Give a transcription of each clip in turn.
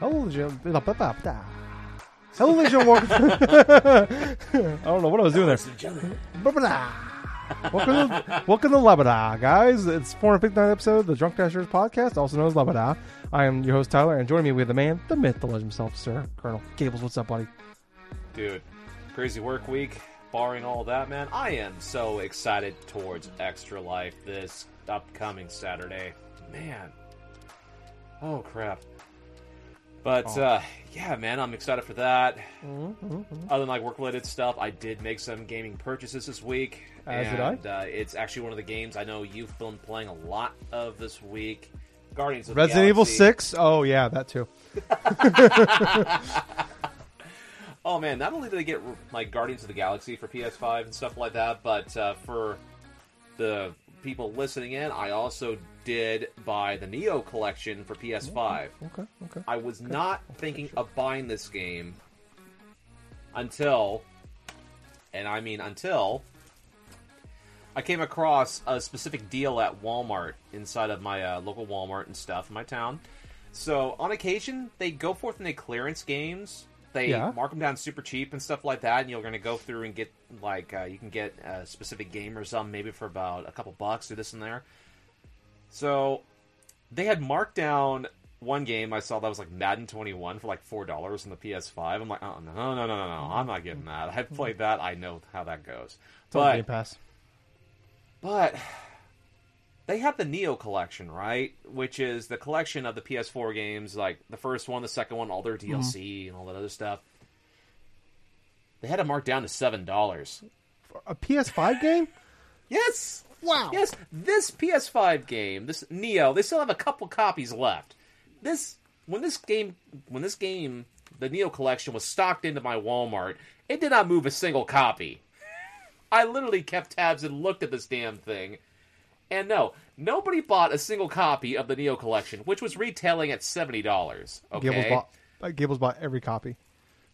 Hello, Jim. Hello, ladies and welcome. I don't know what I was doing there. Welcome, to, welcome to Labada, guys. It's 459th episode of the Drunk Dashers podcast, also known as Labada. I am your host, Tyler, and joining me, with the man, the myth, the legend himself, Sir Colonel Gables. What's up, buddy? Dude, crazy work week. Barring all that, man, I am so excited towards Extra Life this upcoming Saturday. Man. Oh, crap. But, Oh. uh, yeah, man, I'm excited for that. Mm-hmm. Other than like work related stuff, I did make some gaming purchases this week. As did and, Uh, it's actually one of the games I know you've been playing a lot of this week. Guardians of the Resident Evil. 6? Oh, yeah, that too. Oh man, not only did I get like Guardians of the Galaxy for PS5 and stuff like that, but uh, for the people listening in, I also did buy the Nioh collection for PS5. Okay, okay. I was not thinking of buying this game until, and I mean until, I came across a specific deal at Walmart inside of my uh, local Walmart and stuff in my town. So on occasion, they go forth and they clearance games. They Yeah. mark them down super cheap and stuff like that, and you're going to go through and get like uh, you can get a specific game or something maybe for about a couple bucks or this and there. So they had marked down one game I saw that was like Madden 21 for like four dollars on the PS5. I'm like, oh no, no, no, no, no, I'm not getting that. I've played hmm. that. I know how that goes. It's But Game Pass. but they have the Nioh collection, right? Which is the collection of the PS4 games, like the first one, the second one, all their mm-hmm. DLC and all that other stuff. They had it marked down to seven dollars. A PS5 game? Yes. Wow. Yes, this PS5 game, this Nioh, they still have a couple copies left. This when this game when this game, the Nioh collection was stocked into my Walmart, it did not move a single copy. I literally kept tabs and looked at this damn thing. And no, nobody bought a single copy of the Nioh collection, which was retailing at seventy dollars. Okay. Gables bought, uh, Gables bought every copy.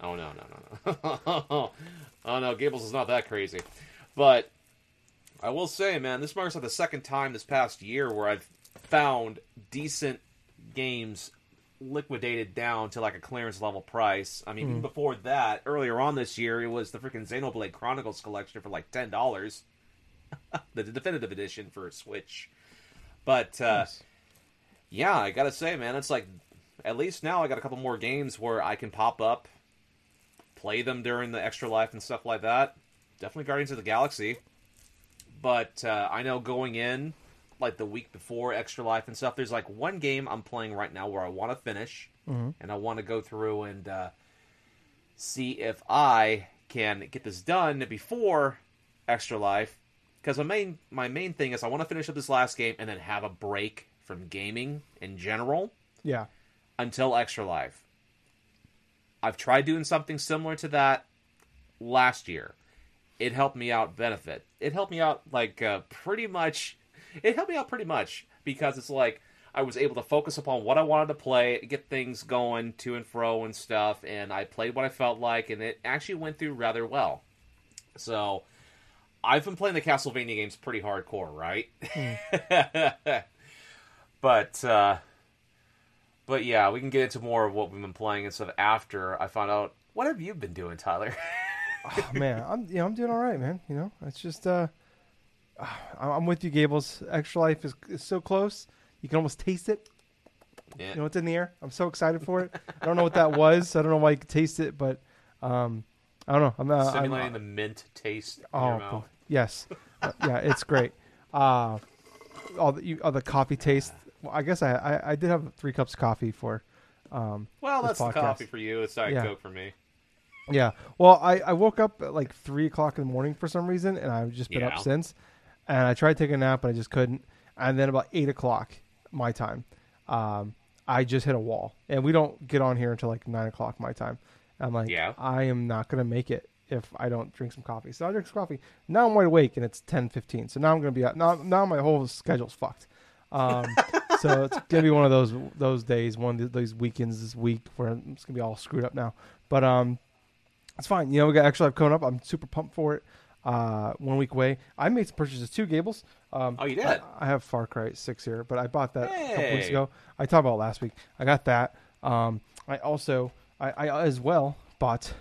Oh no, no, no, no. oh no, Gables is not that crazy. But I will say, man, this marks like the second time this past year where I've found decent games liquidated down to like a clearance level price. I mean, even before that, earlier on this year, it was the freaking Xenoblade Chronicles collection for like ten dollars, the definitive edition for Switch. But uh, Nice. yeah, I gotta say, man, it's like at least now I got a couple more games where I can pop up, play them during the extra life and stuff like that. Definitely Guardians of the Galaxy. But uh, I know going in, like the week before extra life and stuff, there's like one game I'm playing right now where I want to finish, Mhm. and I want to go through and uh, see if I can get this done before extra life. Because my main my main thing is I want to finish up this last game and then have a break from gaming in general Yeah. until Extra Life. I've tried doing something similar to that last year. It helped me out benefit. It helped me out like uh, pretty much. It helped me out pretty much because it's like I was able to focus upon what I wanted to play, get things going to and fro and stuff, and I played what I felt like, and it actually went through rather well. So I've been playing the Castlevania games pretty hardcore, right? but uh, but yeah, we can get into more of what we've been playing and stuff after I found out. What have you been doing, Tyler? Oh, man, I'm you know I'm doing all right, man. You know, it's just uh, I'm I'm with you, Gables. Extra Life is, is so close. You can almost taste it. yeah. You know, it's in the air. I'm so excited for it. I don't know what that was. I don't know why you could taste it, but um, I don't know. I'm, uh, I'm Simulating the mint taste oh yes, Uh, yeah, it's great. Uh, all the you, all the coffee taste. Well, I guess I, I I did have three cups of coffee for. Um, Well, that's the coffee for you. It's Diet Yeah. Coke for me. Yeah. Well, I, I woke up at like three o'clock in the morning for some reason, and I've just been Yeah. up since. And I tried taking a nap, but I just couldn't. And then about eight o'clock my time, um, I just hit a wall. And we don't get on here until like nine o'clock my time. I'm like, Yeah. I am not gonna make it if I don't drink some coffee. So I drink some coffee. Now I'm wide awake, and it's ten fifteen. So now I'm gonna be out. Now now my whole schedule's fucked. Um, so it's gonna be one of those those days, one of these weekends this week where it's gonna be all screwed up now. But um, it's fine. You know, we got extra life coming up. I'm super pumped for it. Uh, one week away. I made some purchases too, Gables. Um, Oh, you did? I, I have Far Cry Six here, but I bought that a couple weeks ago. I talked about it last week. I got that. Um, I also, I, I as well bought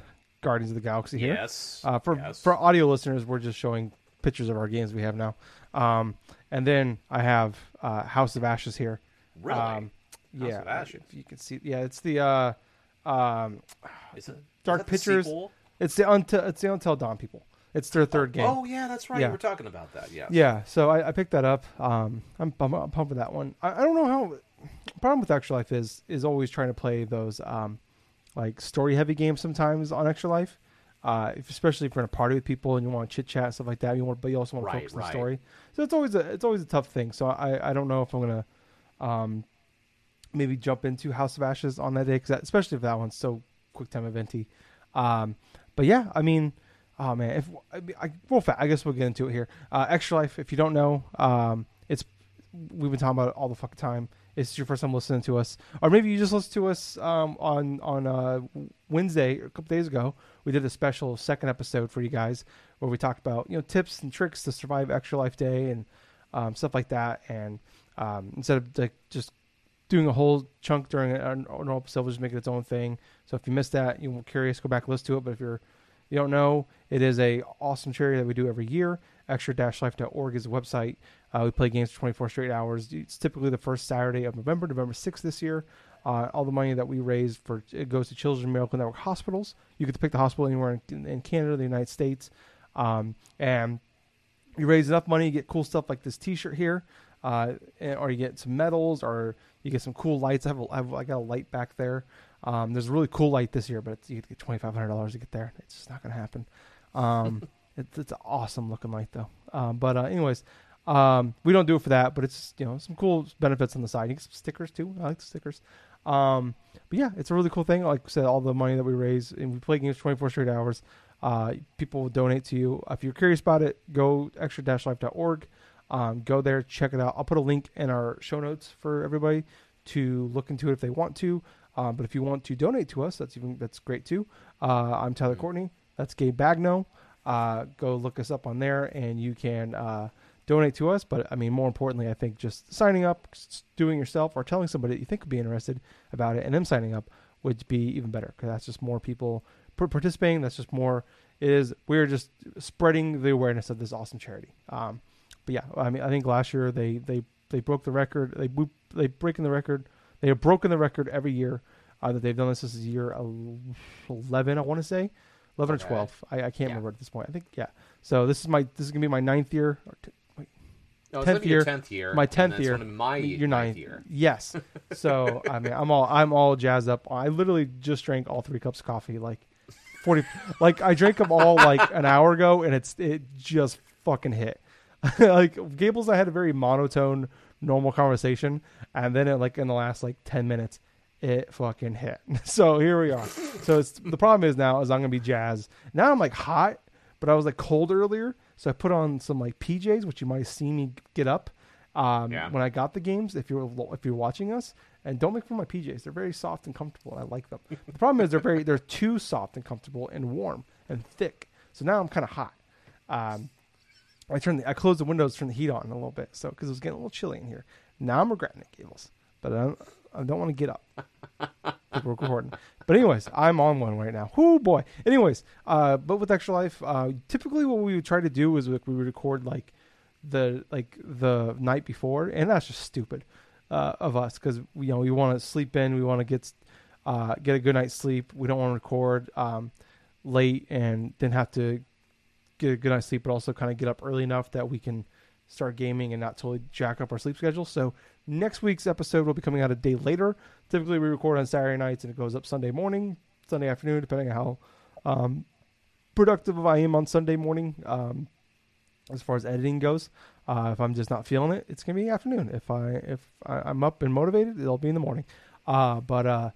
Guardians of the Galaxy here. Yes. Uh, for yes. for audio listeners, we're just showing pictures of our games we have now. Um, and then I have uh, House of Ashes here. really? Um, House yeah, of Ashes. if you can see, yeah, it's the uh, um, is it, Dark is that the Pictures- sequel? it's the Until it's the Until Dawn people. It's their third game. Oh yeah, that's right. Yeah. Were talking about that. Yeah. Yeah, so I, I picked that up. Um, I'm, I'm, I'm pumped with that one. I, I don't know how. Problem with Extra Life is is always trying to play those um, like story heavy games sometimes on Extra Life. Uh, if, especially if you're in a party with people and you want to chit chat and stuff like that, you want, but you also want to Right, focus on the story. So it's always a it's always a tough thing. So I, I don't know if I'm gonna um, maybe jump into House of Ashes on that day because especially if that one's so quick time eventy. Um, but yeah, I mean, oh man, if I, I real fast, I guess we'll get into it here. Uh, Extra Life, if you don't know, um, it's we've been talking about it all the fucking time. It's your first time listening to us, or maybe you just listened to us um, on on uh, Wednesday a couple days ago. We did a special second episode for you guys where we talked about you know tips and tricks to survive Extra Life Day and um, stuff like that. And um, instead of like just doing a whole chunk during an normal episode, we'll just make it its own thing. So if you missed that, you're curious, go back and listen to it. But if you're you don't know, it is a awesome charity that we do every year. Extra-life.org is the website. Uh, we play games for 24 straight hours. It's typically the first Saturday of November, November 6th this year. Uh, all the money that we raise for it goes to Children's Miracle Network hospitals. You get to pick the hospital anywhere in, in Canada, the United States, um, and you raise enough money, you get cool stuff like this T-shirt here, uh, or you get some medals, or you get some cool lights. I have, a, I, have I got a light back there. Um, there's a really cool light this year, but it's, you get twenty five hundred dollars to get there. It's just not gonna happen. Um, it's it's an awesome looking light though. Um, but uh, anyways, um, we don't do it for that, but it's you know some cool benefits on the side. You get some stickers too. I like the stickers. Um, but yeah, it's a really cool thing. Like I said, all the money that we raise and we play games 24 straight hours. Uh, people will donate to you. If you're curious about it, go extra-life.org. Um, go there, check it out. I'll put a link in our show notes for everybody to look into it if they want to. Um, but if you want to donate to us, that's even that's great too. Uh, I'm Tyler Courtney. That's Gabe Bagno. Uh, go look us up on there, and you can uh, donate to us. But I mean, more importantly, I think just signing up, doing yourself, or telling somebody that you think would be interested about it, and them signing up would be even better because that's just more people par- participating. That's just more it is we're just spreading the awareness of this awesome charity. Um, but yeah, I mean, I think last year they they they broke the record. They they breaking the record. They have broken the record every year uh, that they've done this. This is year eleven, I want to say, eleven Okay. or twelve. I, I can't Yeah. remember at this point. I think yeah. So this is my this is gonna be my ninth year. T- wait, No, it's 10th gonna be your year- tenth year. my 10th then it's year. my your ninth ninth year. Yes. So I mean, I'm all I'm all jazzed up. I literally just drank all three cups of coffee, like forty. like I drank them all like an hour ago, and it's it just fucking hit. like Gables, I had a very monotone, normal conversation, and then it, like in the last like ten minutes, it fucking hit. So here we are. So it's the problem is now is I'm gonna be jazzed. Now I'm like hot, but I was like cold earlier, so I put on some like PJs, which you might seen me get up um, Yeah. when I got the games. If you're if you're watching us, and don't make fun of my PJs, they're very soft and comfortable, and I like them. the problem is they're very they're too soft and comfortable and warm and thick. So now I'm kind of hot. Um, I turned the, I closed the windows, turned the heat on a little bit, so because it was getting a little chilly in here. Now I'm regretting it, Gables, but I don't, I don't want to get up. We're recording. But anyways, I'm on one right now. Whoo boy. Anyways, uh, but with Extra Life, uh, typically what we would try to do is like we would record like the like the night before, and that's just stupid uh, of us because you know we want to sleep in, we want to get uh, get a good night's sleep. We don't want to record um, late and then have to get a good night's sleep, but also kind of get up early enough that we can start gaming and not totally jack up our sleep schedule. So next week's episode will be coming out a day later. Typically, we record on Saturday nights and it goes up Sunday morning, Sunday afternoon, depending on how um, productive I am on Sunday morning. Um, as far as editing goes, uh, if I'm just not feeling it, it's gonna be afternoon. If I if I, I'm up and motivated, it'll be in the morning. Uh, but uh,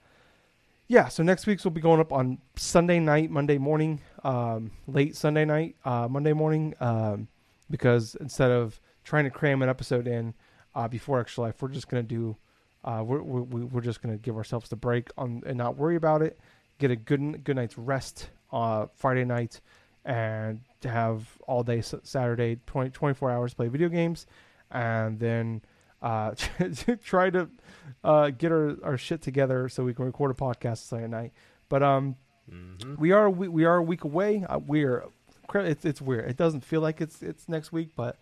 yeah, so next week's will be going up on Sunday night, Monday morning, um, late Sunday night, uh, Monday morning, um, because instead of trying to cram an episode in, uh, before Extra Life. We're just gonna do. Uh, we're we're we're just gonna give ourselves the break on and not worry about it. Get a good good night's rest uh, Friday night, and have all day Saturday 20, 24 hours play video games, and then uh, try to uh, get our, our shit together so we can record a podcast Sunday night. But um, hmm we are we, we are a week away. Uh, we're it's it's weird. It doesn't feel like it's it's next week, but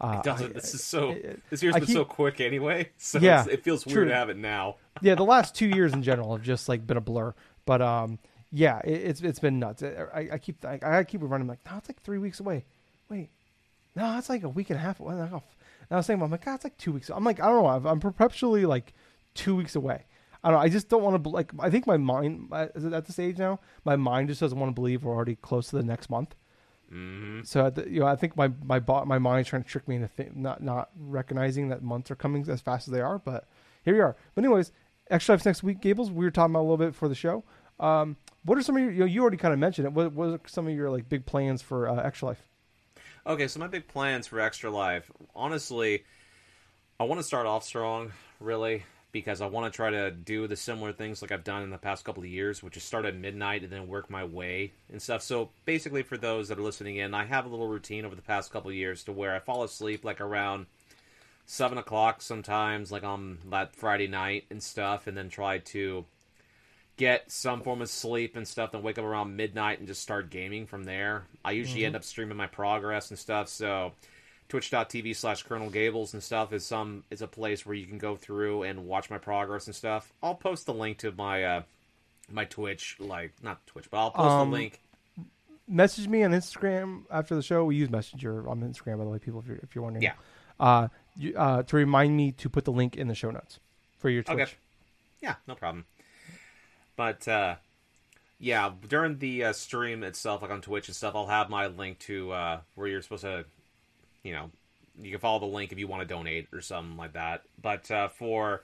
uh, It doesn't. I- this is so. it- this year's I been keep- so quick anyway. So Yeah, it feels true. weird to have it now. yeah, the last two years in general have just like been a blur. But um, yeah, it, it's it's been nuts. I, I keep I, I keep running like, no, it's like three weeks away. Wait, no, it's like a week and a half. Away. And I was saying, I'm like, God, it's like two weeks. I'm like, I don't know. I'm, perpetually like two weeks away. I don't know. I just don't want to like. I think my mind uh, is at this age now. My mind just doesn't want to believe we're already close to the next month. hmm So the, you know, I think my my bo- my mind's trying to trick me into th- not not recognizing that months are coming as fast as they are. But here we are. But anyways, extra lives next week, Gables. We were talking about a little bit for the show. Um, what are some of your? You, know, you already kind of mentioned it. What, what are some of your like big plans for uh, extra life? Okay, so my big plans for Extra Life. Honestly, I want to start off strong, really, because I want to try to do the similar things like I've done in the past couple of years, which is start at midnight and then work my way and stuff. So basically, for those that are listening in, I have a little routine over the past couple of years to where I fall asleep like around seven o'clock sometimes, like on that Friday night and stuff, and then try to get some form of sleep and stuff, then wake up around midnight and just start gaming from there. I usually end up streaming my progress and stuff, so twitch.tv slash Colonel Gables and stuff is some is a place where you can go through and watch my progress and stuff. I'll post the link to my uh my Twitch, like not Twitch, but I'll post Um, the link. Message me on Instagram after the show. We use Messenger on Instagram, by the way, people. If you're if you're wondering, Yeah. Uh, you, uh, to remind me to put the link in the show notes for your Twitch. Okay. Yeah, no problem. But uh yeah, during the uh, stream itself, like on Twitch and stuff, I'll have my link to uh, where you're supposed to, you know, you can follow the link if you want to donate or something like that. But uh, for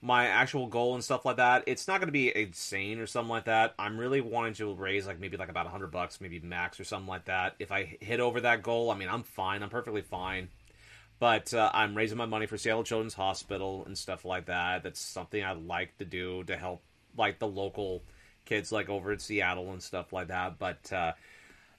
my actual goal and stuff like that, it's not going to be insane or something like that. I'm really wanting to raise like maybe like about a hundred bucks, maybe max or something like that. If I hit over that goal, I mean, I'm fine. I'm perfectly fine. But uh, I'm raising my money for Seattle Children's Hospital and stuff like that. That's something I'd like to do to help like the local kids like over in Seattle and stuff like that. But uh,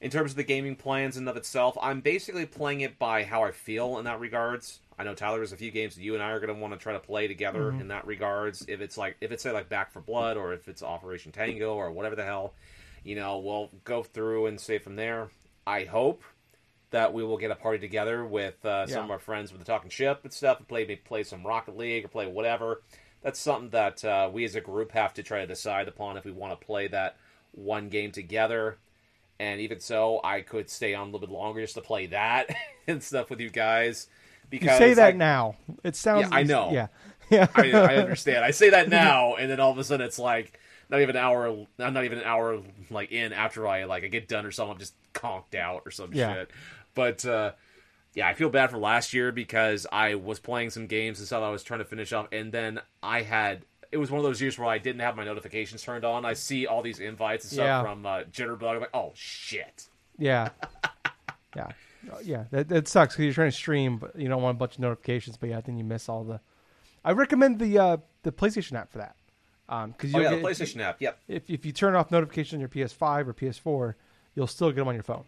in terms of the gaming plans and of itself, I'm basically playing it by how I feel in that regards. I know Tyler, there's a few games that you and I are going to want to try to play together in that regards. If it's like if it's say like Back 4 Blood or if it's Operation Tango or whatever the hell, you know, we'll go through and say from there. I hope that we will get a party together with uh, some Yeah. of our friends with the Talking Ship and stuff, and play play some Rocket League or play whatever. That's something that uh, we as a group have to try to decide upon if we want to play that one game together. And even so, I could stay on a little bit longer just to play that and stuff with you guys. You Because say that I, now. It sounds. Yeah, I know. Yeah. Yeah. I, I understand. I say that now, and then all of a sudden it's like not even an hour, I'm not even an hour like in after I like I get done or something. I'm just conked out or some Yeah. shit. But uh, yeah, I feel bad for last year because I was playing some games and stuff. I was trying to finish up, and then I had. It was one of those years where I didn't have my notifications turned on. I see all these invites and stuff Yeah. from uh, Jitterbug. I'm like, oh shit. Yeah. Yeah. Uh, Yeah. That, that sucks because you're trying to stream, but you don't want a bunch of notifications. But yeah, then you miss all the. I recommend the uh, the PlayStation app for that. Um, because Oh yeah, the PlayStation app. Yep. If if you turn off notifications on your PS5 or PS4, you'll still get them on your phone.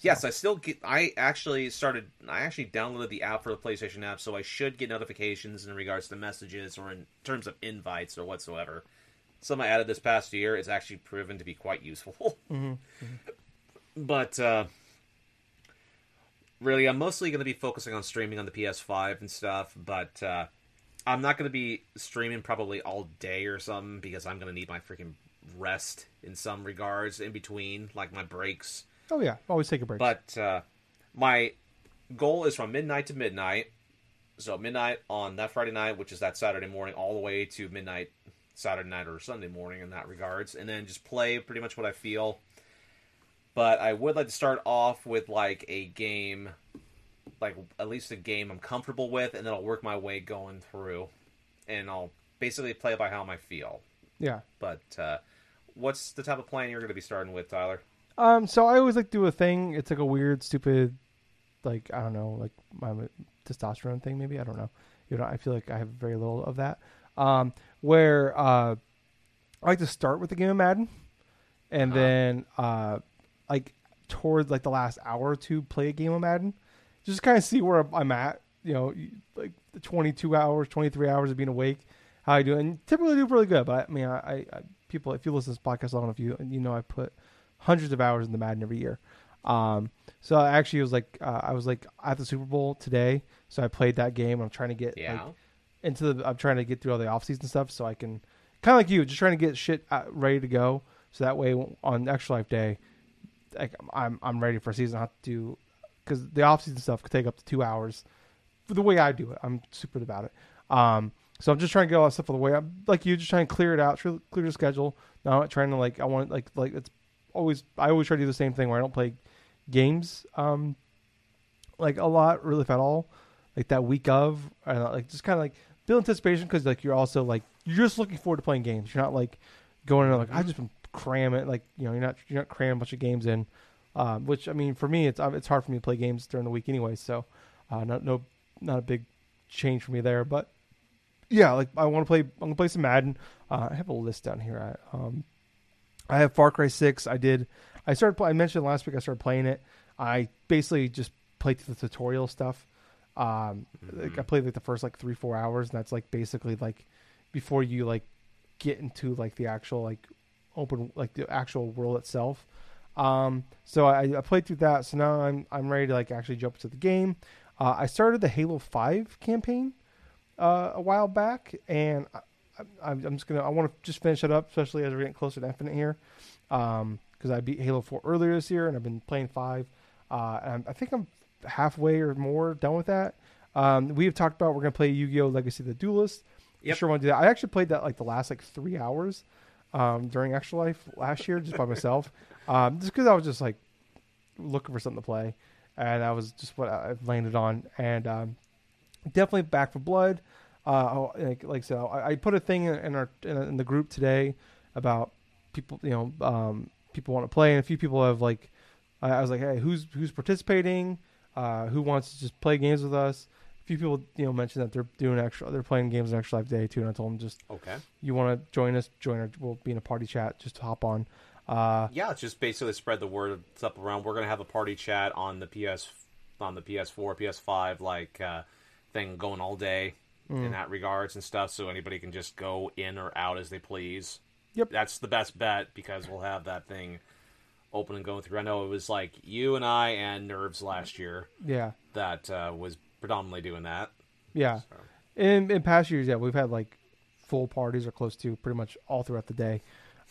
Yes, I still get. I actually started. I actually downloaded the app for the PlayStation app, so I should get notifications in regards to messages or in terms of invites or whatsoever. Some I added this past year. It's actually proven to be quite useful. But uh, really, I'm mostly going to be focusing on streaming on the PS5 and stuff. But uh, I'm not going to be streaming probably all day or something because I'm going to need my freaking rest in some regards in between, like my breaks. Oh yeah, always take a break. But uh, my goal is from midnight to midnight. So midnight on that Friday night, which is that Saturday morning, all the way to midnight Saturday night or Sunday morning in that regards, and then just play pretty much what I feel. But I would like to start off with like a game, like at least a game I'm comfortable with, and then I'll work my way going through, and I'll basically play by how I feel. yeah. But uh, what's the type of plan you're going to be starting with, Tyler? Um. So I always like do a thing. It's like a weird, stupid, like I don't know, like my testosterone thing. Maybe I don't know. You know, I feel like I have very little of that. Um, where uh, I like to start with the game of Madden, and Uh-huh. then uh, like towards like the last hour or two, play a game of Madden, just kind of see where I'm at. You know, like the 22 hours, 23 hours of being awake, how I do, and typically do really good. But I mean, I, I, I people, if you listen to this podcast long enough, you you know I put hundreds of hours in the Madden every year. Um, so I actually it was like, uh, I was like at the Super Bowl today, so I played that game. I'm trying to get Yeah. like, into the. I'm trying to get through all the off season stuff, so I can kind of like you, just trying to get shit uh, ready to go. So that way, on Extra Life Day, like I'm I'm ready for a season. I have to do because the off season stuff could take up to two hours. For the way I do it, I'm stupid about it. Um, so I'm just trying to get all that stuff for the way I'm like you, just trying to clear it out, clear the schedule. Now I'm not trying to like I want like like it's always I always try to do the same thing where I don't play games um like a lot really if at all. Like that week of and like just kind of like build anticipation because like you're also like you're just looking forward to playing games. You're not like going in like I've just been cramming like you know you're not you're not cramming a bunch of games in um, which i mean for me it's uh, it's hard for me to play games during the week anyway so uh not no not a big change for me there but yeah like i want to play i'm gonna play some madden. Uh, i have a list down here I, um i have far cry 6 i did i started i mentioned last week i started playing it. I basically just played through the tutorial stuff. Um like i played like the first like three four hours and that's like basically like before you like get into like the actual like open like the actual world itself. Um so i, I played through that. So now i'm i'm ready to like actually jump into the game. Uh, i started the halo 5 campaign uh, a while back and I, i'm just gonna i want to just finish it up especially as we're getting closer to infinite here. Um because i beat halo 4 earlier this year and i've been playing 5 uh and i think i'm halfway or more done with that. Um we have talked about we're gonna play yu-gi-oh! Legacy of the duelist. Yep. sure want to do that. I actually played that like the last like three hours um during extra life last year just by myself. Um just because i was just like looking for something to play and that was just what i landed on. And um definitely Back 4 Blood uh oh, like, like so I, I put a thing in, our in, in the group today about people you know um people want to play and a few people have like I, I was like hey who's who's participating? Uh who wants to just play games with us? A few people you know mentioned that they're doing extra they're playing games on extra life day too and i told them just Okay. you want to join us? Join our we'll be in a party chat just hop on. Uh Yeah, it's just basically spread the word up around. We're gonna have a party chat on the PS, on the PS4, PS5, like uh, thing going all day Mm. in that regards and stuff. So anybody can just go in or out as they please. Yep. That's the best bet because we'll have that thing open and going through. I know it was like you and I and Nerves last year yeah that uh, was predominantly doing that. yeah So. in in past years yeah we've had like full parties or close to pretty much all throughout the day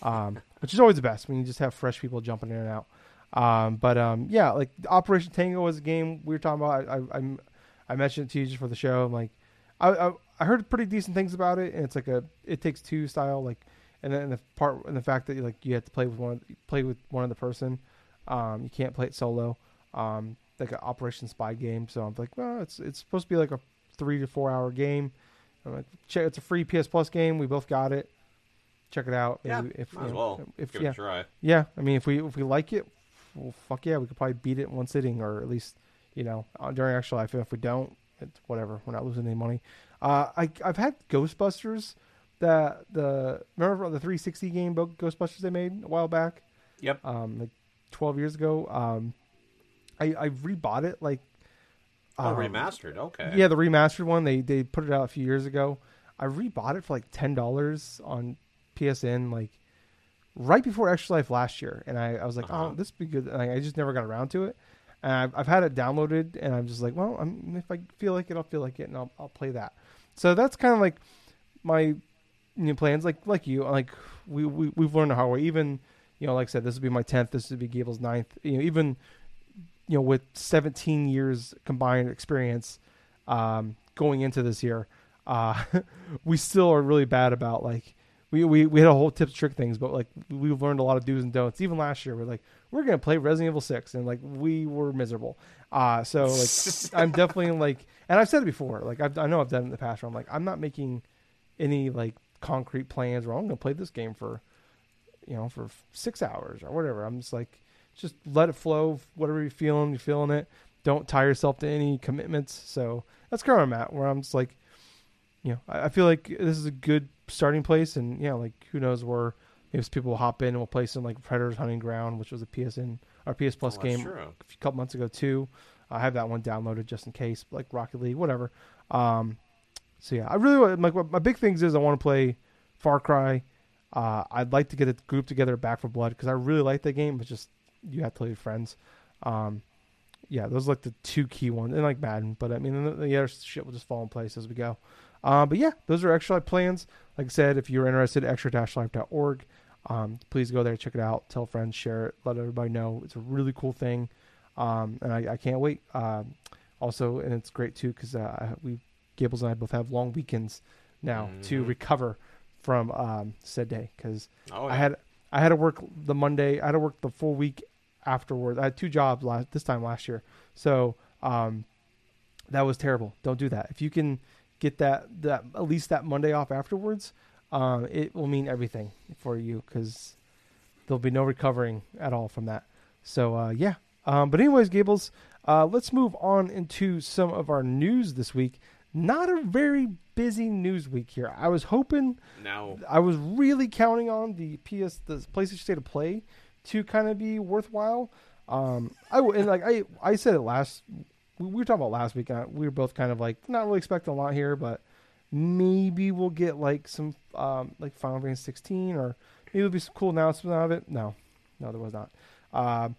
um which is always the best when you just have fresh people jumping in and out um but um yeah like operation tango was a game we were talking about i i, I mentioned it to you just for the show i'm like I, I i heard pretty decent things about it and it's like a it takes two style like and then the part and the fact that like you have to play with one play with one other person um you can't play it solo um like an operation spy game so i'm like well it's it's supposed to be like a three to four hour game I'm like, check. It's a free PS Plus game. We both got it. Check it out. Yeah, Maybe if might you as know, well if give yeah, it a try. yeah. I mean, if we if we like it, well, fuck yeah, we could probably beat it in one sitting, or at least you know uh, during actual life. If we don't, it's whatever. We're not losing any money. Uh, I I've had Ghostbusters. That the remember the 360 game Ghostbusters they made a while back, Yep. um, like 12 years ago. Um, I I rebought it like Oh, um, remastered. Okay. yeah, the remastered one. They they put it out a few years ago. I rebought it for like ten dollars on PSN, like right before Extra Life last year, and I, I was like, Uh-huh. oh, this would be good. And I, I just never got around to it. And I've, I've had it downloaded, and I'm just like, well, I'm, if I feel like it, I'll feel like it, and I'll I'll play that. So that's kind of like my know, plans. Like like you, like we, we we've learned the hard way. Even you know, like I said, this would be my tenth. This would be Gable's ninth. You know, even you know, with 17 years combined experience um, going into this year, uh, we still are really bad about like we, we we had a whole tips trick things, but like we've learned a lot of do's and don'ts. Even last year, we're like we're gonna play Resident Evil Six, and like we were miserable. Uh, so like I'm definitely like, and I've said it before. Like I've, I know I've done it in the past. Where I'm like I'm not making any like concrete plans. Where I'm gonna play this game for you know for six hours or whatever. I'm just like just let it flow. Whatever you're feeling, you're feeling it. Don't tie yourself to any commitments. So that's kind of where I'm at. Where I'm just like, you know, I, I feel like this is a good starting place, and yeah, like who knows where if people will hop in and we'll play some like Predators Hunting Ground, which was a PSN or PS Plus Oh, game true. a couple months ago too. I have that one downloaded just in case, like Rocket League, whatever. Um, so yeah, I really like my big things is I want to play Far Cry. Uh, I'd like to get a group together Back 4 Blood because I really like that game. But just you have to play with friends. Um, yeah, those are like the two key ones, and like Madden. But I mean, the, the other shit will just fall in place as we go. Uh, but yeah, those are extra life plans. Like I said, if you're interested, extra-life.org. Um, please go there, check it out, tell friends, share it, let everybody know. It's a really cool thing, um, and I, I can't wait. Um, also, and it's great too because uh, we Gables and I both have long weekends now to Mhm. recover from um, said day because Oh, I had I had to work the Monday. I had to work the full week afterwards. I had two jobs last this time last year, so um, that was terrible. Don't do that. If you can get that that at least that Monday off afterwards, um, it will mean everything for you because there'll be no recovering at all from that. So uh, yeah. Um, but anyways, Gables, uh, let's move on into some of our news this week. Not a very busy news week here. I was hoping no. I was really counting on the PS, the PlayStation State of Play, to kind of be worthwhile. Um, I and like I, I said it last. We, we were talking about last week. Uh, we were both kind of like not really expecting a lot here, but maybe we'll get like some um, like Final Fantasy 16, or maybe it'll be some cool announcement out of it. No, no, there was not. Um,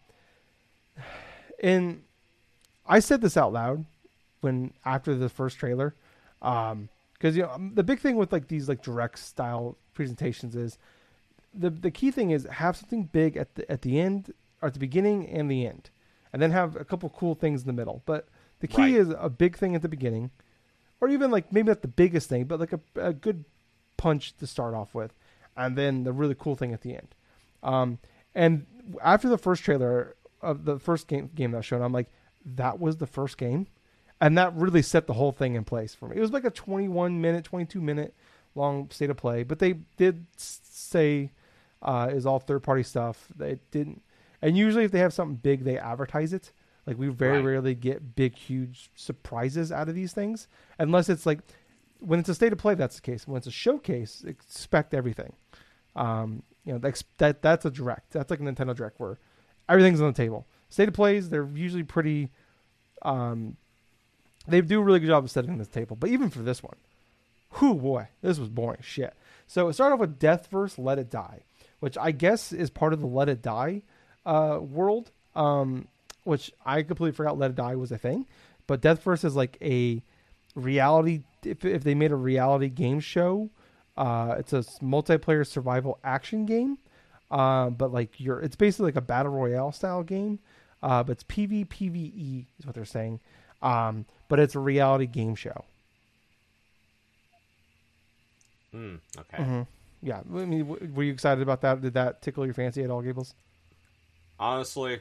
and I said this out loud when after the first trailer, um, because you know um, the big thing with like these like direct style presentations is the the key thing is have something big at the at the end or at the beginning and the end, and then have a couple cool things in the middle. But the key Right. is a big thing at the beginning, or even like maybe not the biggest thing, but like a, a good punch to start off with, and then the really cool thing at the end. Um, and after the first trailer of the first game game that was shown, I'm like, that was the first game, and that really set the whole thing in place for me. It was like a 21 minute, 22 minute long state of play, but they did say uh, is all third party stuff. They didn't, and usually if they have something big, they advertise it. Like we very Right. rarely get big, huge surprises out of these things, unless it's like when it's a state of play. That's the case. When it's a showcase, expect everything. Um, you know, that's, that that's a direct. That's like a Nintendo direct where everything's on the table. State of plays, they're usually pretty. Um, they do a really good job of setting the table. But even for this one, whew boy, this was boring shit. So it started off with Deathverse Let It Die, which I guess is part of the Let It Die uh, world. Um, which I completely forgot Let It Die was a thing. But Deathverse is like a reality. If, if they made a reality game show, uh, it's a multiplayer survival action game. Uh, but like you're, it's basically like a battle royale style game. Uh, but it's PvPvE is what they're saying. Um, but it's a reality game show. Hmm, okay. hmm Yeah, I mean, w- were you excited about that? Did that tickle your fancy at all, Gables? Honestly,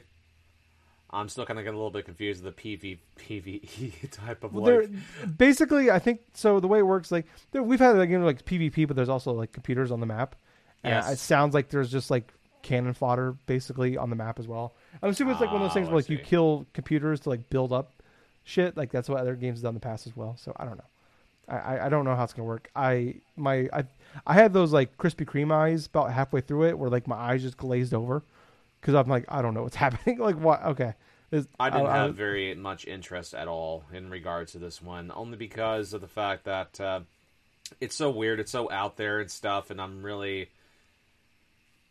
I'm still kind of getting a little bit confused with the PV PVE type of Well, like. basically, I think so. The way it works, like there, we've had like, you know, like PvP, but there's also like computers on the map. And Yes. it sounds like there's just like cannon fodder basically on the map as well. I'm assuming it's like one of those things Oh, where like you kill computers to like build up shit. Like that's what other games have done in the past as well. So I don't know. I, I, I don't know how it's gonna work. I my I I had those like Krispy Kreme eyes about halfway through it, where like my eyes just glazed over because I'm like I don't know what's happening. like what? Okay. This- I didn't I- have very much interest at all in regards to this one, only because of the fact that uh, it's so weird, it's so out there and stuff, and I'm really,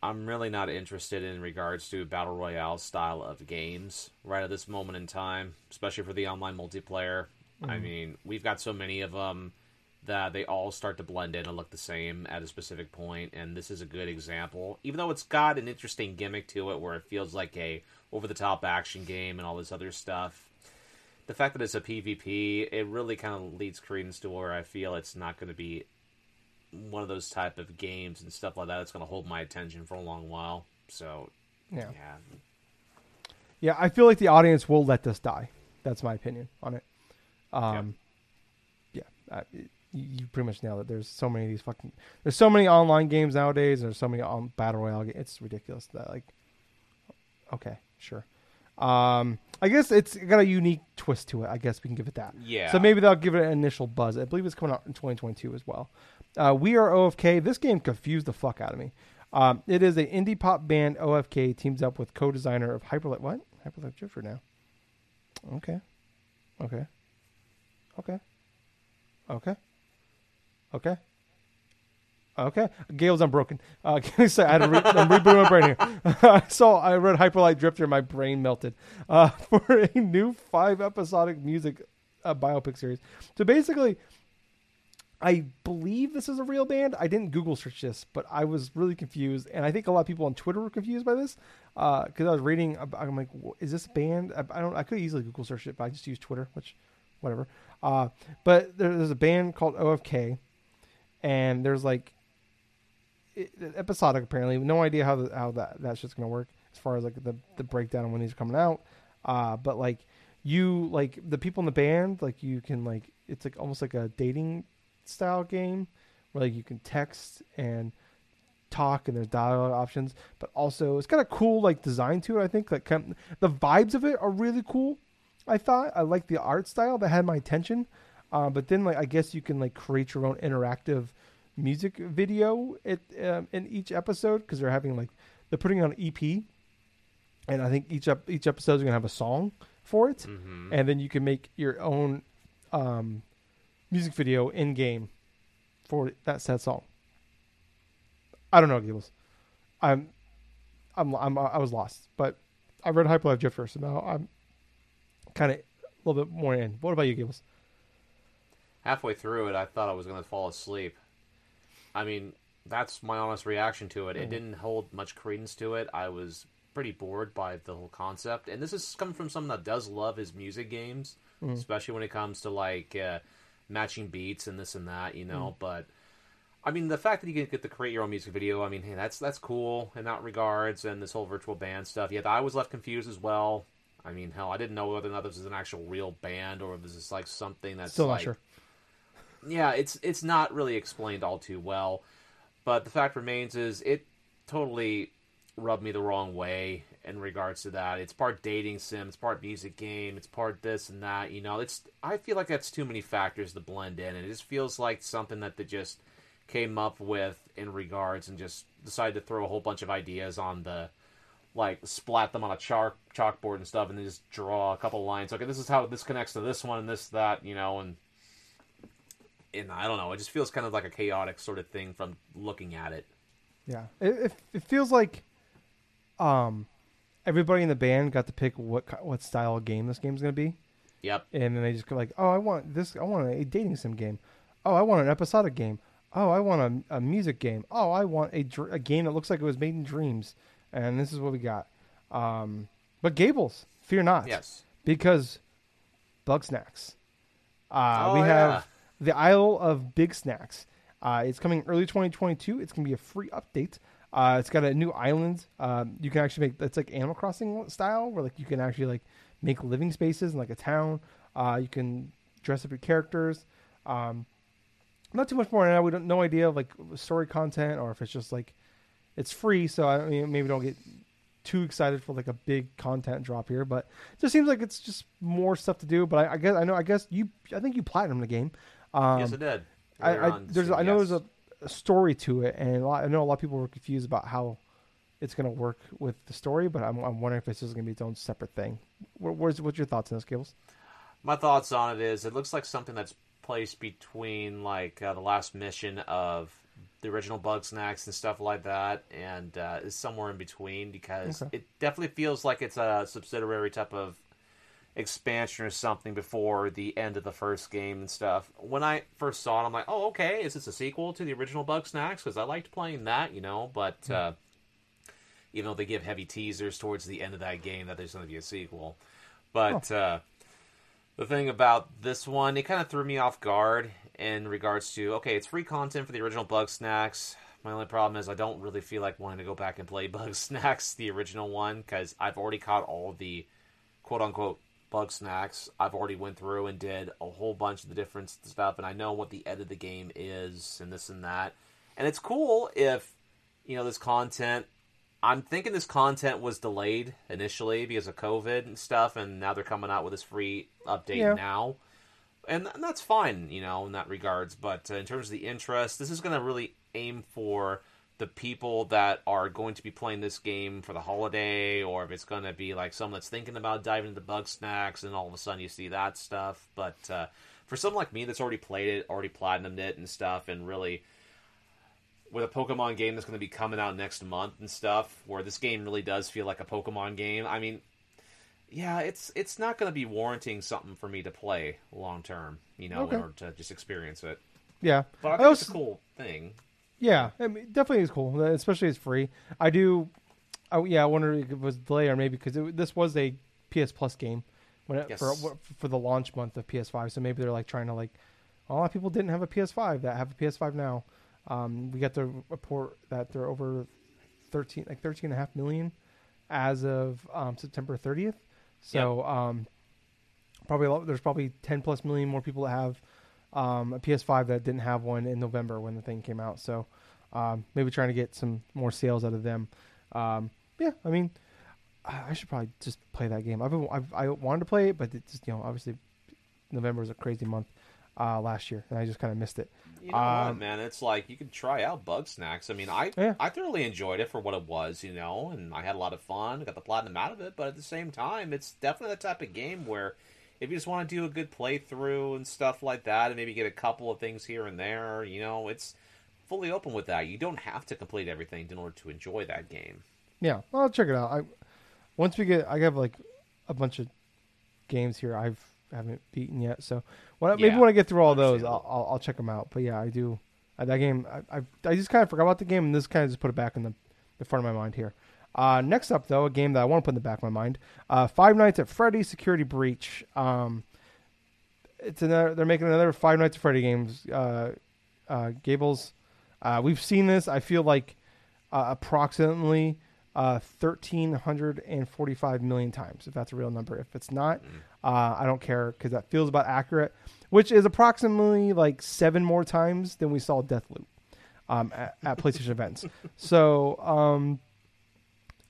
I'm really not interested in regards to battle royale style of games right at this moment in time, especially for the online multiplayer. I mean, we've got so many of them that they all start to blend in and look the same at a specific point, and this is a good example. Even though it's got an interesting gimmick to it, where it feels like a over the top action game and all this other stuff. The fact that it's a PvP, it really kind of leads credence to where I feel it's not going to be one of those type of games and stuff like that. It's going to hold my attention for a long while. So, yeah. yeah, Yeah, I feel like the audience will let this die. That's my opinion on it. Um, yeah, I, you pretty much nailed it. There's so many of these fucking. There's so many online games nowadays. There's so many on battle royale. Games. It's ridiculous. That like, okay, sure. Um, I guess it's got a unique twist to it. I guess we can give it that. Yeah. So maybe they'll give it an initial buzz. I believe it's coming out in 2022 as well. Uh, we are OFK. This game confused the fuck out of me. Um, it is an indie pop band. OFK teams up with co-designer of Hyper Light. What? Hyper Light Drifter now. Okay. Okay. Okay. Okay. Okay. Okay. Gale's unbroken. Uh, can I say I I'm rebooting my brain here. I saw I read Hyper Light Drifter, and my brain melted. Uh, for a new five episodic music uh, biopic series. So basically, I believe this is a real band. I didn't Google search this, but I was really confused, and I think a lot of people on Twitter were confused by this because I was reading. I'm like, is this a band? I, don't. I could easily Google search it, but I just use Twitter, which, whatever. Uh, but there, there's a band called OFK, and there's like it, episodic apparently. No idea how the, how that that shit's gonna work as far as like the the breakdown of when these are coming out. Uh, but like you like the people in the band, like you can like it's like almost like a dating style game where like you can text and talk and there's dialogue options but also it's got a cool like design to it i think like kind the vibes of it are really cool i thought i like the art style that had my attention uh, but then like i guess you can like create your own interactive music video it, um, in each episode because they're having like they're putting on an ep and i think each ep- each episode is going to have a song for it hmm and then you can make your own um, music video in game for that said song. I don't know, Gables. I'm, I'm, I'm, I was lost, but I read Hyper Light first, so now I'm kind of a little bit more in. What about you, Gables? Halfway through it, I thought I was going to fall asleep. I mean, that's my honest reaction to it. It mm. didn't hold much credence to it. I was pretty bored by the whole concept. And this is coming from someone that does love his music games, mm. especially when it comes to like uh, matching beats and this and that, you know. Mm. But I mean, the fact that you can get to create your own music video, I mean, hey, that's that's cool in that regards. And this whole virtual band stuff, yeah, I was left confused as well. I mean, hell, I didn't know whether or not this was an actual real band or if this is like something that's Still like, sure. Yeah, it's it's not really explained all too well, but the fact remains is it totally rubbed me the wrong way in regards to that. It's part dating sim, it's part music game, it's part this and that. You know, it's I feel like that's too many factors to blend in, and it just feels like something that they just came up with in regards and just decided to throw a whole bunch of ideas on the like splat them on a chalk chalkboard and stuff, and then just draw a couple lines. Okay, this is how this connects to this one and this that, you know, and and I don't know. It just feels kind of like a chaotic sort of thing from looking at it. Yeah, it, it, it feels like um, everybody in the band got to pick what what style of game this game's going to be. Yep. and then they just go like, "Oh, I want this. I want a dating sim game. Oh, I want an episodic game. Oh, I want a, a music game. Oh, I want a, dr- a game that looks like it was made in dreams." And this is what we got. Um, but Gables, fear not, Yes. because Bugsnax. Uh, Oh, we yeah. have the Isle of Bigsnax. Uh, it's coming early 2022. It's gonna be a free update. Uh, it's got a new island. Um, you can actually make it's like Animal Crossing style, where like you can actually like make living spaces in like a town. Uh, you can dress up your characters. Um, not too much more now. We don't no idea of like story content or if it's just like it's free. So I mean, maybe don't get too excited for like a big content drop here, but it just seems like it's just more stuff to do. But I, I guess I know. I guess you. I think you platinum the game. Um, yes, it did. I, I there's I know yes. there's a, a story to it, and a lot, I know a lot of people were confused about how it's going to work with the story. But I'm, I'm wondering if this is going to be its own separate thing. What, where's what's your thoughts on this, Gables? My thoughts on it is it looks like something that's placed between like uh, the last mission of the original Bugsnax and stuff like that, and uh, is somewhere in between because Okay. it definitely feels like it's a subsidiary type of expansion or something before the end of the first game and stuff. When I first saw it, I'm like, oh, okay, is this a sequel to the original Bugsnax? Because I liked playing that, you know, but uh, even though they give heavy teasers towards the end of that game that there's going to be a sequel. But uh, the thing about this one, it kind of threw me off guard in regards to okay, it's free content for the original Bugsnax. My only problem is I don't really feel like wanting to go back and play Bugsnax, the original one, because I've already caught all the quote unquote Bugsnax. I've already went through and did a whole bunch of the different stuff, and I know what the end of the game is and this and that. And it's cool if you know this content I'm thinking this content was delayed initially because of COVID and stuff, and now they're coming out with this free update Yeah. now, and, and that's fine, you know, in that regards. But uh, in terms of the interest, this is going to really aim for the people that are going to be playing this game for the holiday, or if it's going to be like someone that's thinking about diving into Bugsnax, and all of a sudden you see that stuff. But uh, for someone like me that's already played it, already platinumed it and stuff, and really with a Pokemon game that's going to be coming out next month and stuff, where this game really does feel like a Pokemon game. I mean, yeah, it's it's not going to be warranting something for me to play long term, you know, Okay. in order to just experience it. Yeah, But I I think it's a cool thing. Yeah, I mean, definitely is cool, especially it's free. I do, oh yeah, I wonder if it was delayed or maybe because this was a PS Plus game when it, Yes. for for the launch month of PS5. So maybe they're like trying to like a lot of people didn't have a PS5 that have a PS5 now. Um, we got the report that they're over thirteen like thirteen and a half million as of um, September 30th. So um, probably a lot, there's probably 10 plus million more people that have um, a PS5 that didn't have one in November when the thing came out. So um, maybe trying to get some more sales out of them. Um, yeah, I mean, I I should probably just play that game. I've, been, I've I wanted to play it, but it just you know obviously November was a crazy month uh, last year, and I just kind of missed it. You know what, Um, man? It's like you can try out Bugsnax. I mean, I Yeah. I thoroughly enjoyed it for what it was, you know, and I had a lot of fun. Got the platinum out of it, but at the same time, it's definitely the type of game where if you just want to do a good playthrough and stuff like that, and maybe get a couple of things here and there, you know, it's fully open with that. You don't have to complete everything in order to enjoy that game. Yeah, I'll check it out. I once we get, I have like a bunch of games here I've haven't beaten yet. So when I, maybe when I get through all those, I'll. I'll I'll check them out. But yeah, I do that game. I, I I just kind of forgot about the game, and this kind of just put it back in the, the front of my mind here. Uh, next up, though, a game that I want to put in the back of my mind: uh, Five Nights at Freddy's Security Breach. Um, it's another. They're making another Five Nights at Freddy games. Uh, uh, Gables. Uh, we've seen this. I feel like uh, approximately uh, 1,345 million times, if that's a real number. If it's not, uh, I don't care because that feels about accurate, which is approximately like seven more times than we saw Deathloop um, at, at PlayStation events. So, um,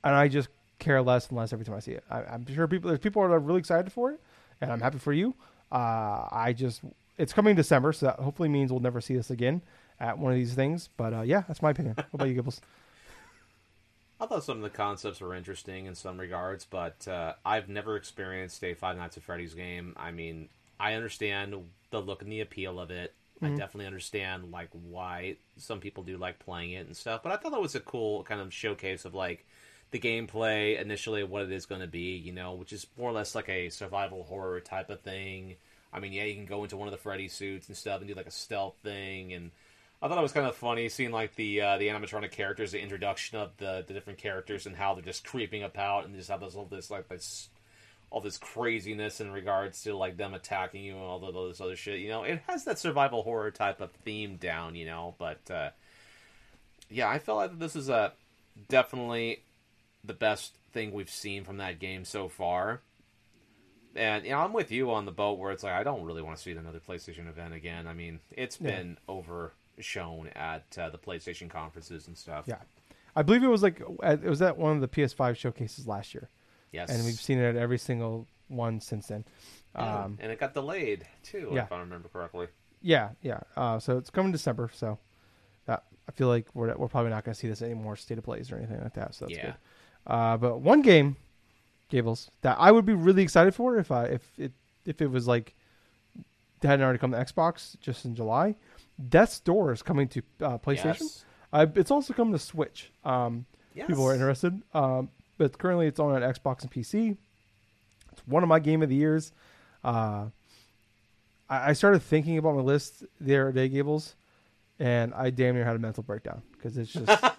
and I just care less and less every time I see it. I, I'm sure people there's people that are really excited for it, and I'm happy for you. Uh, I just it's coming December, so that hopefully means we'll never see this again at one of these things. But uh, yeah, that's my opinion. What about you, Gibbles? I thought some of the concepts were interesting in some regards, but uh, I've never experienced a Five Nights at Freddy's game. I mean, I understand the look and the appeal of it. I definitely understand like why some people do like playing it and stuff. But I thought that was a cool kind of showcase of like the gameplay initially, what it is going to be, you know, which is more or less like a survival horror type of thing. I mean, yeah, you can go into one of the Freddy suits and stuff and do like a stealth thing and I thought it was kind of funny seeing like the uh, the animatronic characters, the introduction of the, the different characters and how they're just creeping about and just have this all this like this all this craziness in regards to like them attacking you and all the, all this other shit. You know, it has that survival horror type of theme down. You know, but uh, yeah, I felt like this is a definitely the best thing we've seen from that game so far. And you know, I'm with you on the boat where it's like I don't really want to see another PlayStation event again. I mean, it's Yeah. been overshown at uh, the PlayStation conferences and stuff. Yeah, I believe it was like it was at one of the PS5 showcases last year, Yes. and we've seen it at every single one since then. Yeah, Um, and it got delayed too, yeah. if I remember correctly. yeah, yeah. Uh, so it's coming December. So that I feel like we're we're probably not going to see this anymore state of plays or anything like that. So that's Yeah. good. Uh, but one game, Gables, that I would be really excited for if I if it if it was like it hadn't already come to Xbox just in July. Death's Door is coming to uh, PlayStation. Yes. Uh, it's also coming to Switch. Um, Yes. People are interested. Um, but currently, it's on an Xbox and PC. It's one of my game of the years. Uh, I, I started thinking about my list the other day, Gables, and I damn near had a mental breakdown because it's just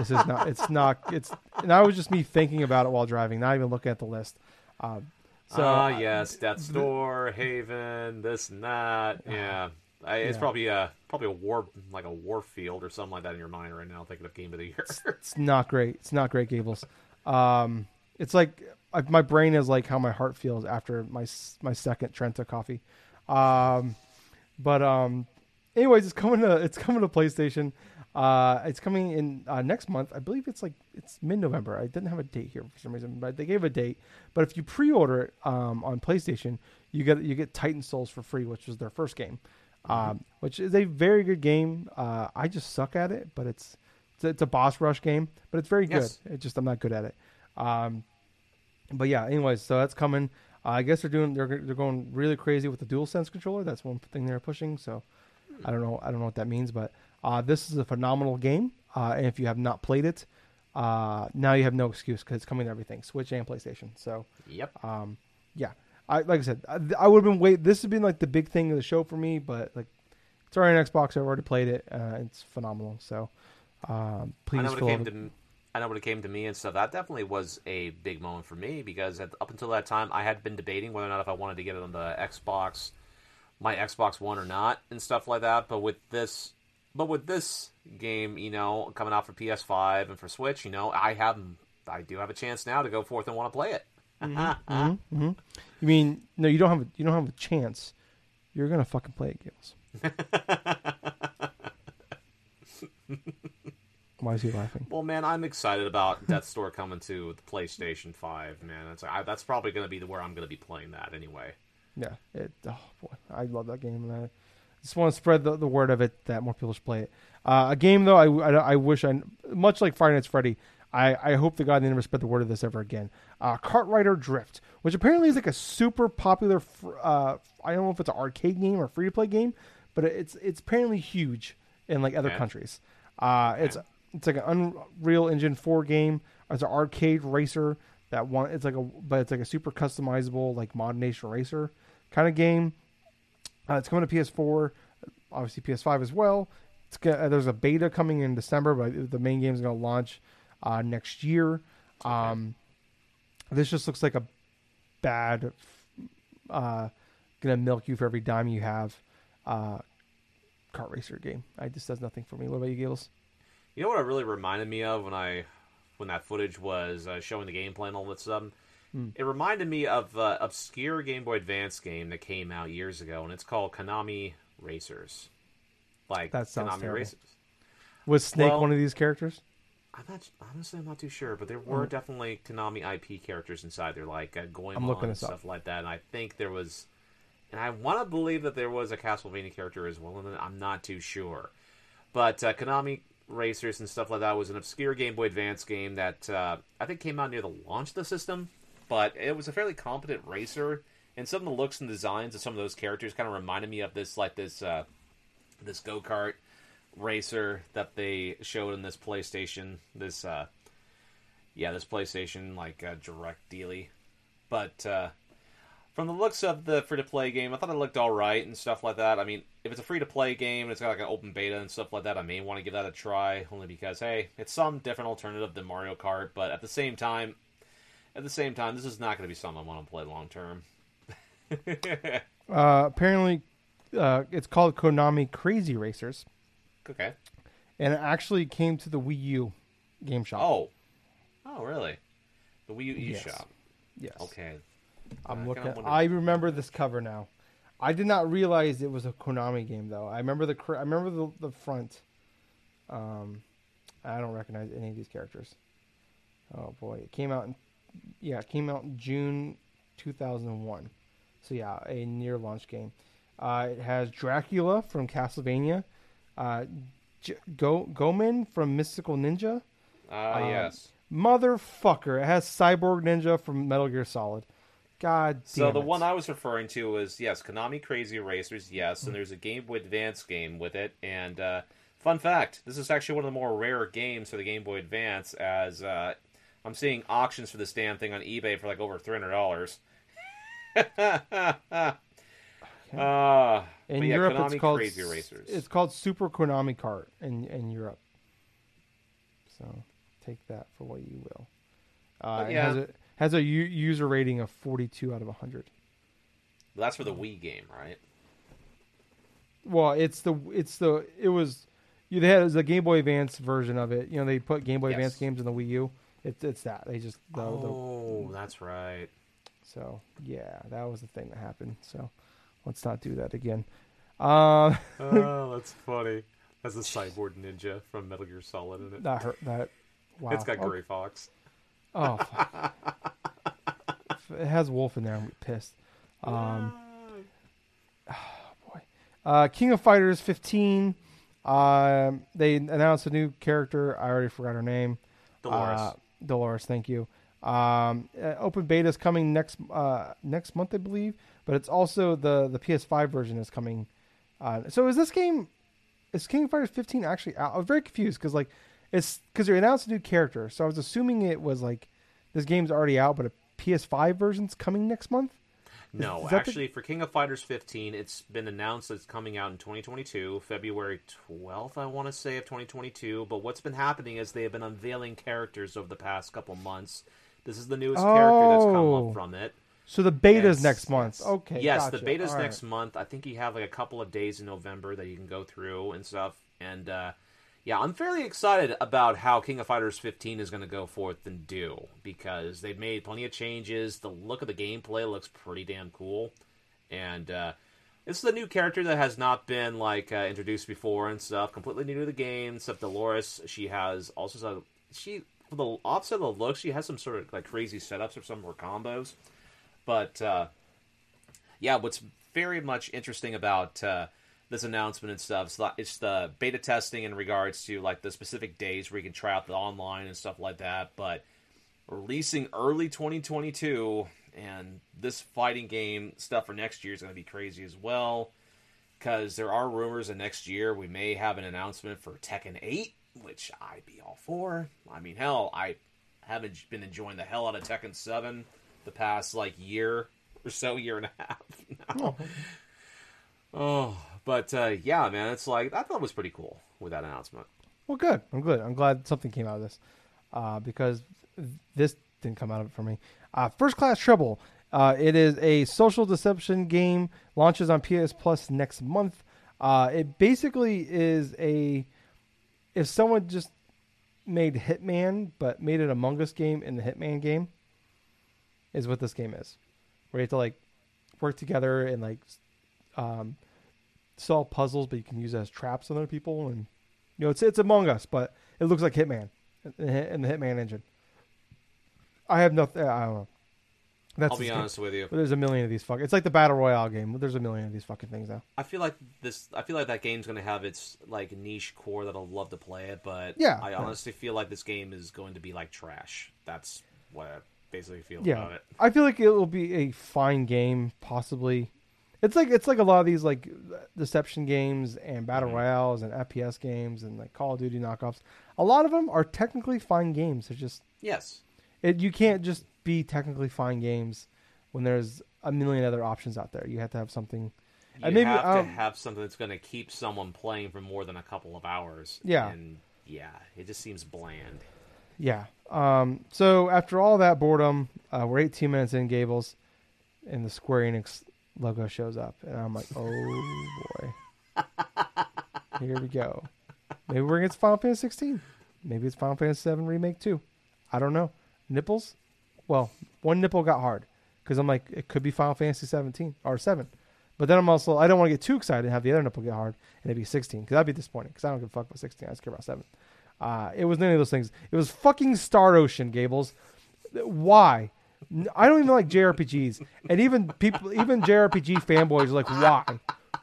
this is not. It's not. It's and that was just me thinking about it while driving, not even looking at the list. Um, so ah, I- yes, Death's Door, Haven, this and that. Yeah, I, it's Yeah. probably a probably a war like a war field or something like that in your mind right now. Thinking of game of the year. it's not great. It's not great, Gables. Um, it's like I, my brain is like how my heart feels after my my second Trenta coffee. Um, but um, anyways, it's coming to it's coming to PlayStation. Uh, it's coming in uh, next month. I believe it's like it's mid-November. I didn't have a date here for some reason, but they gave a date. But if you pre-order it um, on PlayStation, you get you get Titan Souls for free, which was their first game, um, which is a very good game. Uh, I just suck at it, but it's it's, it's a boss rush game, but it's very good. Yes. It's just I'm not good at it. Um, but yeah, anyways, so that's coming. Uh, I guess they're doing they're they're going really crazy with the DualSense controller. That's one thing they're pushing. So I don't know I don't know what that means, but uh, this is a phenomenal game. Uh, and if you have not played it, uh, now you have no excuse because it's coming to everything, Switch and PlayStation. So Yep. um, yeah, I like I said, I, I would have been wait. This has been like the big thing of the show for me, but like it's already on Xbox. I've already played it. Uh, it's phenomenal. So um, please I know when it came to I know when it came to me and stuff. That definitely was a big moment for me because at, up until that time, I had been debating whether or not if I wanted to get it on the Xbox, my Xbox One or not, and stuff like that. But with this, but with this game, you know, coming out for PS5 and for Switch, you know, I have, I do have a chance now to go forth and want to play it. Mhm, mhm. You mean no? You don't have a, you don't have a chance. You're gonna fucking play it, Gills. Why is he laughing? Well, man, I'm excited about Death's Door coming to the PlayStation 5. Man, that's I, that's probably going to be the, where I'm going to be playing that anyway. Yeah, it. Oh boy, I love that game, and I just want to spread the, the word of it that more people should play it. Uh, a game though, I, I, I wish I much like Friday Nights Freddy. I, I hope the God they never spread the word of this ever again. Uh, KartRider Drift, which apparently is like a super popular. fr- Uh, I don't know if it's an arcade game or free to play game, but it's it's apparently huge in like other Okay. countries. Uh, it's it's like an Unreal Engine four game. It's an arcade racer that one. It's like a but it's like a super customizable like ModNation racer kind of game. Uh, it's coming to PS4, obviously PS5 as well. Uh, there's a beta coming in December, but the main game is going to launch uh, next year. Um, this just looks like a bad, uh, gonna milk you for every dime you have. Uh, kart racer game. I just does nothing for me. What about you, Gilles? You know what it really reminded me of when I when that footage was uh, showing the gameplay and all that stuff? Hmm. It reminded me of the obscure Game Boy Advance game that came out years ago, and it's called Konami Racers. Like That sounds Konami terrible. Racers. Was Snake Well- one of these characters? I'm not honestly. I'm not too sure, but there were Mm. definitely Konami IP characters inside there, like uh, Goemon I'm looking and this up. stuff like that. And I think there was, and I want to believe that there was a Castlevania character as well. And I'm not too sure, but uh, Konami Racers and stuff like that was an obscure Game Boy Advance game that uh, I think came out near the launch of the system. But it was a fairly competent racer, and some of the looks and designs of some of those characters kind of reminded me of this, like this, uh, this go kart racer that they showed in this PlayStation. This, uh, yeah, this PlayStation like uh, direct dealy. But uh, from the looks of the free to play game, I thought it looked all right and stuff like that. I mean, if it's a free to play game and it's got like an open beta and stuff like that, I may want to give that a try only because hey, it's some different alternative than Mario Kart. But at the same time, at the same time, this is not going to be something I want to play long term. Uh, apparently, uh, it's called Konami Crazy Racers, okay. and it actually came to the Wii U game shop. Oh, oh, really? The Wii U Yes. eShop. yes. Okay. I'm I looking. At, I remember this cover now. I did not realize it was a Konami game though. I remember the I remember the the front. Um, I don't recognize any of these characters. Oh boy, it came out in yeah, it came out in June 2001. So yeah, a near launch game. Uh, it has Dracula from Castlevania, uh, J- Go Goemon from Mystical Ninja. Uh, Um, yes. Motherfucker, it has Cyborg Ninja from Metal Gear Solid. God So the it. one I was referring to was yes, Konami Crazy Racers, yes, and there's a Game Boy Advance game with it. And uh, fun fact, this is actually one of the more rare games for the Game Boy Advance, as uh, I'm seeing auctions for this damn thing on eBay for like over three hundred dollars. uh, In yeah, Europe, Konami it's called Crazy Racers. It's called Super Konami Kart in in Europe. So take that for what you will. Uh, it yeah. has a has a u- user rating of 42 out of 100. That's for the Wii game, right? Well, it's the it's the it was you they had it was a Game Boy Advance version of it. You know they put Game Boy Yes. Advance games in the Wii U. It's it's that they just the, oh, that's right. so yeah that was the thing that happened. So let's not do that again. Uh, oh, that's funny. Has a cyborg ninja from Metal Gear Solid in it. That hurt. That wow. It's got Oh, Gray Fox. Oh, fuck. It has Wolf in there. I'm pissed. Um, uh, King of Fighters 15. Um, they announced a new character. I already forgot her name. Dolores. Uh, Dolores, thank you. Um, uh, open beta is coming next uh, next month, I believe. But it's also the the PS5 version is coming. Uh, so is this game? Is King of Fighters 15 actually out? I was very confused because like it's because they announced a new character, so I was assuming it was like this game's already out, but a PS5 version's coming next month. No, that the- actually, for King of Fighters 15, it's been announced that it's coming out in 2022, February 12th, I want to say, of 2022. But what's been happening is they have been unveiling characters over the past couple months. This is the newest character that's come Oh. up from it. So the beta's next month. Okay. Yes, gotcha. the beta's All right. next month. I think you have like a couple of days in November that you can go through and stuff. And uh, yeah, I'm fairly excited about how King of Fighters 15 is going to go forth and do because they've made plenty of changes. The look of the gameplay looks pretty damn cool, and uh, this is a new character that has not been like uh, introduced before and stuff. Completely new to the game. Except Dolores, she has also some, she for the opposite of the look, she has some sort of like crazy setups or some her combos. But uh, yeah, what's very much interesting about uh, this announcement and stuff that it's the beta testing in regards to like the specific days where you can try out the online and stuff like that. But releasing early 2022 and this fighting game stuff for next year is going to be crazy as well because there are rumors that next year we may have an announcement for Tekken 8, which I'd be all for. I mean, hell, I haven't been enjoying the hell out of Tekken 7 the past like year or so, year and a half now. Oh, oh. But uh, yeah, man, it's like I thought it was pretty cool with that announcement. Well, good. I'm good. I'm glad something came out of this uh, because this didn't come out of it for me. Uh, First Class Trouble. Uh, it is a social deception game. Launches on PS Plus next month. Uh, it basically is a if someone just made Hitman but made it Among Us game in the Hitman game is what this game is. Where you have to like work together and like um, solve puzzles, but you can use it as traps on other people and you know, it's it's Among Us, but it looks like Hitman in the Hitman engine. I have nothing. Uh, I don't know. That's I'll be this game. honest with you. But there's a million of these fucking. It's like the battle royale game. There's a million of these fucking things now. I feel like this. I feel like that game's going to have its like niche core that'll love to play it, but Yeah, I yeah. honestly feel like this game is going to be like trash. That's what I basically feel Yeah, about it. I feel like it will be a fine game, possibly. It's like it's like a lot of these like deception games and battle Mhm. royales and FPS games and like Call of Duty knockoffs. A lot of them are technically fine games. They're just Yes, it, you can't just be technically fine games when there's a million other options out there. You have to have something. you And maybe, have um, to have something that's going to keep someone playing for more than a couple of hours. Yeah. and yeah, it just seems bland. Yeah. Um, so after all that boredom, uh, we're 18 minutes in, Gables, and the Square Enix logo shows up, and I'm like, oh boy, here we go. Maybe we're gonna against Final Fantasy 16. Maybe it's Final Fantasy 7 remake too. I don't know. Nipples? Well, one nipple got hard because I'm like, it could be Final Fantasy 17 or 7. But then I'm also, I don't want to get too excited and have the other nipple get hard and it'd be 16 because that'd be disappointing because I don't give a fuck about 16. I just care about 7. Uh, it was none of those things. It was fucking Star Ocean, Gables. Why? I don't even like JRPGs, and even people, even JRPG fanboys are like, why?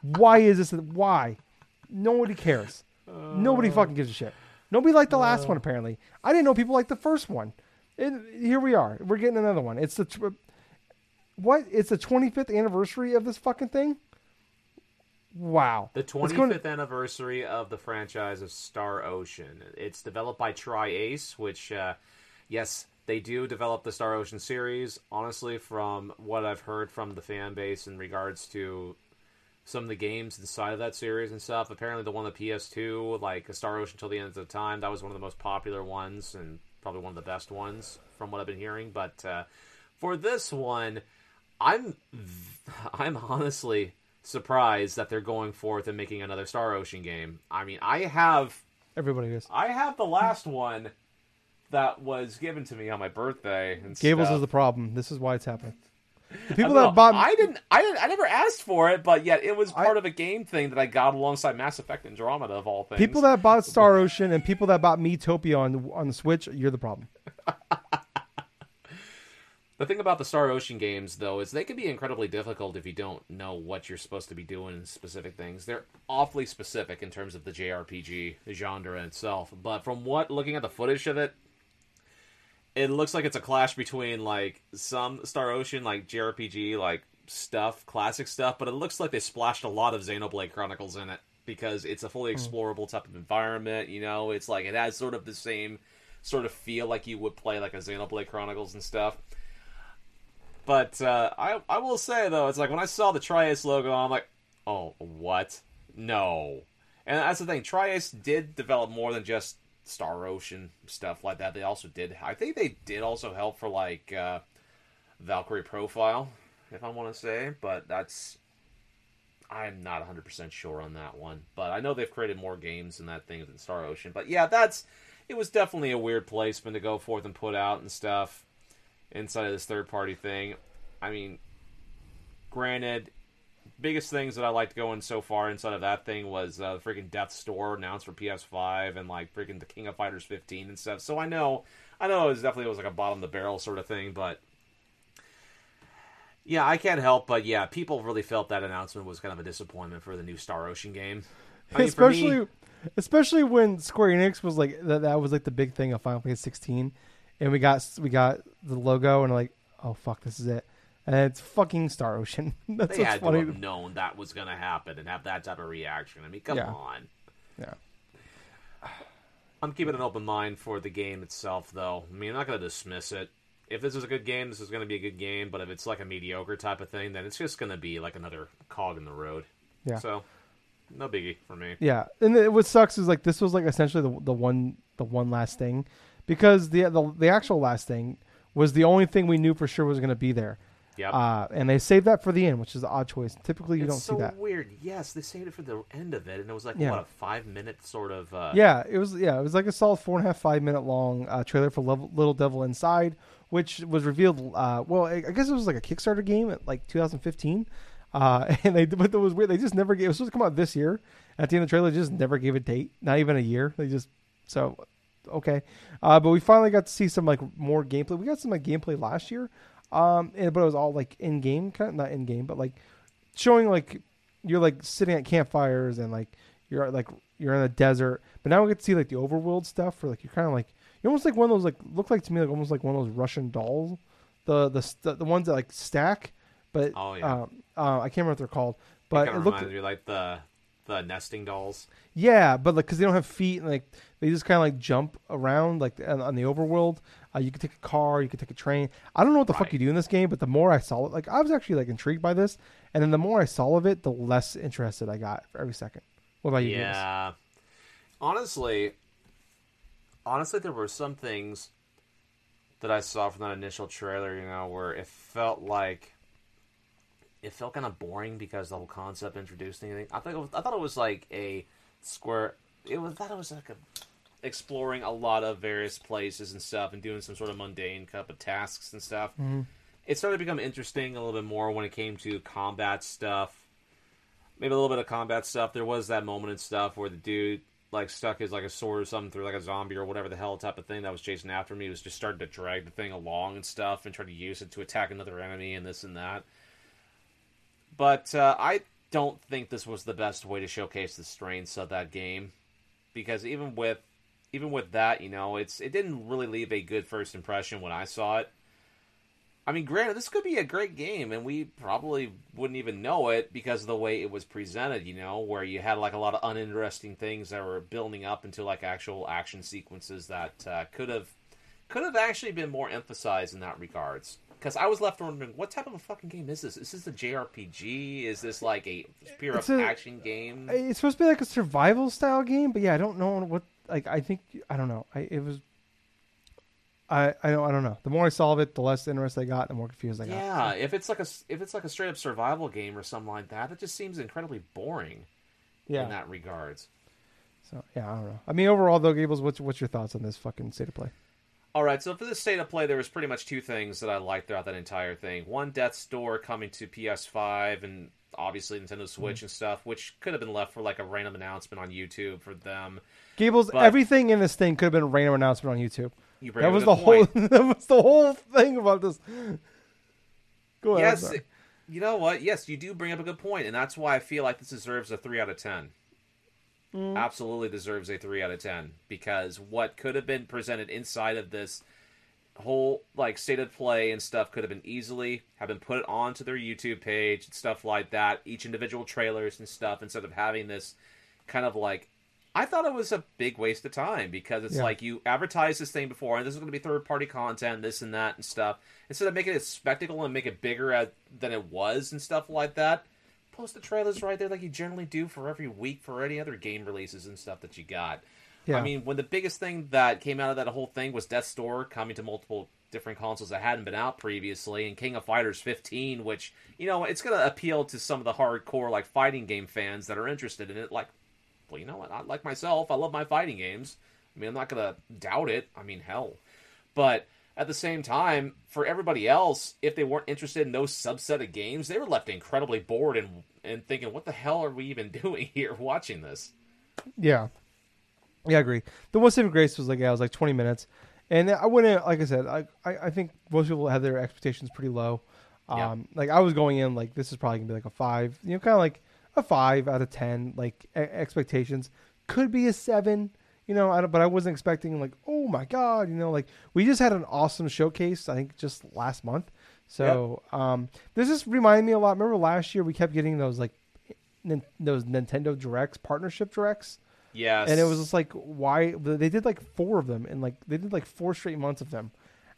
Why is this? Why? Nobody cares. Nobody fucking gives a shit. Nobody liked the last one. Apparently, I didn't know people liked the first one. And here we are. We're getting another one. It's the tw- what? It's the 25th anniversary of this fucking thing. Wow. The 25th going- anniversary of the franchise of Star Ocean. It's developed by tri-Ace, which, uh, yes, they do develop the Star Ocean series. Honestly, from what I've heard from the fan base in regards to some of the games inside of that series and stuff, apparently the one on the PS2, like Star Ocean Till the End of the Time, that was one of the most popular ones and probably one of the best ones from what I've been hearing. But uh, for this one, I'm I'm honestly surprised that they're going forth and making another Star Ocean game. I mean, I have Everybody is. I have the last one that was given to me on my birthday. And Gables stuff. is the problem. This is why it's happening. The people that bought I didn't. I didn't. I never asked for it, but yet it was I- part of a game thing that I got alongside Mass Effect Andromeda of all things. people that bought Star Ocean and people that bought Miitopia on on the Switch, you're the problem. The thing about the Star Ocean games, though, is they can be incredibly difficult if you don't know what you're supposed to be doing in specific things. They're awfully specific in terms of the JRPG genre itself. But from what looking at the footage of it, it looks like it's a clash between like some Star Ocean like JRPG like stuff, classic stuff, but it looks like they splashed a lot of Xenoblade Chronicles in it because it's a fully explorable type of environment. You know, it's like it has sort of the same sort of feel like you would play like a Xenoblade Chronicles and stuff. But uh, I I will say though, it's like when I saw the tri-Ace logo, I'm like, oh what? No. And that's the thing. tri-Ace did develop more than just Star Ocean stuff like that. They also did. I think they did also help for like uh, Valkyrie Profile, if I want to say. But that's I'm not 100 percent sure on that one. But I know they've created more games in that thing than Star Ocean. But yeah, that's it was definitely a weird placement to go forth and put out and stuff inside of this third party thing. I mean, granted, biggest things that I liked going so far inside of that thing was uh, the freaking Death's Door announced for PS5 and like freaking the King of Fighters 15 and stuff. So I know, I know it was definitely it was like a bottom the barrel sort of thing, but yeah, I can't help but yeah, people really felt that announcement was kind of a disappointment for the new Star Ocean game. I mean, for me- especially especially when Square Enix was like that, that was like the big thing of Final Fantasy 16 and we got we got the logo and like oh fuck this is it and it's fucking Star Ocean that's they had funny to have known that was going to happen and have that type of reaction. I mean, come Yeah. on. yeah I'm keeping an open mind for the game itself, though. I mean, I'm not going to dismiss it. If this is a good game, this is going to be a good game. But if it's like a mediocre type of thing, then it's just going to be like another cog in the road. Yeah. So, no biggie for me. yeah and it, what sucks is like this was like essentially the the one the one last thing because the the, the actual last thing was the only thing we knew for sure was going to be there Yep. uh, and they saved that for the end which is the odd choice typically you it's don't so see that weird. Yes, they saved it for the end of it, and it was like Yeah. what a five minute sort of. Uh, Yeah, it was. Yeah, it was like a solid four and a half, five minute long uh, trailer for Level, Little Devil Inside, which was revealed. Uh, well, I guess it was like a Kickstarter game at like 2015, uh, and they but it was weird. They just never gave. It was supposed to come out this year. At the end of the trailer, they just never gave a date, not even a year. They just so okay. Uh, but we finally got to see some like more gameplay. We got some like gameplay last year, um, and, but it was all like in game, kind of not in game, but like showing like you're like sitting at campfires and like you're like you're in a desert. But now we get to see like the overworld stuff, where like you're kind of like you're almost like one of those like look like to me like almost like one of those Russian dolls, the the the ones that like stack. But Oh, yeah. um, uh, I can't remember what they're called. But it of looked reminds me like the the nesting dolls. yeah, but like because they don't have feet and like they just kind of like jump around like on, on the overworld. Uh, you could take a car, you could take a train. I don't know what the fuck you do in this game, but the more I saw it, like I was actually like intrigued by this, and then the more I saw of it, the less interested I got for every second. What about you? Yeah. Honestly, honestly, there were some things that I saw from that initial trailer, you know, where it felt like it felt kind of boring because the whole concept introduced anything. I thought it was, I thought it was like a square. It was I thought it was like a exploring a lot of various places and stuff and doing some sort of mundane cup of tasks and stuff. It started to become interesting a little bit more when it came to combat stuff maybe a little bit of combat stuff. There was that moment and stuff where the dude like stuck his like a sword or something through like a zombie or whatever the hell type of thing that was chasing after me. He was just starting to drag the thing along and stuff and try to use it to attack another enemy and this and that. But uh, I don't think this was the best way to showcase the strengths of that game because even with even with that, you know, it's it didn't really leave a good first impression when I saw it. I mean, granted, this could be a great game, and we probably wouldn't even know it because of the way it was presented. You know, where you had like a lot of uninteresting things that were building up into like actual action sequences that uh, could have could have actually been more emphasized in that regards. Because I was left wondering, what type of a fucking game is this? Is this a JRPG? Is this like a pure a- action game? It's supposed to be like a survival style game, but yeah, I don't know what. Like, I think I don't know. I it was. I I don't I don't know. The more I solve it, the less interest I got, the more confused I got. Yeah, if it's like a if it's like a straight up survival game or something like that, it just seems incredibly boring yeah. in that regards. So yeah, I don't know. I mean, overall though, Gables, what's what's your thoughts on this fucking state of play? All right, so for this state of play, there was pretty much two things that I liked throughout that entire thing. One, Death's Door coming to PS5 and obviously Nintendo Switch Mm-hmm. and stuff, which could have been left for like a random announcement on YouTube for them. Gables, But- everything in this thing could have been a random announcement on YouTube. You bring That up was the good whole. that was the whole thing about this. Go ahead. Yes, you know what? Yes, you do bring up a good point, and that's why I feel like this deserves a three out of ten. Mm. Absolutely deserves a three out of ten because what could have been presented inside of this whole like state of play and stuff could have been easily have been put onto their YouTube page and stuff like that. Each individual trailers and stuff instead of having this kind of like. I thought it was a big waste of time because it's Yeah. like you advertised this thing before, and this is going to be third party content, this and that and stuff. Instead of making it a spectacle and make it bigger at, than it was and stuff like that, post the trailers right there like you generally do for every week for any other game releases and stuff that you got. Yeah. I mean, when the biggest thing that came out of that whole thing was Death's Door coming to multiple different consoles that hadn't been out previously, and King of Fighters 15, which you know it's going to appeal to some of the hardcore like fighting game fans that are interested in it. Like, well, you know what? I like myself. I love my fighting games. I mean, I'm not going to doubt it. I mean, hell, but at the same time, for everybody else, if they weren't interested in those subset of games, they were left incredibly bored and and thinking, "What the hell are we even doing here watching this?" Yeah, yeah, I agree. The one saving grace was like yeah, it was like twenty minutes, and I went in like I said, I I, I think most people have their expectations pretty low. Um, Yeah. like I was going in like this is probably gonna be like a five, you know, kind of like a five out of ten. Like e- expectations could be a seven, you know, I don't, but I wasn't expecting like oh my god, you know, like we just had an awesome showcase. I think just last month. So um, this just reminded me a lot. Remember last year we kept getting those like nin- those Nintendo Directs partnership directs Yes, and it was just like why they did like four of them and like they did like four straight months of them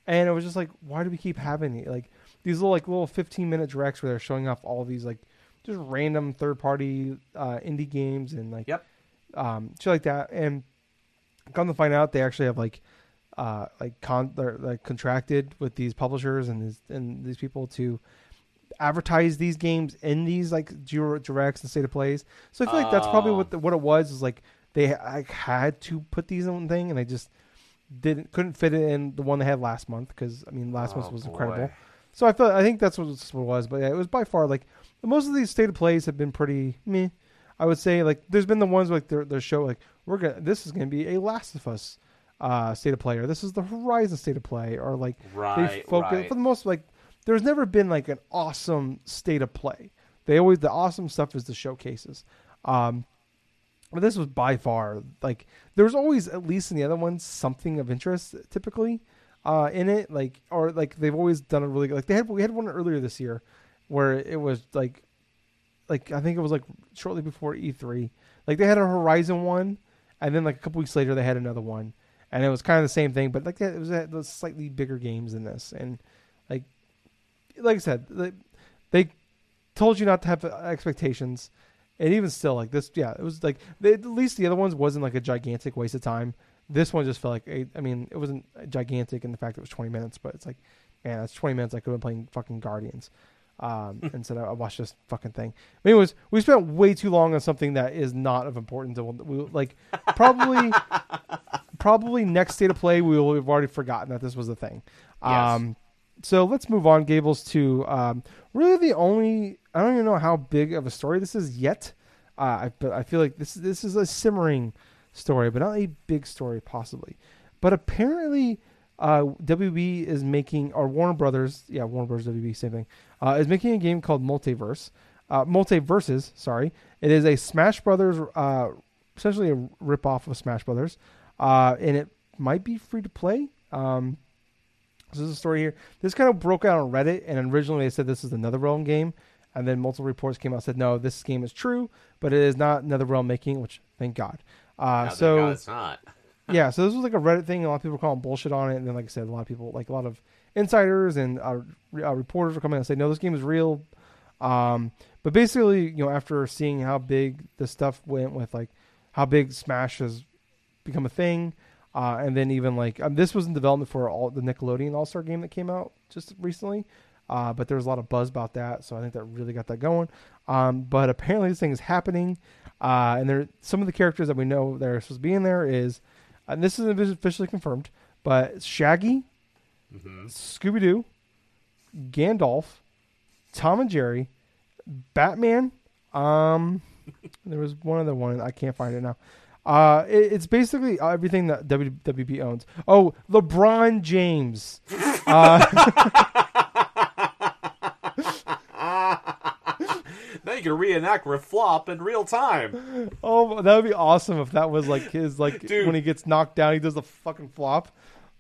and it was just like why do we keep having it? like these little like little 15 minute directs where they're showing off all these like just random third party uh indie games and like Yep. um shit like that and come to find out they actually have like uh like con they're like contracted with these publishers and these and these people to advertise these games in these like directs and state of plays. So I feel like that's probably what the, what it was is like they like had to put these in one thing and they just didn't couldn't fit it in the one they had last month because I mean last Oh, month was boy. incredible. So I felt I think that's what it was, but yeah, it was by far like most of these state of plays have been pretty meh. I would say like there's been the ones like their their show like we're gonna this is gonna be a Last of Us uh state of play or this is the Horizon state of play or like they right, focus right. for the most like there's never been like an awesome state of play. They always the awesome stuff is the showcases. Um but this was by far like there was always at least in the other ones something of interest typically uh in it like or like they've always done a really good like they had we had one earlier this year where it was like like I think it was like shortly before E3 like they had a Horizon one and then like a couple weeks later they had another one. And it was kind of the same thing but like it was the slightly bigger games than this. And like like I said they, they told you not to have expectations and even still like this yeah it was like they, at least the other ones wasn't like a gigantic waste of time. This one just felt like a, i mean it wasn't gigantic in the fact it was 20 minutes but it's like man that's 20 minutes i could have been playing fucking guardians. Um instead i watched this fucking thing. But anyways we spent way too long on something that is not of importance to we like probably probably next state of play we will have already forgotten that this was a thing. Yes. um so let's move on, Gables, to um, really the only. I don't even know how big of a story this is yet, uh, I, but I feel like this this is a simmering story, but not a big story possibly. But apparently, uh, WB is making, or Warner Brothers, yeah, Warner Brothers, WB, same thing, uh, is making a game called Multiverse, uh, MultiVersus. Sorry, it is a Smash Brothers, uh, essentially a rip off of Smash Brothers, uh, and it might be free to play. Um, so there's a story here. This kind of broke out on Reddit, and originally they said this is a NetherRealm game, and then multiple reports came out said no, this game is true, but it is not a NetherRealm making, which thank God. Uh, thank so God it's not. yeah, so this was like a Reddit thing. A lot of people were calling bullshit on it, and then like I said, a lot of people, like a lot of insiders and uh, uh, reporters, were coming out and say no, this game is real. Um, but basically, you know, after seeing how big the stuff went with like how big Smash has become a thing, uh, and then even like um, this was in development for all the Nickelodeon All Star game that came out just recently. Uh, but there was a lot of buzz about that, so I think that really got that going. Um, but apparently, this thing is happening, uh, and there some of the characters that we know that are supposed to be in there is, and this isn't officially confirmed, but Shaggy, hmm Scooby Doo, Gandalf, Tom and Jerry, Batman. Um, there was one other one I can't find it now. Uh, it, it's basically everything that w, WB owns. Oh, LeBron James. Uh, Now you can reenact with Flop in real time. oh, that would be awesome if that was like his like Dude. when he gets knocked down, he does a fucking flop.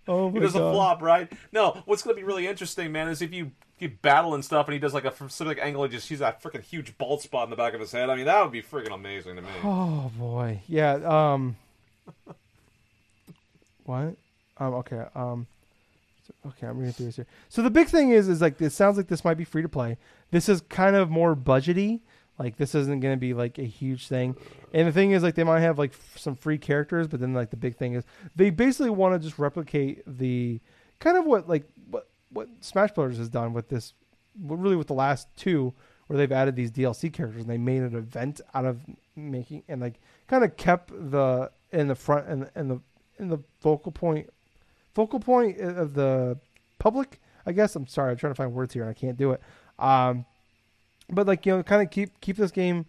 Oh my He does a flop, right? No, what's going to be really interesting, man, is if you you battle and stuff, and he does like a specific angle, and just sees that freaking huge bald spot in the back of his head. I mean, that would be freaking amazing to me. Oh boy, yeah. Um, what? Um, okay. Um, okay. I'm reading through this here. So the big thing is, is like it sounds like this might be free to play. This is kind of more budgety. Like this isn't going to be like a huge thing. And the thing is, like they might have like f- some free characters, but then like the big thing is they basically want to just replicate the kind of what like what what Smash Brothers has done with this, really with the last two, where they've added these DLC characters and they made an event out of making and like kind of kept the in the front and and the in the focal point focal point of the public. I guess I'm sorry, I'm trying to find words here and I can't do it. Um, but like you know, kind of keep keep this game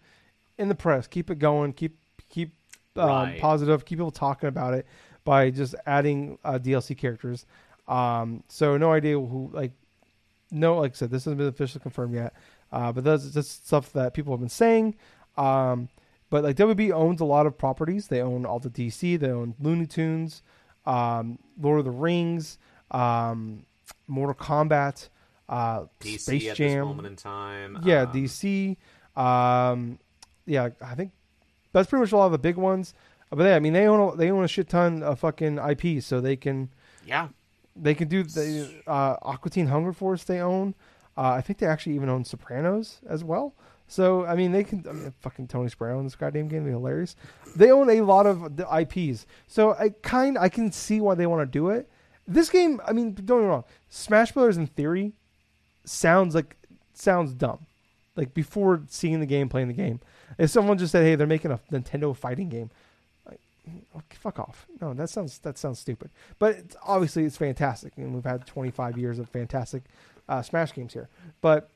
in the press, keep it going, keep keep um, Right. positive, keep people talking about it by just adding uh, DLC characters. Um, so no idea who like no like I said this hasn't been officially confirmed yet, uh, but that's just stuff that people have been saying. Um, but like WB owns a lot of properties. They own all the DC. They own Looney Tunes, um, Lord of the Rings, um, Mortal Kombat, uh, DC Space at Jam. this moment in time. Yeah, um, DC. Um, yeah, I think that's pretty much a lot of the big ones. But yeah, I mean, they own a, they own a shit ton of fucking IP, so they can Yeah, they can do the uh, Aqua Teen Hunger Force. They own. Uh, I think they actually even own Sopranos as well. So I mean, they can. I mean, fucking Tony Soprano in this goddamn game would be hilarious. They own a lot of the IPs, so I kind I can see why they want to do it. This game, I mean, don't get me wrong. Smash Brothers in theory sounds like sounds dumb. Like before seeing the game, playing the game, if someone just said, "Hey, they're making a Nintendo fighting game," fuck off. No, that sounds that sounds stupid. But it's, obviously, it's fantastic, and we've had 25 years of fantastic uh, Smash games here. But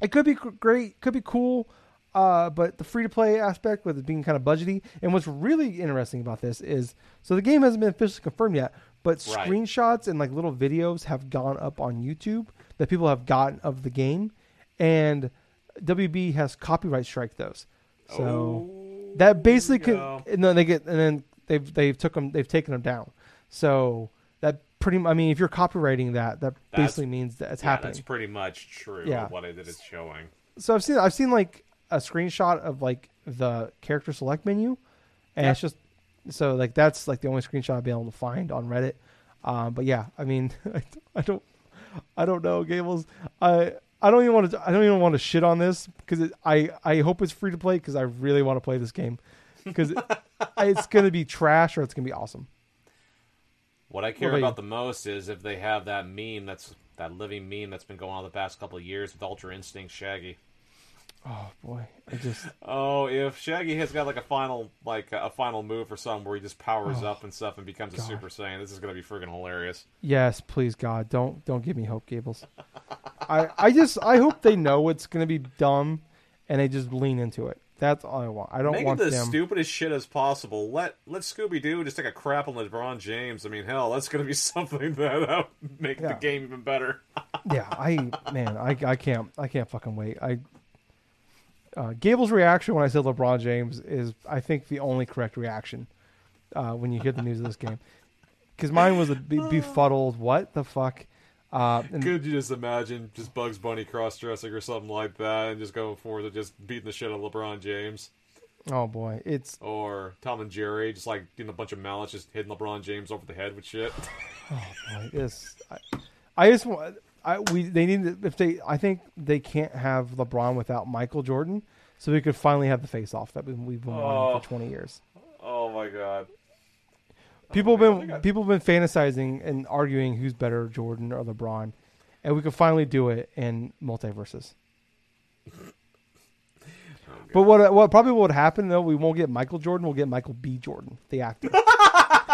it could be great, could be cool. Uh, but the free to play aspect with it being kind of budgety, and what's really interesting about this is, so the game hasn't been officially confirmed yet, but Right. screenshots and like little videos have gone up on YouTube that people have gotten of the game, and WB has copyright strike those. So Oh, that basically could, and then they get and then they've they've took them they've taken them down. So that pretty I mean if you're copywriting that that That's- basically means that it's yeah, happening. that's pretty much true. Yeah. what it is showing. so I've seen I've seen like a screenshot of like the character select menu, and it's just so like that's like the only screenshot I've been able to find on Reddit. Um, but yeah, I mean, I don't, I don't know, Gables. I I don't even want to I don't even want to shit on this because I I hope it's free to play because I really want to play this game because it, it's gonna be trash or it's gonna be awesome. What I care about about the most is if they have that meme that's that living meme that's been going on the past couple of years with Ultra Instinct Shaggy. Oh boy, I just Oh, if Shaggy has got like a final like a final move or something where he just powers Oh, up and stuff and becomes a Super Saiyan, this is gonna be freaking hilarious. Yes, please God, don't don't give me hope, Gables. I I just I hope they know it's gonna be dumb, and they just lean into it. That's all I want. I don't Make it want the them. stupidest shit as possible. Let let Scooby Doo just take a crap on LeBron James. I mean, hell, that's gonna be something that uh, make the game even better. yeah, I man, I I can't I can't fucking wait. I uh, Gable's reaction when I said LeBron James is I think the only correct reaction uh, when you hear the news of this game. Because mine was a be- befuddled. What the fuck? Uh, and Could you just imagine just Bugs Bunny cross dressing or something like that, and just going forward and just beating the shit out of LeBron James? oh boy, it's Or Tom and Jerry, just like doing a bunch of mallets, just hitting LeBron James over the head with shit. Oh boy, this I, I just want I we they need if they I think they can't have LeBron without Michael Jordan, so we could finally have the face off that we- we've been wanting Oh. for twenty years. Oh my god. People have been think people have been fantasizing and arguing who's better, Jordan or LeBron, and we could finally do it in MultiVersus. Oh, But what what probably what would happen though, we won't get Michael Jordan, we'll get Michael B. Jordan, the actor.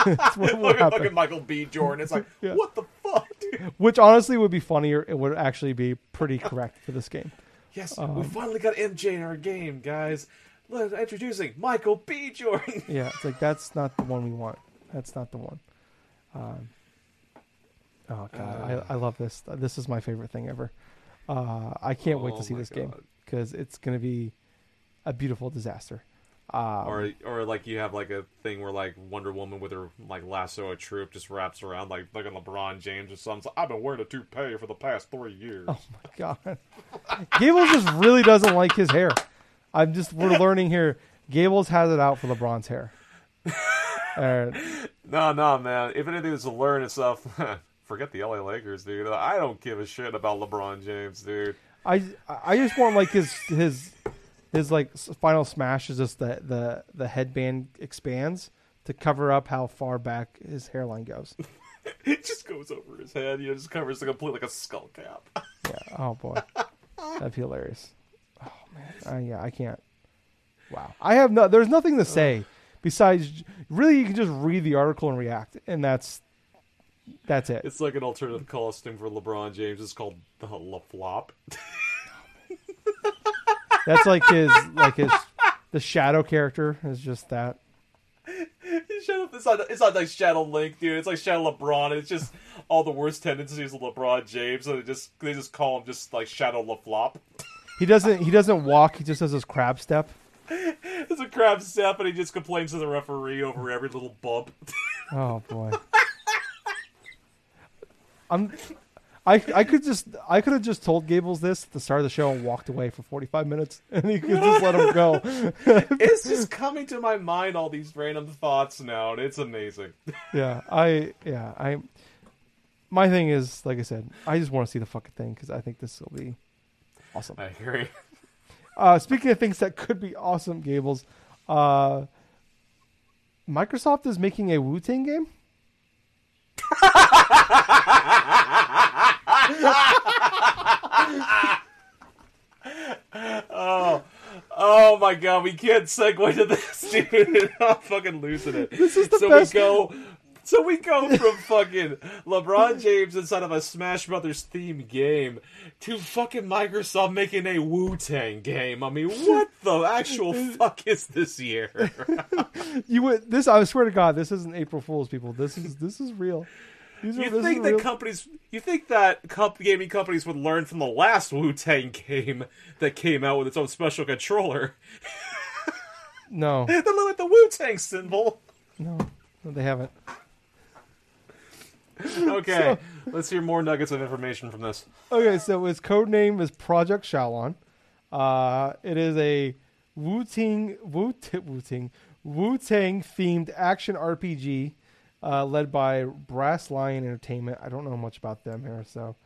That's what will Look at Michael B. Jordan. It's like, Yeah. what the fuck, dude? Which honestly would be funnier. It would actually be pretty correct for this game. Yes, Um, we finally got MJ in our game, guys. Let introducing Michael B. Jordan. Yeah, it's like that's not the one we want. That's not the one. Um, oh god, Uh. I, I love this. This is my favorite thing ever. Uh, I can't wait Oh to see my this game because it's gonna be a beautiful disaster. Um, Or, or like you have like a thing where like Wonder Woman with her like lasso a troop just wraps around like like a LeBron James or something. Like, I've been wearing a toupee for the past three years. Oh my god, Gables just really doesn't like his hair. I'm just we're learning here. Gables has it out for LeBron's hair. No, no, man. If anything is to learn and stuff, forget the LA Lakers, dude. I don't give a shit about LeBron James, dude. I I just want like his his his like final smash is just the the the headband expands to cover up how far back his hairline goes. It just goes over his head. You know, just covers the complete like a skull cap. Yeah. Oh boy, that'd be hilarious. Oh man. Uh, yeah, I can't. Wow. I have no. There's nothing to say besides. Really, you can just read the article and react, and that's that's it. It's like an alternative costume for LeBron James. It's called the La Flop. That's like his like his the shadow character is just that. It's not. It's not like Shadow Link, dude. It's like Shadow LeBron. It's just all the worst tendencies of LeBron James, and they just they just call him just like Shadow LaFlop. He doesn't he doesn't walk. He just does his crab step. It's a crab step, and he just complains to the referee over every little bump. Oh boy. I'm I I could just I could have just told Gables this at the start of the show and walked away for 45 minutes and he could just let him go. it's just coming to my mind all these random thoughts now, and it's amazing. yeah, I yeah, I my thing is like I said, I just want to see the fucking thing cuz I think this will be awesome. I agree. Uh speaking of things that could be awesome, Gables, uh Microsoft is making a Wu-Tang game? Oh, oh my god, we can't segue to this, dude. I'm fucking losing it. This is the so best- we go. So we go from fucking LeBron James inside of a Smash Brothers theme game to fucking Microsoft making a Wu Tang game. I mean, what the actual fuck is this year? You would this I swear to god this isn't April Fools people. This is this is real. These You this think that real. companies? You think that comp- gaming companies would learn from the last Wu Tang game that came out with its own special controller? No. They look at the Wu Tang symbol. No. No, they haven't. Okay, let's hear more nuggets of information from this. Okay, so its code name is Project Shaolin. Uh, it is a Wu Tang Wu Wu Tang Wu Tang themed action RPG uh, led by Brass Lion Entertainment. I don't know much about them here, so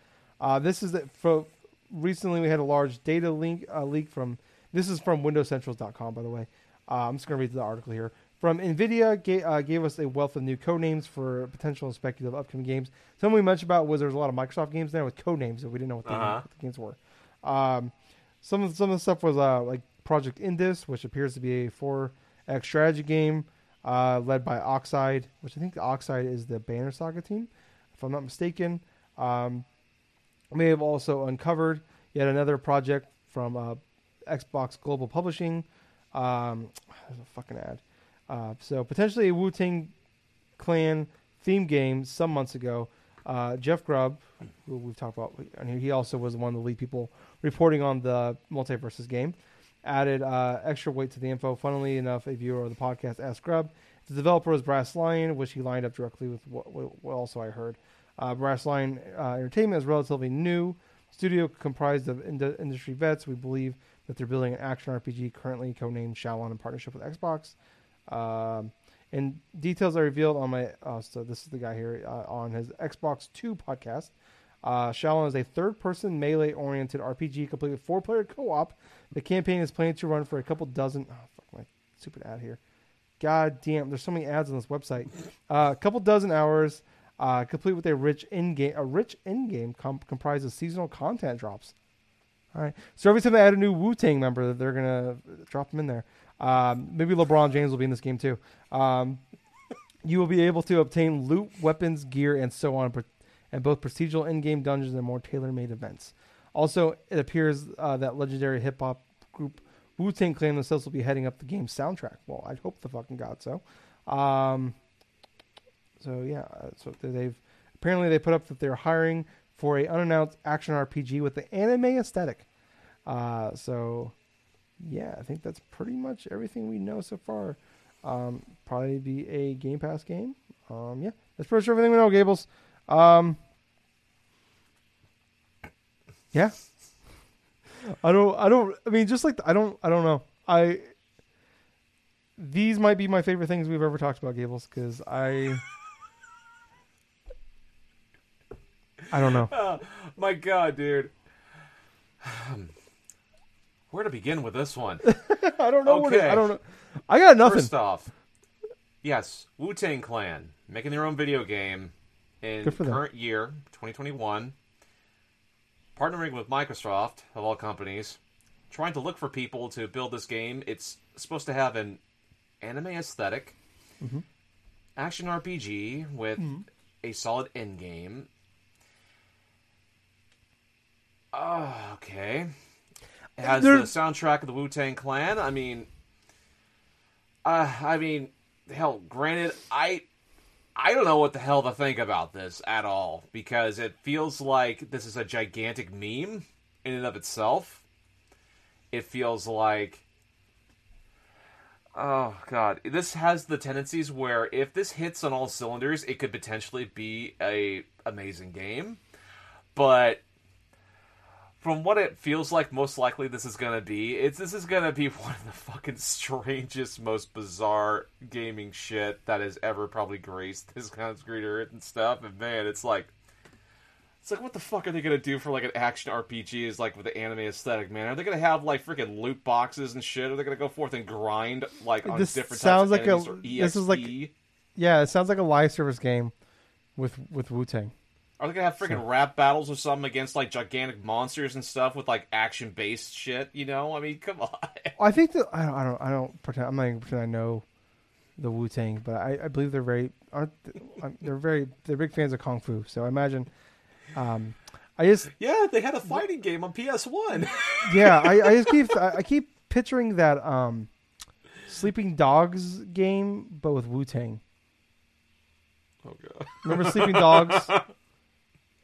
uh, this is the, for recently we had a large data link uh, leak from this is from WindowsCentrals.com by the way. Uh, I'm just going to read the article here. From NVIDIA ga- uh, gave us a wealth of new code names for potential and speculative upcoming games. Something we mentioned about was there's a lot of Microsoft games there with code names that we didn't know what the, Uh-huh. what the games were. Um, some of some of the stuff was uh, like Project Indus, which appears to be a 4X strategy game uh, led by Oxide, which I think Oxide is the Banner Saga team, if I'm not mistaken. Um, we have also uncovered yet another project from uh, Xbox Global Publishing. Um, there's a fucking ad. Uh, so potentially a Wu Tang Clan theme game some months ago. Uh, Jeff Grubb, who we've talked about, and he also was one of the lead people reporting on the MultiVersus game, added uh, extra weight to the info. Funnily enough, a viewer of the podcast asked Grubb. The developer is Brass Lion, which he lined up directly with what, what, also I heard. Uh, Brass Lion uh, Entertainment is relatively new studio comprised of ind- industry vets. We believe that they're building an action RPG currently codenamed Shaolin in partnership with Xbox. Um, and details are revealed on my. Uh, so this is the guy here uh, on his Xbox Two podcast. Uh, Shaolin is a third-person melee-oriented RPG complete with four-player co-op. The campaign is planned to run for a couple dozen. Oh, fuck my stupid ad here. God damn, there's so many ads on this website. Uh, a couple dozen hours, uh, complete with a rich in-game, a rich in-game com- comprised of seasonal content drops. All right. So every time they add a new Wu Tang member, they're gonna drop them in there. Um, maybe LeBron James will be in this game too. Um, You will be able to obtain loot, weapons, gear, and so on, and both procedural in-game dungeons and more tailor-made events. Also, it appears uh, that legendary hip hop group Wu Tang Clan themselves will be heading up the game's soundtrack. Well, I hope the fucking god so. Um, so yeah, so they've apparently they put up that they're hiring for a unannounced action RPG with the anime aesthetic. Uh, so yeah, I think that's pretty much everything we know so far. Um, probably be a Game Pass game. Um, yeah, that's pretty much everything we know, Gables. Um, yeah. I don't. I don't. I mean, just like I don't. I don't know. I. These might be my favorite things we've ever talked about, Gables, because I. I don't know. Oh, my God, dude. Where to begin with this one? I don't know. What it, Okay. I don't know. I got nothing. First off, yes, Wu Tang Clan making their own video game in current year 2021, partnering with Microsoft of all companies, trying to look for people to build this game. It's supposed to have an anime esthetic Mm-hmm. action RPG with a solid end game. Oh, okay. It has the soundtrack of the Wu Tang Clan. I mean, uh, I mean, hell, granted, I I don't know what the hell to think about this at all because it feels like this is a gigantic meme in and of itself. It feels like Oh god, this has the tendencies where if this hits on all cylinders, it could potentially be a amazing game. But from what it feels like, most likely this is gonna be, it's this is gonna be one of the fucking strangest, most bizarre gaming shit that has ever probably graced this kind of screen earth and stuff. And man, it's like, it's like what the fuck are they gonna do for like an action RPG? Is like with the anime aesthetic, man? Are they gonna have like freaking loot boxes and shit? Are they gonna go forth and grind like on This different sounds types like a- this is like- Yeah, it sounds like a live service game with with Wu Tang. Are they gonna have freaking rap battles or something against like gigantic monsters and stuff with like action based shit? You know, I mean, come on. I think that I don't. I don't. I don't pretend. I'm not even pretend I know the Wu Tang, but I, I believe they're very aren't th- they're very they're big fans of kung fu. So I imagine. Um, I just yeah, they had a fighting game on PS One. yeah. I, I just keep I, I keep picturing that um, Sleeping Dogs game, but with Wu Tang. oh god. Remember Sleeping Dogs?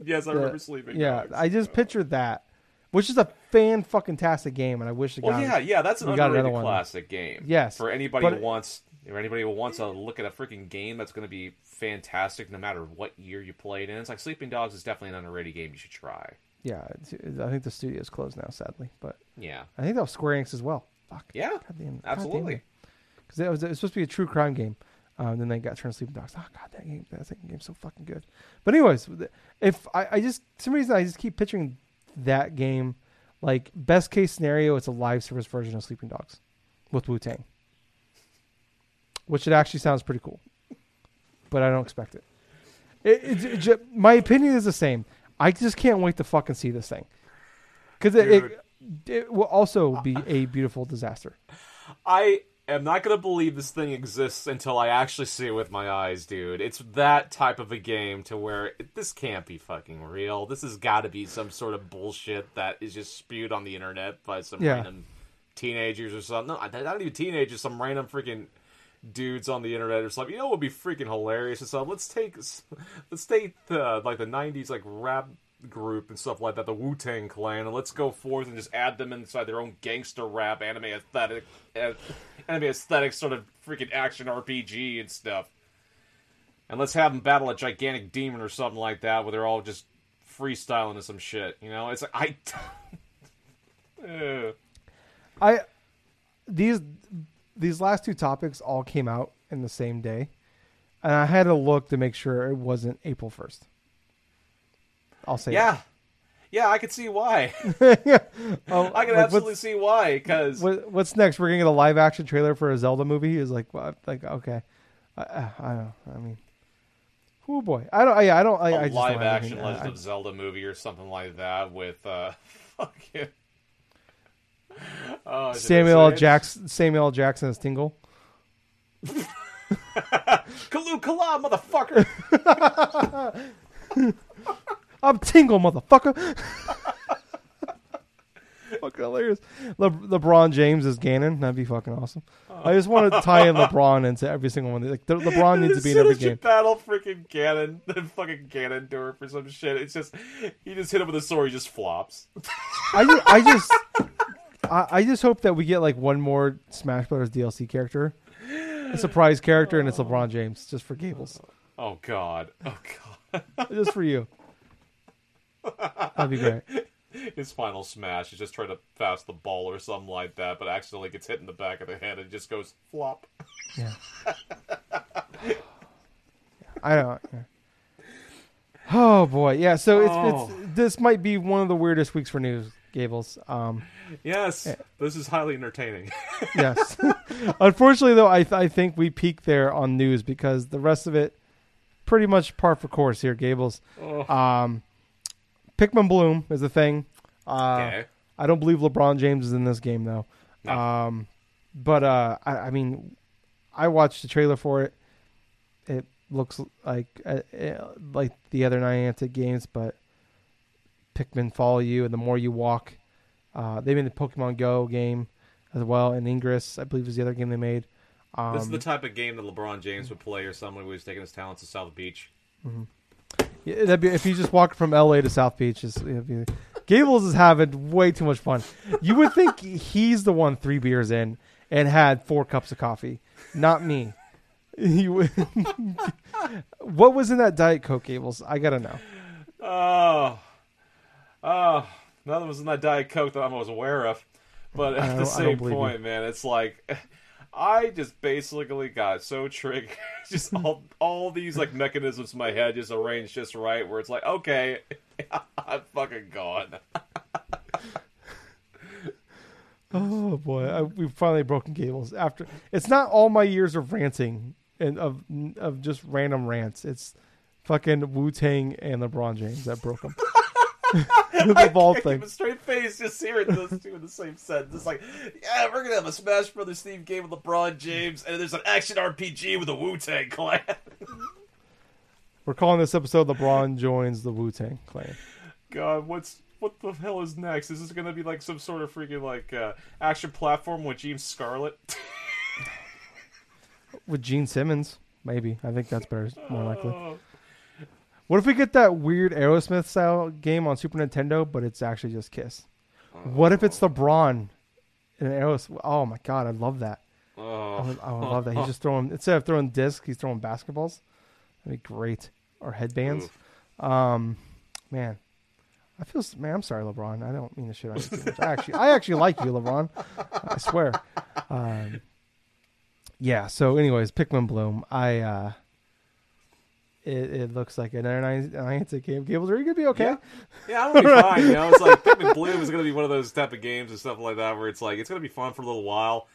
Yes, I The- remember sleeping. yeah, Dogs. I just pictured that, which is a fan fucking tastic game, and I wish it Well, got yeah, yeah, that's an underrated classic game. Yes, for anybody but- who wants, or anybody who wants to look at a freaking game that's going to be fantastic, no matter what year you played in. It's like Sleeping Dogs is definitely an underrated game you should try. yeah. I think the studio's closed now, sadly, but Yeah, I think that was Square Enix as well. Fuck. yeah, God damn, absolutely. Because it it was supposed to be a true crime game. Um, then they got turned to Sleeping Dogs. Oh god, that game, that second game's so fucking good. But anyways, if I, I just for some reason I just keep picturing that game like best case scenario, it's a live service version of Sleeping Dogs with Wu Tang, which it actually sounds pretty cool. But I don't expect it. It, it, it ju- my opinion is the same. I just can't wait to fucking see this thing because it, it it will also be a beautiful disaster. I am not going to believe this thing exists until I actually see it with my eyes, dude. It's that type of a game to where it, this can't be fucking real. This has got to be some sort of bullshit that is just spewed on the internet by some Yeah. random teenagers or something. No, not even teenagers, some random freaking dudes on the internet or something. You know what would be freaking hilarious and stuff? Let's take let's take the like the '90s like rap group and stuff like that, the Wu Tang Clan, and let's go forth and just add them inside their own gangster rap anime aesthetic, anime aesthetic sort of freaking action RPG and stuff. And let's have them battle a gigantic demon or something like that, where they're all just freestyling to some shit. You know, it's like I. I these these last two topics all came out in the same day, and I had to look to make sure it wasn't April first. I'll say yeah, yeah, I could see why. yeah. Oh, I can like, absolutely see why. Because what, what's next? We're gonna get a live action trailer for a Zelda movie. Is like, well, like okay, I, I, I don't. I mean, oh boy, I don't. I, I don't. I, a I just live action anything- Legend of Zelda movie or something like that with uh, fucking. Oh, Samuel L. Jackson. Samuel L. Jackson as Tingle. Kalu Kala, motherfucker. I'm Tingle, motherfucker. fucking hilarious. Le- LeBron James is Ganon. That'd be fucking awesome. I just want to tie in LeBron into every single one. Like the, LeBron needs to be in every game. Battle freaking Ganon, the fucking Ganondorf for some shit. It's just he just hit him with a sword, he just flops. I just, I just, I, I just hope that we get like one more Smash Brothers DLC character, a surprise character, and it's LeBron James just for Gables, Oh god, oh god. just for you. That'd be great. His final smash is just trying to pass the ball or something like that, but accidentally gets hit in the back of the head and just goes flop. Yeah. I don't. Yeah. Oh boy, yeah. So it's, Oh. it's this might be one of the weirdest weeks for news, Gables. Um, Yes, this is highly entertaining. yes. Unfortunately, though, I th- I think we peaked there on news because the rest of it, pretty much par for course here, Gables. Oh, Um, Pikmin Bloom is a thing. Uh, okay. I don't believe LeBron James is in this game though. No. Um, but uh, I, I mean, I watched the trailer for it. It looks like uh, uh, like the other Niantic games, but Pikmin follow you, and the more you walk, uh, they made the Pokemon Go game as well, and Ingress, I believe, is the other game they made. Um, this is the type of game that LeBron James would play, or someone who was taking his talents to South Beach. Yeah, that'd be, if you just walk from L.A. to South Beach, it'd be, Gables is having way too much fun. You would think he's the one three beers in and had four cups of coffee, not me. What was in that Diet Coke, Gables? I gotta know. Oh, oh, nothing was in that Diet Coke that I was aware of. But at the same point, man, it's like I just basically got so triggered. just all all these like mechanisms in my head just arranged just right, where it's like, okay, I'm fucking gone. Oh boy, I, we've finally broken Gables. After it's not all my years of ranting and of of just random rants. It's fucking Wu Tang and LeBron James that broke them. the ball thing. keep a straight face just hearing those two in the same sentence. It's like, yeah, we're gonna have a Smash Brothers themed game with LeBron James, and there's an action RPG with a Wu Tang Clan. We're calling this episode LeBron joins the Wu Tang Clan. God, what's what the hell is next? Is this gonna be like some sort of freaking like uh, action platform with James Scarlett? With Gene Simmons, maybe. I think that's better, more likely. Oh, What if we get that weird Aerosmith style game on Super Nintendo, but it's actually just Kiss? What if it's LeBron in Aerosmith? Oh my god, I love that. I oh. would, I would love that. He's just throwing instead of throwing discs, he's throwing basketballs. That'd be great. Or headbands. Oof. Um, man, I feel man. I'm sorry, LeBron. I don't mean to shit on you too much. I actually, I actually like you, LeBron. I swear. Um, yeah. So, anyways, Pikmin Bloom. I. uh it, it looks like another nice Niantic game. Gables, are you gonna be okay? Yeah. Yeah, I'm gonna be fine. You know, it's like Pikmin Bloom is gonna be one of those type of games and stuff like that where it's like it's gonna be fun for a little while.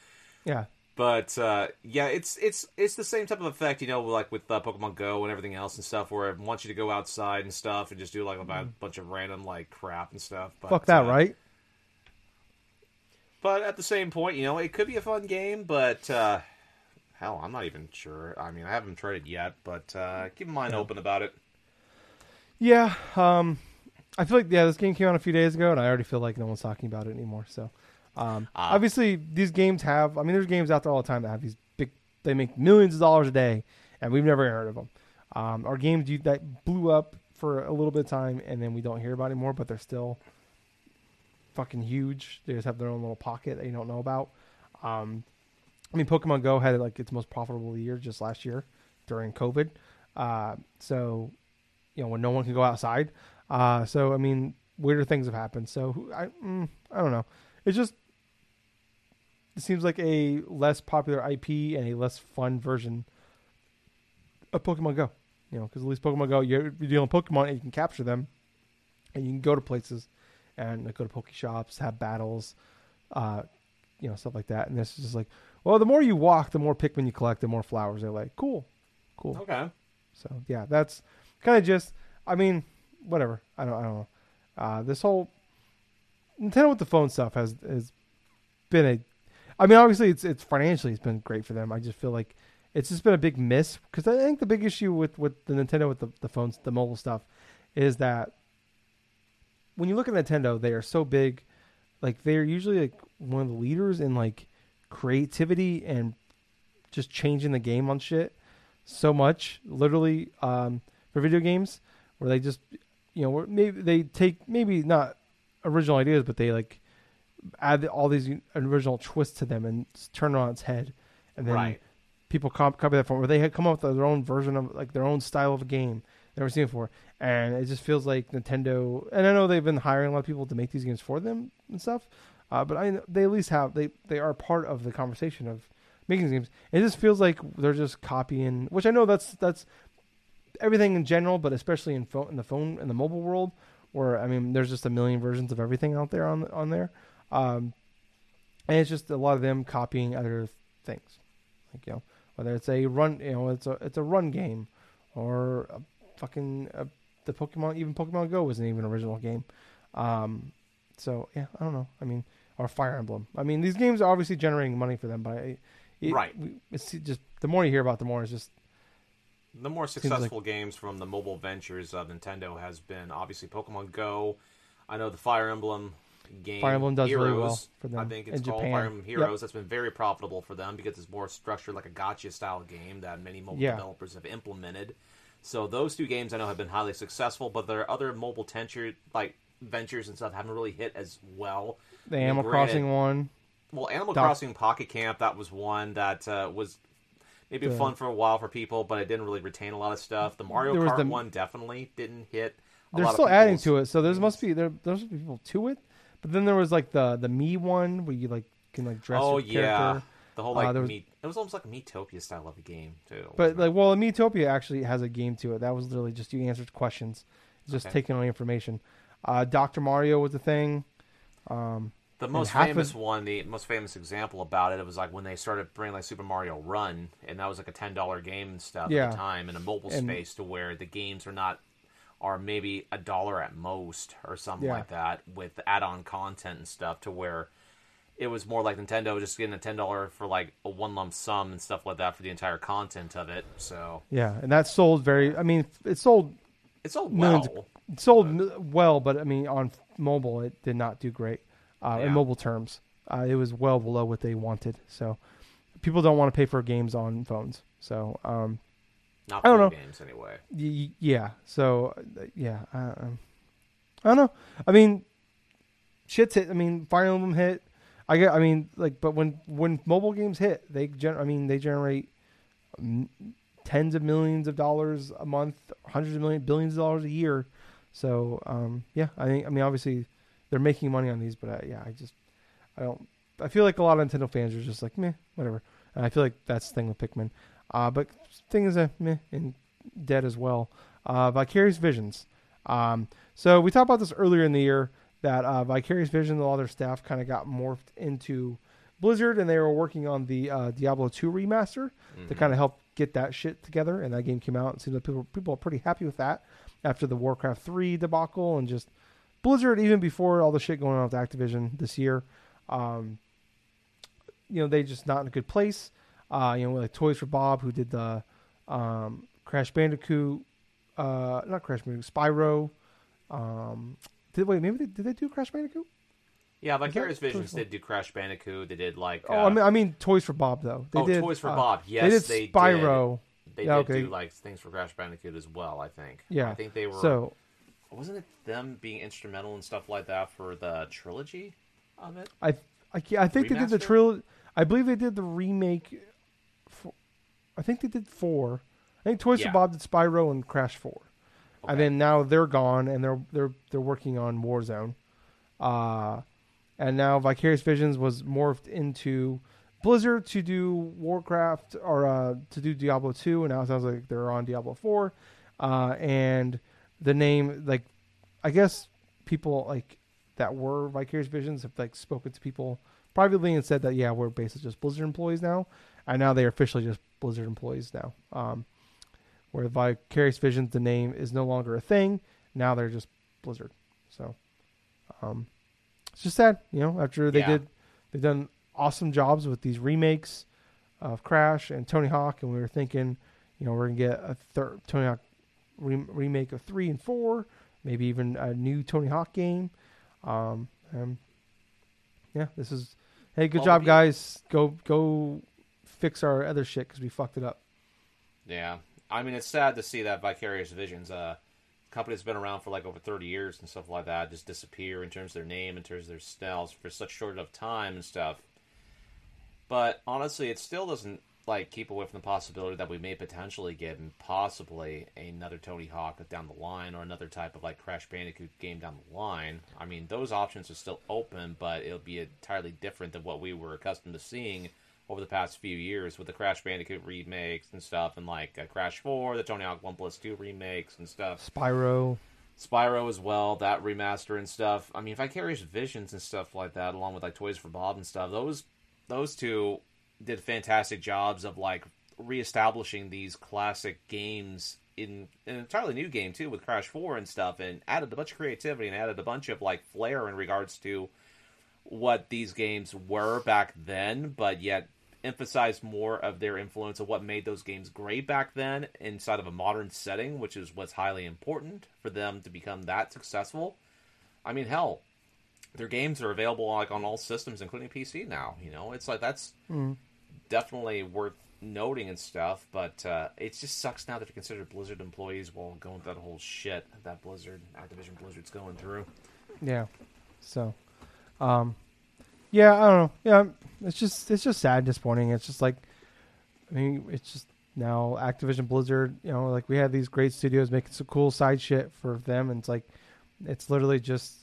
Yeah. But uh, yeah, it's it's it's the same type of effect, you know, like with uh, Pokemon Go and everything else and stuff, where it wants you to go outside and stuff and just do like a bu- bunch of random like crap and stuff. But, Mm-hmm. Fuck that, uh, right? But at the same point, you know, it could be a fun game, but uh, hell, I'm not even sure. I mean, I haven't tried it yet, but uh, keep my mind open about it. Yeah. Um, I feel like yeah, this game came out a few days ago, and I already feel like no one's talking about it anymore. So, um, Ah. obviously, these games have. I mean, there's games out there all the time that have these big. They make millions of dollars a day, and we've never heard of them. Um, our games that blew up for a little bit of time, and then we don't hear about anymore, but they're still fucking huge. They just have their own little pocket that you don't know about. Um, I mean, Pokemon Go had like its most profitable year just last year during COVID. Uh, so, you know, when no one can go outside. Uh, so I mean, weirder things have happened. So I, mm, I don't know. It's just it seems like a less popular IP and a less fun version of Pokemon Go. You know, because at least Pokemon Go, you're, dealing Pokemon and you can capture them, and you can go to places and like, go to Poke shops, have battles, uh, you know, stuff like that. And this is just like, well, the more you walk, the more Pikmin you collect, the more flowers they're like. Cool, cool. Okay. So yeah, that's kind of just. I mean, whatever. I don't. I don't know. Uh, this whole Nintendo with the phone stuff has has been a. I mean, obviously, it's it's financially it's been great for them. I just feel like it's just been a big miss because I think the big issue with with the Nintendo with the, the phones, the mobile stuff, is that when you look at Nintendo, they are so big, like they're usually like one of the leaders in like creativity and just changing the game on shit so much, literally um, for video games, where they just you know maybe they take maybe not original ideas, but they like add all these original twists to them and turn it on its head, and then Right. people cop- copy that form where they had come up with their own version of like their own style of a game never seen before, and it just feels like Nintendo. And I know they've been hiring a lot of people to make these games for them and stuff, uh, but I they at least have they they are part of the conversation of making games. It just feels like they're just copying, which I know that's that's everything in general, but especially in phone in the phone in the mobile world, where I mean, there's just a million versions of everything out there on on there, um, and it's just a lot of them copying other things, like you know whether it's a run, you know, it's a it's a run game, or a fucking uh the Pokemon even Pokemon Go wasn't even an original game, um, so yeah, I don't know. I mean, or Fire Emblem. I mean, these games are obviously generating money for them, but I, it, Right. It's just the more you hear about, the more it's just The more like- successful games from the mobile ventures of Nintendo has been obviously Pokemon Go. I know the Fire Emblem game. Fire Emblem does really well for them I think it's in called Japan. Fire Emblem Yep. Heroes. That's been very profitable for them because it's more structured like a gacha style game that many mobile Yeah. developers have implemented. So those two games I know have been highly successful, but there are other mobile tenture like ventures and stuff haven't really hit as well. The Animal granted, Crossing one. Well, Animal Doc- Crossing Pocket Camp that was one that uh, was maybe The- fun for a while for people, but it didn't really retain a lot of stuff. The Mario Kart the- one definitely didn't hit. a They're lot of still adding to it, so there's must be there there's people to it. But then there was like the the Me one where you like can like dress Oh yeah, character. the whole Uh, like there was- meet. It was almost like a Miitopia style of a game too. But like, it? well, Miitopia actually has a game to it. That was literally just you answered questions, just Okay. taking all the information. Uh, Doctor Mario was a thing. Um, the most famous of- one, the most famous example about it, it was like when they started bringing like Super Mario Run, and that was like a ten dollar game and stuff Yeah. at the time in a mobile And- space to where the games are not are maybe a dollar at most or something Yeah. like that with add-on content and stuff to where it was more like Nintendo just getting a ten dollar for like a one lump sum and stuff like that for the entire content of it. So yeah, and that sold very. I mean, it sold all Millions well. it sold m well, but I mean, on mobile, it did not do great uh, Yeah. in mobile terms. Uh, it was well below what they wanted. So people don't want to pay for games on phones. So um, Not I don't know. games anyway. Y- yeah. So uh, yeah, uh, um, I don't know. I mean, shit's hit. I mean, Fire Emblem hit. I get. I mean, like, but when when mobile games hit, they gen. I mean, they generate tens of millions of dollars a month, hundreds of million, billions of dollars a year. So um, yeah, I think. I mean, obviously, they're making money on these, but uh, yeah, I just, I don't. I feel like a lot of Nintendo fans are just like meh, whatever. And I feel like that's the thing with Pikmin. Uh, but thing is a meh and dead as well. Uh, Vicarious Visions. Um, so we talked about this earlier in the year that uh, Vicarious Visions, a lot of their staff kind of got morphed into Blizzard, and they were working on the uh, Diablo 2 remaster to kind of help get that shit together. And that game came out, and seems like people people are pretty happy with that after the Warcraft 3 debacle and just Blizzard, even before all the shit going on with Activision this year. Um, you know, they just not in a good place. Uh, you know, like Toys for Bob, who did the um, Crash Bandicoot, uh, not Crash Bandicoot, Spyro. Um, did wait, maybe they, did they do Crash Bandicoot? Yeah, Vicarious Visions did do Crash Bandicoot. They did like oh, uh, I mean, I mean Toys for Bob though. They oh, did Toys for uh, Bob. Yes, they did they Spyro. They Yeah, did okay. do like things for Crash Bandicoot as well. I think. Yeah. I think they were. So wasn't it them being instrumental and stuff like that for the trilogy of it? I I, I think they did the trilogy. I believe they did the remake. For, I think they did four. I think Toys Yeah. for Bob did Spyro and Crash Four, and then now they're gone and they're they're they're working on Warzone, uh, and now Vicarious Visions was morphed into Blizzard to do Warcraft or uh, to do Diablo two, and now it sounds like they're on Diablo four, uh, and the name like I guess people like that were Vicarious Visions have like spoken to people privately and said that yeah we're basically just Blizzard employees now, and now they're officially just Blizzard employees now. Um, where Vicarious Visions the name is no longer a thing, now they're just Blizzard. So, um, it's just sad, you know. After they Yeah. did, they've done awesome jobs with these remakes. of Crash and Tony Hawk, and we were thinking, you know, we're gonna get a third Tony Hawk re- remake of three and four, maybe even a new Tony Hawk game. Um, yeah, this is hey, good job, guys. Go go fix our other shit because we fucked it up. Yeah, I mean it's sad to see that Vicarious Visions, uh, company that's been around for like over thirty years and stuff like that, just disappear in terms of their name, in terms of their sales for such short of time and stuff. But honestly, it still doesn't like keep away from the possibility that we may potentially get and possibly another Tony Hawk down the line or another type of like Crash Bandicoot game down the line. I mean, those options are still open, but it'll be entirely different than what we were accustomed to seeing over the past few years with the Crash Bandicoot remakes and stuff, and like uh, Crash 4, the Tony Hawk 1 Plus 2 remakes and stuff. Spyro. Spyro as well, that remaster and stuff. I mean, Vicarious Visions and stuff like that, along with like Toys for Bob and stuff. Those those two did fantastic jobs of like reestablishing these classic games in an entirely new game too with Crash 4 and stuff, and added a bunch of creativity and added a bunch of like flair in regards to what these games were back then, but yet emphasized more of their influence of what made those games great back then inside of a modern setting, which is what's highly important for them to become that successful. I mean, hell, their games are available like on all systems, including PC now. You know, it's like that's hmm. Definitely worth noting and stuff. But uh, it just sucks now that they're considered Blizzard employees while going through that whole shit that Blizzard, Activision Blizzard's going through. Yeah. So, um, yeah, I don't know. Yeah, it's just it's just sad, disappointing. It's just like, I mean, it's just now Activision Blizzard. You know, like we had these great studios making some cool side shit for them, and it's like, it's literally just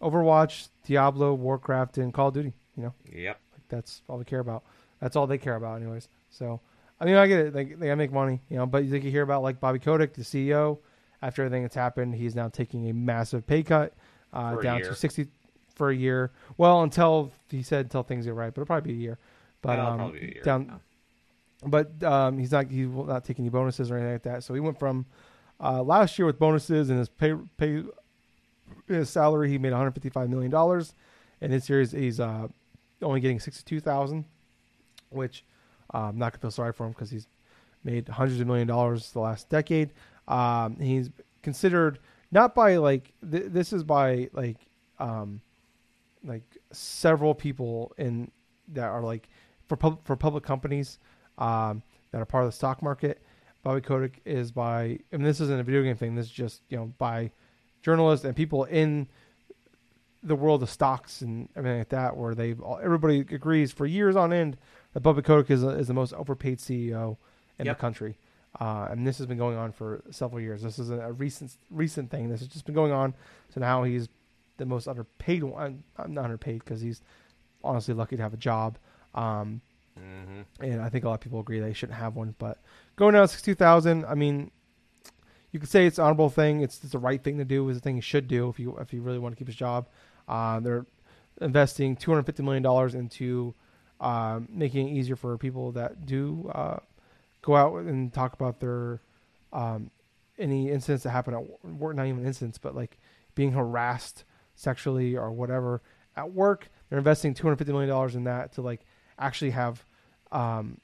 Overwatch, Diablo, Warcraft, and Call of Duty. You know, Yep. like that's all we care about. That's all they care about, anyways. So, I mean, I get it. They, they gotta make money, you know. But you hear about like Bobby Kotick, the CEO. After everything that's happened, he's now taking a massive pay cut uh, down year. to sixty for a year. Well, until he said until things get right, but it'll probably be a year. But Yeah, um, a year. down, but um, he's not he's not taking any bonuses or anything like that. So he went from uh, last year with bonuses and his pay pay his salary he made 155 million dollars, and this year he's, he's uh, only getting 62 thousand, which uh, I'm not gonna feel sorry for him because he's made hundreds of million dollars the last decade. Um, he's considered not by like th- this is by like um, like several people in that are like for pub- for public companies um, that are part of the stock market. Bobby Kotick is by, and this isn't a video game thing. This is just you know by journalists and people in the world of stocks and everything like that, where they everybody agrees for years on end that Bobby Kotick is, is the most overpaid CEO in Yep. the country. Uh, and this has been going on for several years. This is a, a recent recent thing. This has just been going on. So now he's the most underpaid one. I'm not underpaid because he's honestly lucky to have a job. Um, Mm-hmm. and I think a lot of people agree they shouldn't have one. But going down to sixty two thousand, I mean, you could say it's an honorable thing. It's, it's the right thing to do. It's the thing you should do if you if you really want to keep his job. Uh, they're investing two hundred fifty million dollars into um, making it easier for people that do uh, go out and talk about their um, any incidents that happen at work. Not even incidents, but like being harassed sexually or whatever at work. They're investing two hundred fifty million dollars in that to like actually have um,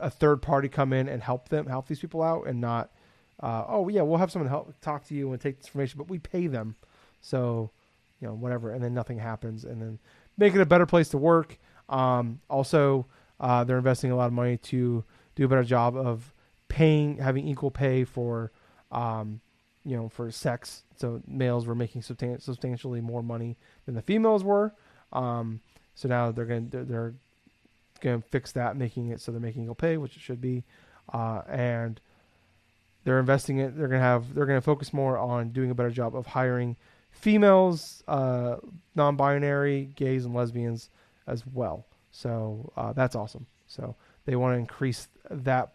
a third party come in and help them help these people out and not uh, oh yeah we'll have someone help talk to you and take this information but we pay them so you know whatever and then nothing happens and then make it a better place to work um, also uh, they're investing a lot of money to do a better job of paying having equal pay for um, you know for sex so males were making substan- substantially more money than the females were um, so now they're going to they're going to fix that, making it so they're making equal pay, which it should be, uh, and they're investing it. They're going to have they're going to focus more on doing a better job of hiring females, uh, non-binary, gays, and lesbians as well. So uh, that's awesome. So they want to increase that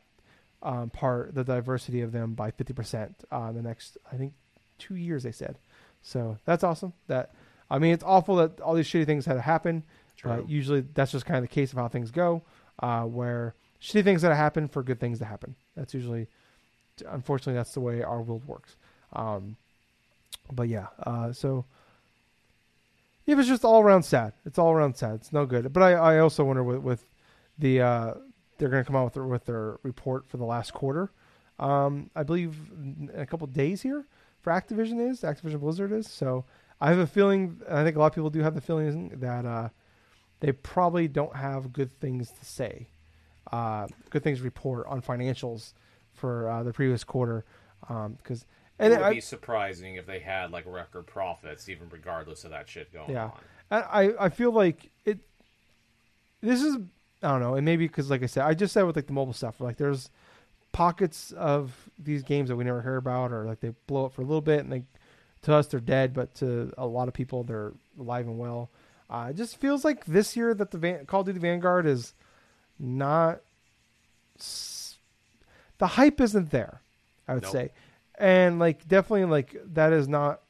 um, part, the diversity of them by fifty percent uh, in the next, I think, two years. They said. So that's awesome. That I mean, it's awful that all these shitty things had to happen. Usually that's just kind of the case of how things go, uh, where shitty things that happen for good things to happen. That's usually, unfortunately, that's the way our world works. Um, but yeah, uh, so it was just all around sad. It's all around sad. It's no good. But I, I also wonder with, with the uh, they're going to come out with their, with their report for the last quarter. Um, I believe in a couple days here for Activision is Activision Blizzard is. So I have a feeling. I think a lot of people do have the feeling that uh, they probably don't have good things to say, uh, good things report on financials for uh, the previous quarter. Because it would I, be surprising if they had like record profits, even regardless of that shit going yeah. on. I I feel like it. This is I don't know, and maybe because like I said, I just said with like the mobile stuff, like there's pockets of these games that we never hear about, or like they blow up for a little bit, and they to us they're dead, but to a lot of people they're alive and well. Uh, it just feels like this year that the Van- Call of Duty Vanguard is not s- the hype isn't there. I would nope. say, and like definitely like that is not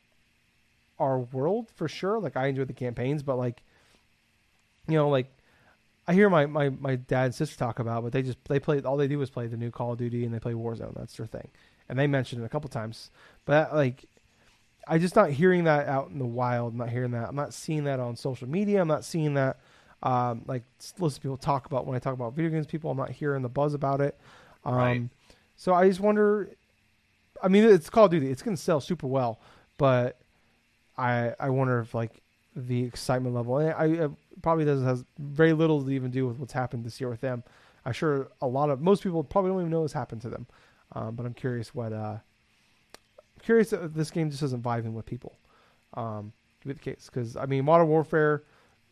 our world for sure. Like I enjoy the campaigns, but like you know like I hear my, my, my dad and sister talk about, but they just they play all they do is play the new Call of Duty and they play Warzone. That's their thing, and they mentioned it a couple times. But like, I just not hearing that out in the wild. I'm not hearing that. I'm not seeing that on social media. I'm not seeing that. Um, like listen to people talk about when I talk about video games. People, I'm not hearing the buzz about it. Um, right. So I just wonder. I mean, it's Call of Duty. It's going to sell super well, but I I wonder if like the excitement level. I, I probably does has very little to even do with what's happened this year with them. I'm sure a lot of most people probably don't even know what's happened to them. Um, but I'm curious what uh, curious if this game just isn't vibing with people. Um, to be the case, because I mean, Modern Warfare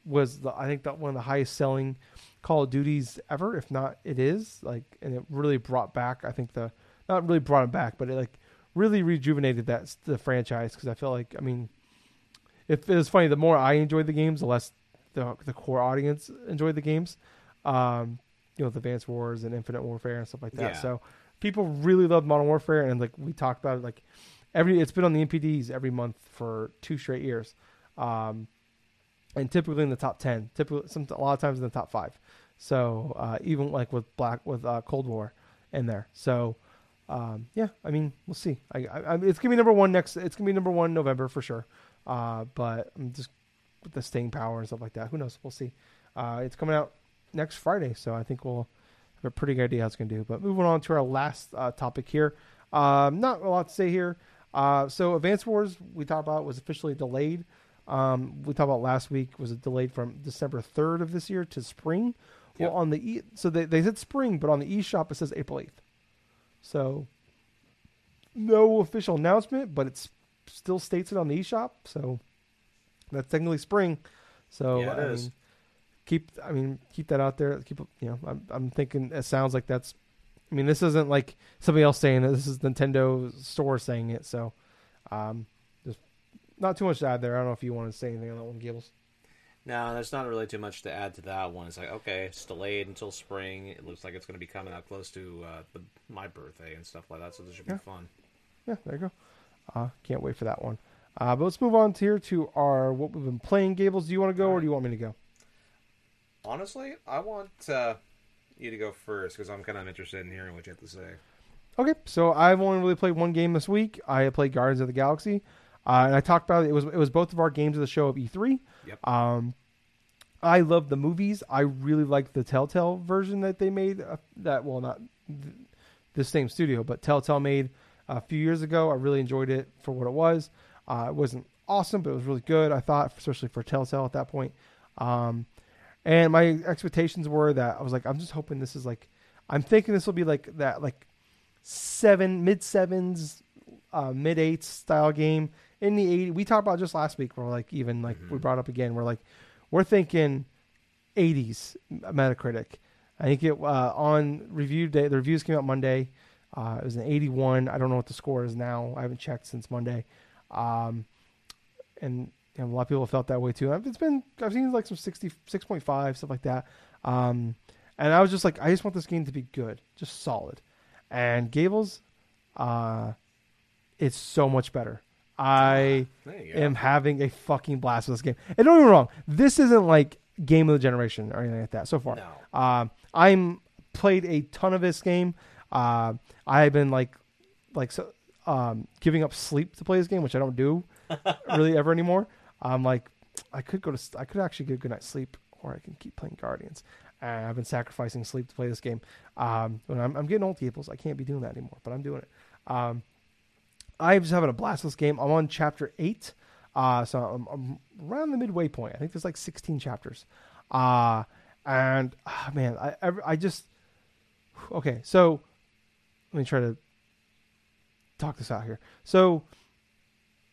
was the, I think that one of the highest selling Call of Duties ever, if not it is like, and it really brought back. I think the not really brought it back, but it like really rejuvenated that the franchise because I feel like I mean, if it was funny, the more I enjoyed the games, the less the the core audience enjoyed the games. Um, you know, the Advanced Wars and Infinite Warfare and stuff like that. Yeah. So people really loved Modern Warfare, and like we talked about it, like every it's been on the NPDs every month for two straight years, um, and typically in the top ten. Typically, some a lot of times in the top five. So uh, even like with Black with uh, Cold War in there. So um, yeah, I mean we'll see. I, I, it's gonna be number one next. It's gonna be number one November for sure. Uh, but I'm just with the staying power and stuff like that. Who knows? We'll see. Uh, it's coming out next Friday, so I think we'll have a pretty good idea how it's going to do. But moving on to our last uh, topic here. Um, not a lot to say here. Uh, so Advance Wars we talked about was officially delayed. Um, we talked about last week was it delayed from December 3rd of this year to spring. Yep. Well, on the e- so they, they said spring, but on the eShop it says April 8th. So no official announcement, but it still states it on the eShop. So that's technically spring. So yeah, I mean, keep I mean keep that out there. Keep you know I'm I'm thinking it sounds like that's. I mean this isn't like somebody else saying it. This is Nintendo store saying it. So, um, just not too much to add there. I don't know if you want to say anything on that one, Gables. No, there's not really too much to add to that one. It's like okay, it's delayed until spring. It looks like it's going to be coming out close to uh, the, my birthday and stuff like that. So this should be yeah. fun. Yeah, there you go. Uh, can't wait for that one. Uh, but let's move on to here to our what we've been playing. Gables, do you want to go or do you want me to go? Honestly, I want uh, you to go first because I'm kind of interested in hearing what you have to say. Okay, so I've only really played one game this week. I played Guardians of the Galaxy, uh, and I talked about it. It was it was both of our games of the show of E3. Yep. Um, I love the movies. I really like the Telltale version that they made. Uh, that well, not th- the same studio, but Telltale made a few years ago. I really enjoyed it for what it was. Uh, it wasn't awesome, but it was really good. I thought, especially for Telltale at that point. Um, and my expectations were that I was like, I'm just hoping this is like, I'm thinking this will be like that, like seven, mid sevens, uh, mid eights style game in the 80. We talked about just last week. We're like, even like mm-hmm. we brought up again. We're like, we're thinking 80s Metacritic. I think it uh, on review day. The reviews came out Monday. Uh, it was an 81. I don't know what the score is now. I haven't checked since Monday. Um, and know, a lot of people have felt that way too. It's been I've seen like some 60, 6.5, stuff like that. Um, and I was just like, I just want this game to be good, just solid. And Gables, uh, it's so much better. I am having a fucking blast with this game. And don't get me wrong, this isn't like game of the generation or anything like that so far. No. Um, I'm played a ton of this game. Uh, I've been like, like so, um, giving up sleep to play this game, which I don't do really ever anymore. I'm like, I could go to, I could actually get a good night's sleep, or I can keep playing Guardians. and I've been sacrificing sleep to play this game. Um, when I'm, I'm getting old, peoples, I can't be doing that anymore, but I'm doing it. Um, I'm just having a blast this game. I'm on chapter eight, uh, so I'm, I'm around the midway point. I think there's like 16 chapters, uh, and ah, man, I I I just okay. So let me try to talk this out here. So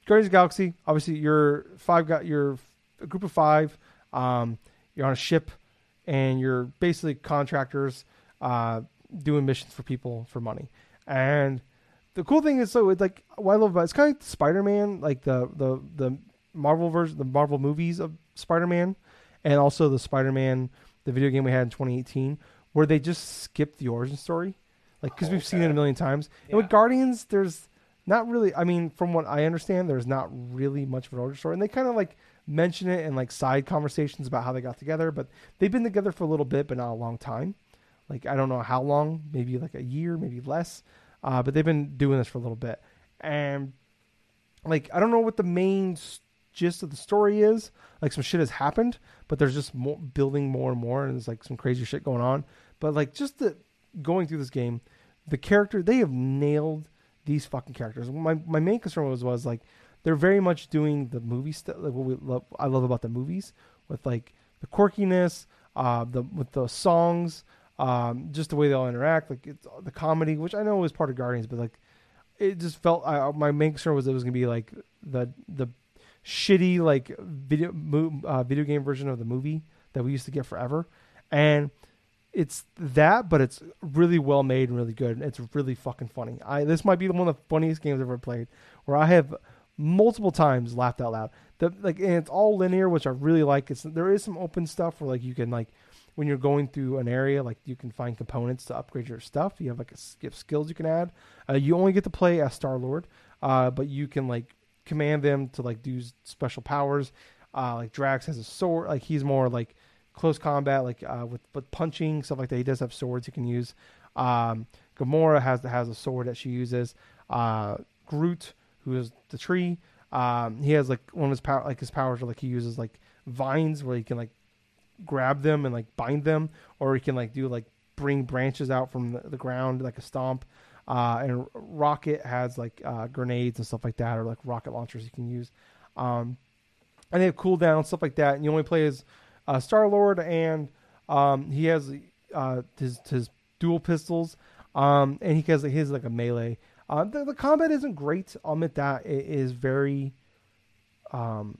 Guardians of Galaxy, obviously you're five got you're a group of five. Um, you're on a ship, and you're basically contractors uh, doing missions for people for money. And the cool thing is, so it's like what I love about it, it's kind of like Spider Man, like the the the Marvel version, the Marvel movies of Spider Man, and also the Spider Man, the video game we had in 2018, where they just skip the origin story, like because we've seen it a million times. And with Guardians, there's not really. I mean, from what I understand, there's not really much of an origin story, and they kind of like mention it in like side conversations about how they got together. But they've been together for a little bit, but not a long time. Like I don't know how long, maybe like a year, maybe less. Uh, but they've been doing this for a little bit, and like I don't know what the main gist of the story is. Like some shit has happened, but there's just more building more and more, and there's like some crazy shit going on. But like just the going through this game, the character they have nailed these fucking characters. My my main concern was was like they're very much doing the movie stuff. Like what we love, I love about the movies with like the quirkiness, uh, the with the songs, um, just the way they all interact, like it's, the comedy, which I know was part of Guardians, but like it just felt. I, my main concern was it was gonna be like the the shitty like video uh, video game version of the movie that we used to get forever, and it's that, but it's really well made and really good. It's really fucking funny. I this might be one of the funniest games I've ever played, where I have multiple times laughed out loud. The like, and it's all linear, which I really like. It's there is some open stuff where like you can like when you're going through an area, like you can find components to upgrade your stuff. You have like a, skills you can add. Uh, you only get to play as Star Lord, uh, but you can like command them to like do special powers. Uh, like Drax has a sword. Like he's more like close combat, like uh, with with punching stuff like that. He does have swords he can use. Um, Gamora has has a sword that she uses. Uh, Groot, who is the tree, um, he has like one of his power, like his powers are like he uses like vines where he can like grab them and like bind them, or he can like do like bring branches out from the, the ground like a stomp. Uh, and Rocket has like uh, grenades and stuff like that, or like rocket launchers you can use. Um, and they have cooldown stuff like that. And you only play as uh, Star Lord, and um, he has uh, his his dual pistols, um, and he has like, his like a melee. Uh, the, the combat isn't great. I'll admit that it is very. Um,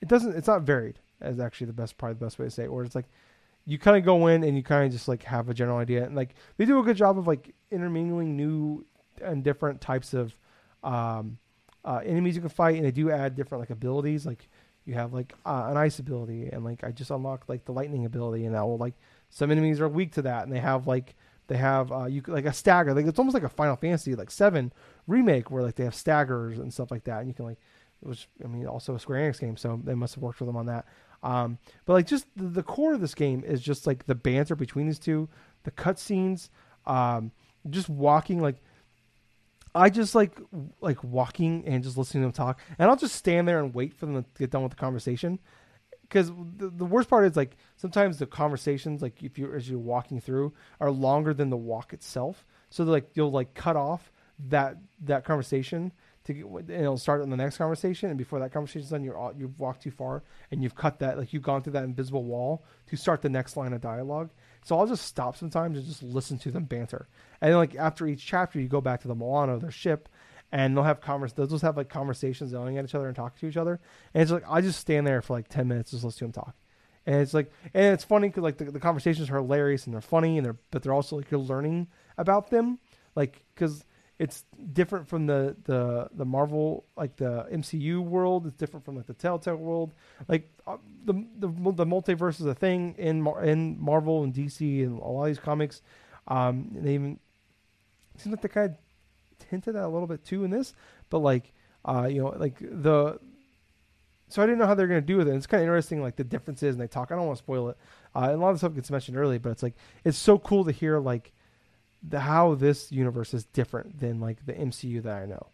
it doesn't. It's not varied. Is actually the best probably the best way to say it. Where it's like you kind of go in and you kind of just like have a general idea, and like they do a good job of like intermingling new and different types of um, uh, enemies you can fight, and they do add different like abilities. Like you have like uh, an ice ability, and like I just unlocked like the lightning ability, and that will like some enemies are weak to that, and they have like they have uh, you like a stagger. Like it's almost like a Final Fantasy like seven remake where like they have staggers and stuff like that, and you can like it was I mean also a Square Enix game, so they must have worked with them on that. Um, but like just the, core of this game is just like the banter between these two, the cutscenes, um, just walking like I just like like walking and just listening to them talk, and I'll just stand there and wait for them to get done with the conversation. Because the, the worst part is like sometimes the conversations, like if you as you're walking through, are longer than the walk itself. So like you'll like cut off that that conversation to get, and it'll start on the next conversation, and before that conversation's done, you're all, you've walked too far and you've cut that like you've gone through that invisible wall to start the next line of dialogue. So I'll just stop sometimes and just listen to them banter. And then, like after each chapter, you go back to the Milano, their ship, and they'll have convers. They'll just have like conversations, yelling at each other and talking to each other. And it's like I just stand there for like ten minutes, just listen to them talk. And it's like, and it's funny because like the, the conversations are hilarious and they're funny and they're, but they're also like you're learning about them, like because it's different from the the the Marvel like the MCU world. It's different from like the Telltale world. Like uh, the the the multiverse is a thing in in Marvel and DC and a lot of these comics. Um, and they even seems like they kind of hinted at a little bit too in this, but like uh, you know, like the so I didn't know how they're gonna do with it. It's kind of interesting, like the differences, and they talk. I don't want to spoil it. Uh, and a lot of stuff gets mentioned early, but it's like it's so cool to hear like the how this universe is different than like the MCU that I know,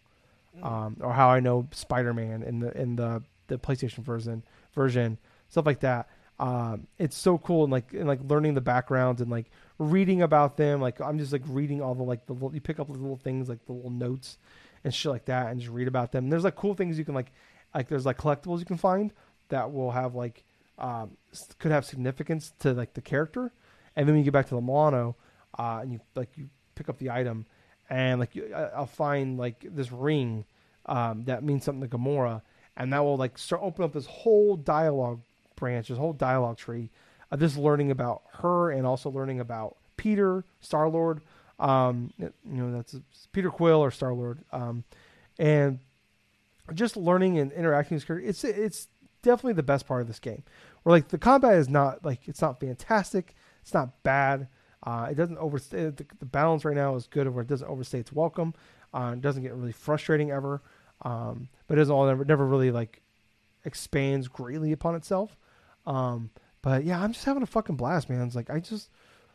um, or how I know Spider Man in the in the the PlayStation version version stuff like that. Um, it's so cool and like and like learning the backgrounds and like reading about them. Like I'm just like reading all the like the little, you pick up the little things like the little notes and shit like that and just read about them. And there's like cool things you can like like there's like collectibles you can find that will have like um, could have significance to like the character. And then when you get back to the Milano, uh, and you like you pick up the item, and like you, I'll find like this ring um, that means something to Gamora, and that will like start open up this whole dialogue branch, this whole dialogue tree, uh, just learning about her and also learning about Peter, Star Lord. Um, you know that's Peter Quill or Star Lord, um, and just learning and interacting with character. It's it's definitely the best part of this game. Where like the combat is not like it's not fantastic, it's not bad. Uh, it doesn't overstay the, the, balance right now is good where it doesn't overstay its welcome. Uh, it doesn't get really frustrating ever, um, but it doesn't all never, never really like expands greatly upon itself. Um, but yeah, I'm just having a fucking blast, man. It's like I just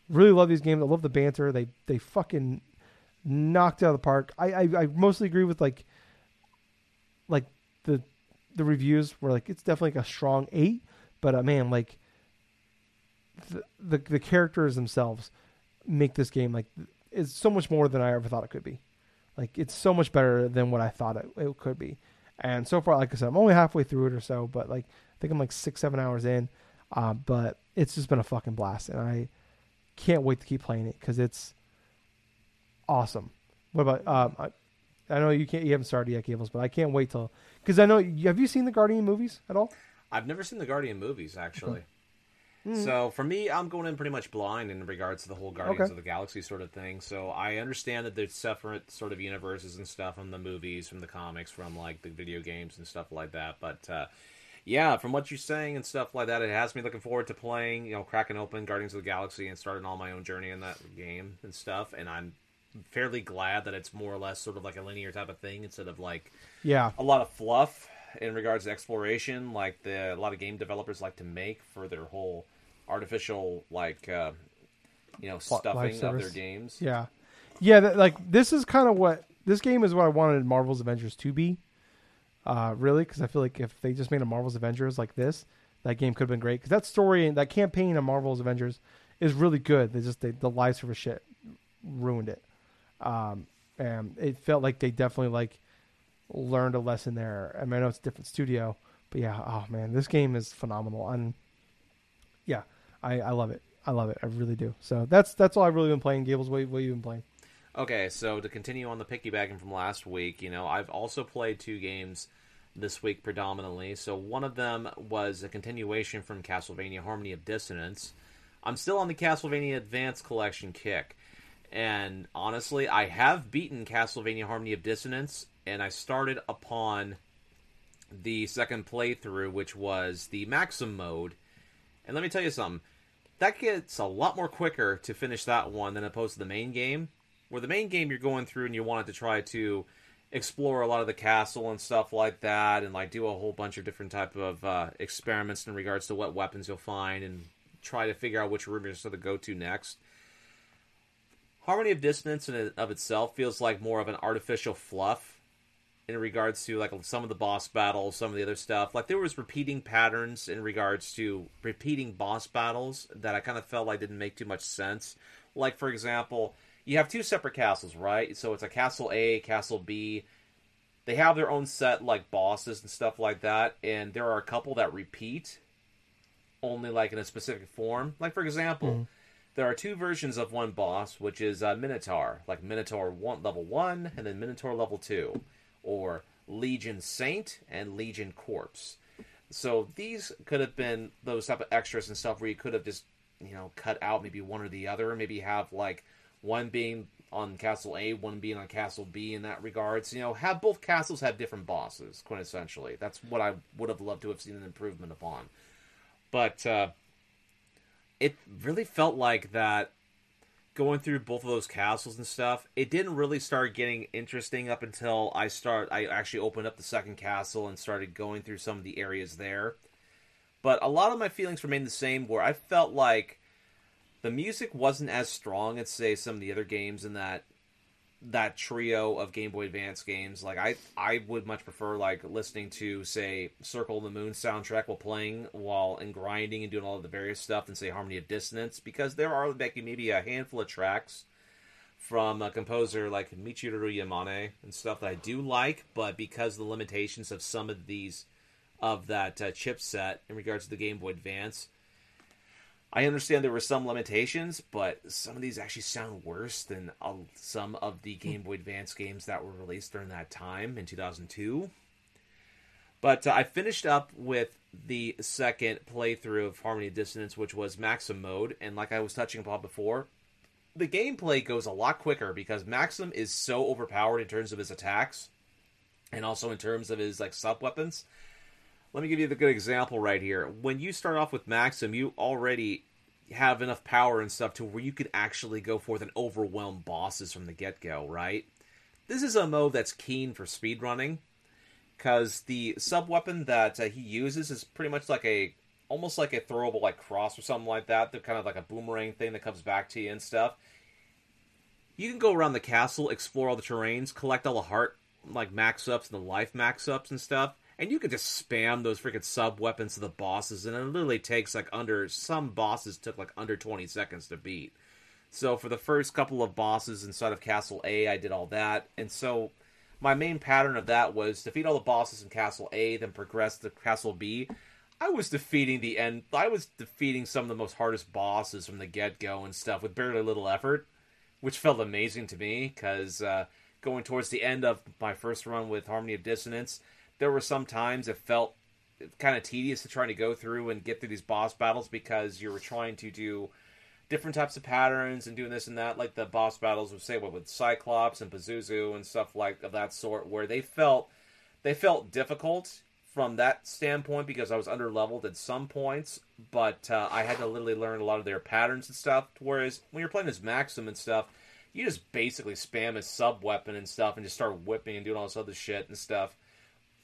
really love these games. I love the banter. They they fucking knocked out of the park. I I, I mostly agree with like like the the reviews were like it's definitely like a strong eight, but uh, man, like the, the the characters themselves make this game like it's so much more than I ever thought it could be. Like it's so much better than what I thought it, it could be. And so far, like I said, I'm only halfway through it or so, but like I think I'm like six, seven hours in. Uh, but it's just been a fucking blast, and I can't wait to keep playing it because it's awesome. What about um, I, I know you can't, you haven't started yet, Gables, but I can't wait till because I know. Have you seen the Guardian movies at all? I've never seen the Guardian movies actually. Mm-hmm. So for me, I'm going in pretty much blind in regards to the whole Guardians okay. of the Galaxy sort of thing. So I understand that there's separate sort of universes and stuff from the movies, from the comics, from like the video games and stuff like that. But uh, yeah, from what you're saying and stuff like that, it has me looking forward to playing, you know, cracking open Guardians of the Galaxy and starting all my own journey in that game and stuff. And I'm fairly glad that it's more or less sort of like a linear type of thing instead of like yeah a lot of fluff in regards to exploration like the a lot of game developers like to make for their whole artificial like uh, you know stuffing of their games. Yeah, yeah. That, like this is kind of what this game is. What I wanted Marvel's Avengers to be. Uh, really, because I feel like if they just made a Marvel's Avengers like this, that game could have been great. Because that story and that campaign of Marvel's Avengers is really good. They just they, the live service shit ruined it. Um, and it felt like they definitely like learned a lesson there. I mean, I know it's a different studio, but yeah, oh man, this game is phenomenal. And I, I love it. I love it. I really do. So that's that's all I've really been playing. Gables, what, what have you been playing? Okay, so to continue on the piggybacking from last week, you know, I've also played two games this week predominantly. So one of them was a continuation from Castlevania Harmony of Dissonance. I'm still on the Castlevania Advance Collection kick. And honestly, I have beaten Castlevania Harmony of Dissonance, and I started upon the second playthrough, which was the Maxim mode. And let me tell you something that gets a lot more quicker to finish that one than opposed to the main game. Where the main game you're going through and you wanted to try to explore a lot of the castle and stuff like that, and like do a whole bunch of different type of uh, experiments in regards to what weapons you'll find, and try to figure out which room you're supposed to go to next. Harmony of Dissonance in of itself feels like more of an artificial fluff in regards to like some of the boss battles, some of the other stuff. Like there was repeating patterns in regards to repeating boss battles that I kind of felt like didn't make too much sense. Like for example, you have two separate castles, right? So it's a castle A, castle B. They have their own set like bosses and stuff like that, and there are a couple that repeat only like in a specific form. Like for example, mm. there are two versions of one boss, which is uh, Minotaur, like Minotaur one level one, and then Minotaur level two or Legion Saint and Legion Corpse. So these could have been those type of extras and stuff where you could have just you know cut out maybe one or the other, maybe have like one being on Castle A, one being on Castle B in that regards. You know, have both castles have different bosses, quintessentially. That's what I would have loved to have seen an improvement upon. But uh, it really felt like that going through both of those castles and stuff, it didn't really start getting interesting up until I start I actually opened up the second castle and started going through some of the areas there. But a lot of my feelings remained the same where I felt like the music wasn't as strong as say some of the other games in that that trio of Game Boy Advance games. Like I I would much prefer like listening to say Circle of the Moon soundtrack while playing while and grinding and doing all of the various stuff than say Harmony of Dissonance because there are like maybe a handful of tracks from a composer like Michiru Yamane and stuff that I do like, but because the limitations of some of these of that uh, chipset in regards to the Game Boy Advance, I understand there were some limitations, but some of these actually sound worse than uh, some of the Game Boy Advance games that were released during that time in 2002. But uh, I finished up with the second playthrough of Harmony of Dissonance, which was Maxim mode, and like I was touching upon before, the gameplay goes a lot quicker because Maxim is so overpowered in terms of his attacks and also in terms of his like sub weapons. Let me give you the good example right here. When you start off with Maxim, you already have enough power and stuff to where you could actually go forth and overwhelm bosses from the get go, right? This is a mode that's keen for speedrunning because the sub weapon that uh, he uses is pretty much like a almost like a throwable like cross or something like that. They're kind of like a boomerang thing that comes back to you and stuff. You can go around the castle, explore all the terrains, collect all the heart like max ups and the life max ups and stuff, and you can just spam those freaking sub weapons to the bosses, and it literally takes like under some bosses took like under twenty seconds to beat. So for the first couple of bosses inside of Castle A, I did all that, and so my main pattern of that was defeat all the bosses in Castle A, then progress to Castle B. I was defeating the end. I was defeating some of the most hardest bosses from the get go and stuff with barely little effort, which felt amazing to me because uh, going towards the end of my first run with Harmony of Dissonance, there were some times it felt kind of tedious to try to go through and get through these boss battles because you were trying to do different types of patterns and doing this and that, like the boss battles with say what with Cyclops and Pazuzu and stuff like of that sort, where they felt they felt difficult from that standpoint because I was under leveled at some points, but uh, I had to literally learn a lot of their patterns and stuff. Whereas when you're playing as Maxim and stuff, you just basically spam his sub weapon and stuff and just start whipping and doing all this other shit and stuff.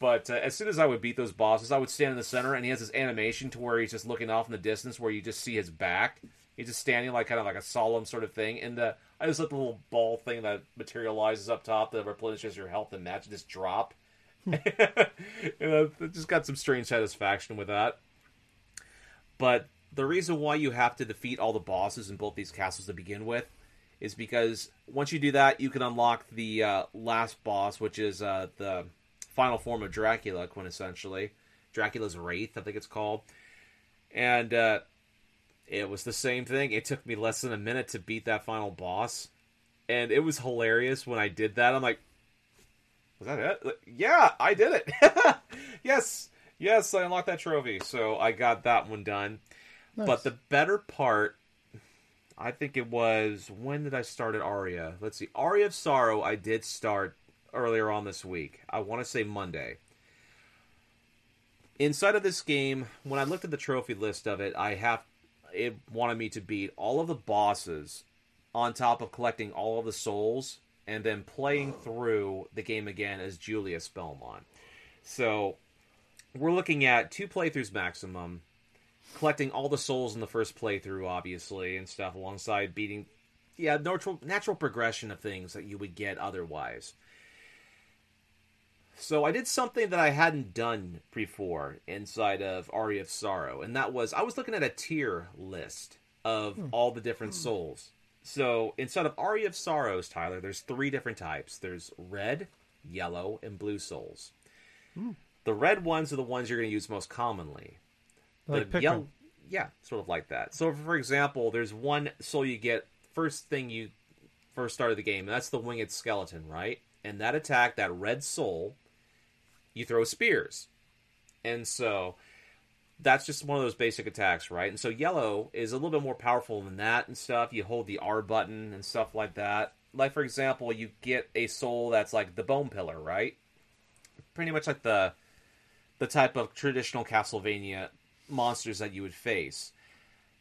But uh, as soon as I would beat those bosses, I would stand in the center, and he has this animation to where he's just looking off in the distance, where you just see his back. He's just standing like kind of like a solemn sort of thing, and the I just let the little ball thing that materializes up top that replenishes your health and match just drop you know, just got some strange satisfaction with that. But the reason why you have to defeat all the bosses in both these castles to begin with is because once you do that, you can unlock the uh, last boss, which is uh, the final form of Dracula, quintessentially. Dracula's Wraith, I think it's called. And uh, it was the same thing. It took me less than a minute to beat that final boss. And it was hilarious when I did that. I'm like, was that it? Yeah, I did it. yes, yes, I unlocked that trophy, so I got that one done. Nice. But the better part, I think it was when did I start at Aria? Let's see, Aria of Sorrow. I did start earlier on this week. I want to say Monday. Inside of this game, when I looked at the trophy list of it, I have it wanted me to beat all of the bosses on top of collecting all of the souls and then playing through the game again as Julius Belmont. So we're looking at two playthroughs maximum, collecting all the souls in the first playthrough, obviously, and stuff, alongside beating, yeah, natural natural progression of things that you would get otherwise. So I did something that I hadn't done before inside of Aria of Sorrow, and that was I was looking at a tier list of hmm. all the different souls. So instead of Aria of Sorrows, Tyler, there's three different types. There's red, yellow, and blue souls. Mm. The red ones are the ones you're going to use most commonly. Like the yellow, yeah, sort of like that. So, for example, there's one soul you get first thing you first start of the game, and that's the winged skeleton, right? And that attack, that red soul, you throw spears, and so that's just one of those basic attacks, right? And so yellow is a little bit more powerful than that and stuff. You hold the R button and stuff like that. Like for example, you get a soul that's like the bone pillar, right? Pretty much like the the type of traditional Castlevania monsters that you would face.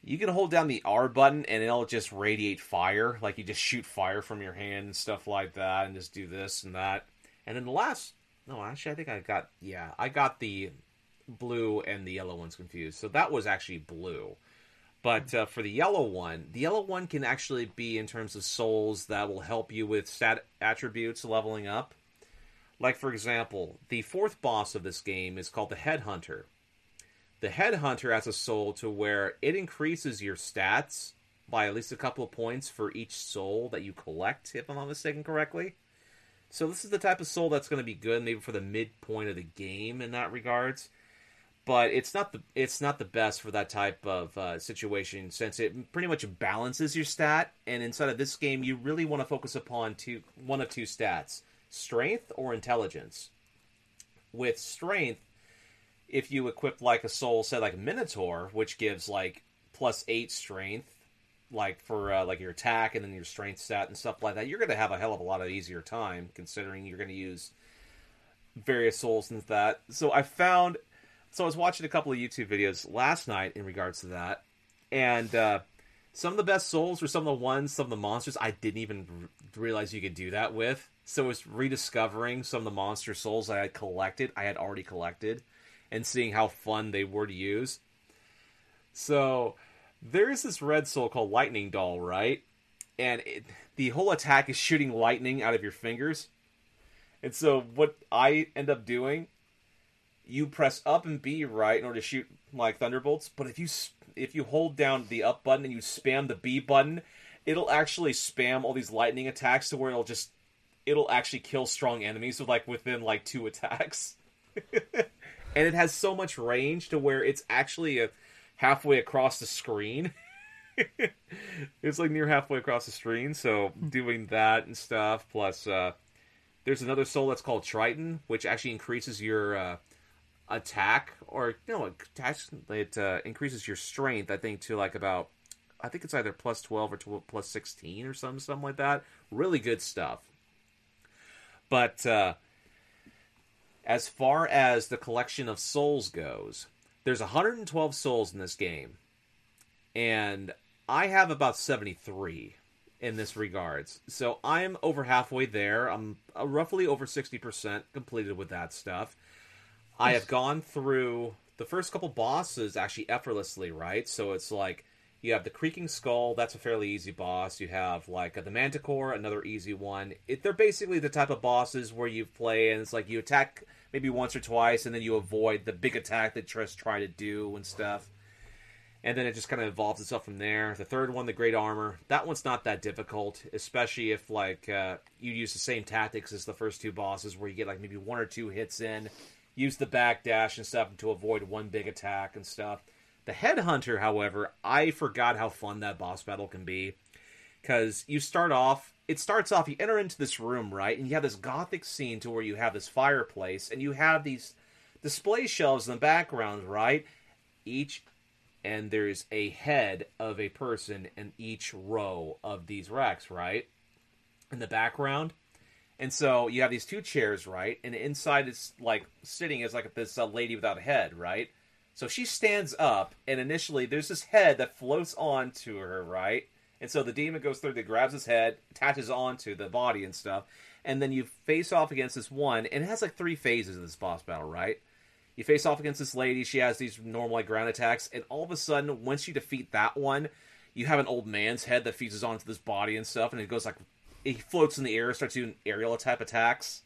You can hold down the R button and it'll just radiate fire, like you just shoot fire from your hand and stuff like that, and just do this and that. And then the last, no, actually, I think I got, yeah, I got the blue and the yellow one's confused. So that was actually blue. But uh, for the yellow one, the yellow one can actually be in terms of souls that will help you with stat attributes leveling up. Like, for example, the fourth boss of this game is called the Headhunter. The Headhunter has a soul to where it increases your stats by at least a couple of points for each soul that you collect, if I'm not mistaken correctly. So this is the type of soul that's going to be good maybe for the midpoint of the game in that regards. But it's not the it's not the best for that type of uh, situation since it pretty much balances your stat. And inside of this game, you really want to focus upon two one of two stats: strength or intelligence. With strength, if you equip like a soul, say like Minotaur, which gives like plus eight strength, like for uh, like your attack and then your strength stat and stuff like that, you're going to have a hell of a lot of easier time considering you're going to use various souls and that. So I found, so I was watching a couple of YouTube videos last night in regards to that, and uh, some of the best souls were some of the ones, some of the monsters I didn't even realize you could do that with. So it was rediscovering some of the monster souls I had collected, I had already collected, and seeing how fun they were to use. So there's this red soul called Lightning Doll, right? And it, the whole attack is shooting lightning out of your fingers. And so what I end up doing, you press up and B right in order to shoot like thunderbolts. But if you if you hold down the up button and you spam the B button, it'll actually spam all these lightning attacks to where it'll just it'll actually kill strong enemies with like within like two attacks. and it has so much range to where it's actually a halfway across the screen. it's like near halfway across the screen, so doing that and stuff. Plus, uh, there's another soul that's called Triton, which actually increases your uh, attack, or you know, it uh, increases your strength. I think to like about, I think it's either plus twelve or 12, plus sixteen or something, something like that. Really good stuff. But uh, as far as the collection of souls goes, there's 112 souls in this game, and I have about 73 in this regards. So I'm over halfway there. I'm uh, roughly over 60% completed with that stuff. I have gone through the first couple bosses actually effortlessly, right? So it's like you have the creaking skull, that's a fairly easy boss. You have like the manticore, another easy one. It, they're basically the type of bosses where you play and it's like you attack maybe once or twice, and then you avoid the big attack that Triss tried to do and stuff. And then it just kind of evolves itself from there. The third one, the Great Armor, that one's not that difficult, especially if like uh, you use the same tactics as the first two bosses, where you get like maybe one or two hits in, use the back dash and stuff to avoid one big attack and stuff. The Headhunter, however, I forgot how fun that boss battle can be because you start off it starts off you enter into this room right and you have this gothic scene to where you have this fireplace and you have these display shelves in the background right? Each and there's a head of a person in each row of these racks right in the background. And so you have these two chairs right and inside is like sitting is like this uh, lady without a head right? So she stands up and initially there's this head that floats onto her right and so the demon goes through, that grabs his head, attaches onto the body and stuff, and then you face off against this one, and it has like three phases in this boss battle, right? You face off against this lady, she has these normal like ground attacks, and all of a sudden, once you defeat that one, you have an old man's head that fuses onto this body and stuff, and it goes like he floats in the air, starts doing aerial type attacks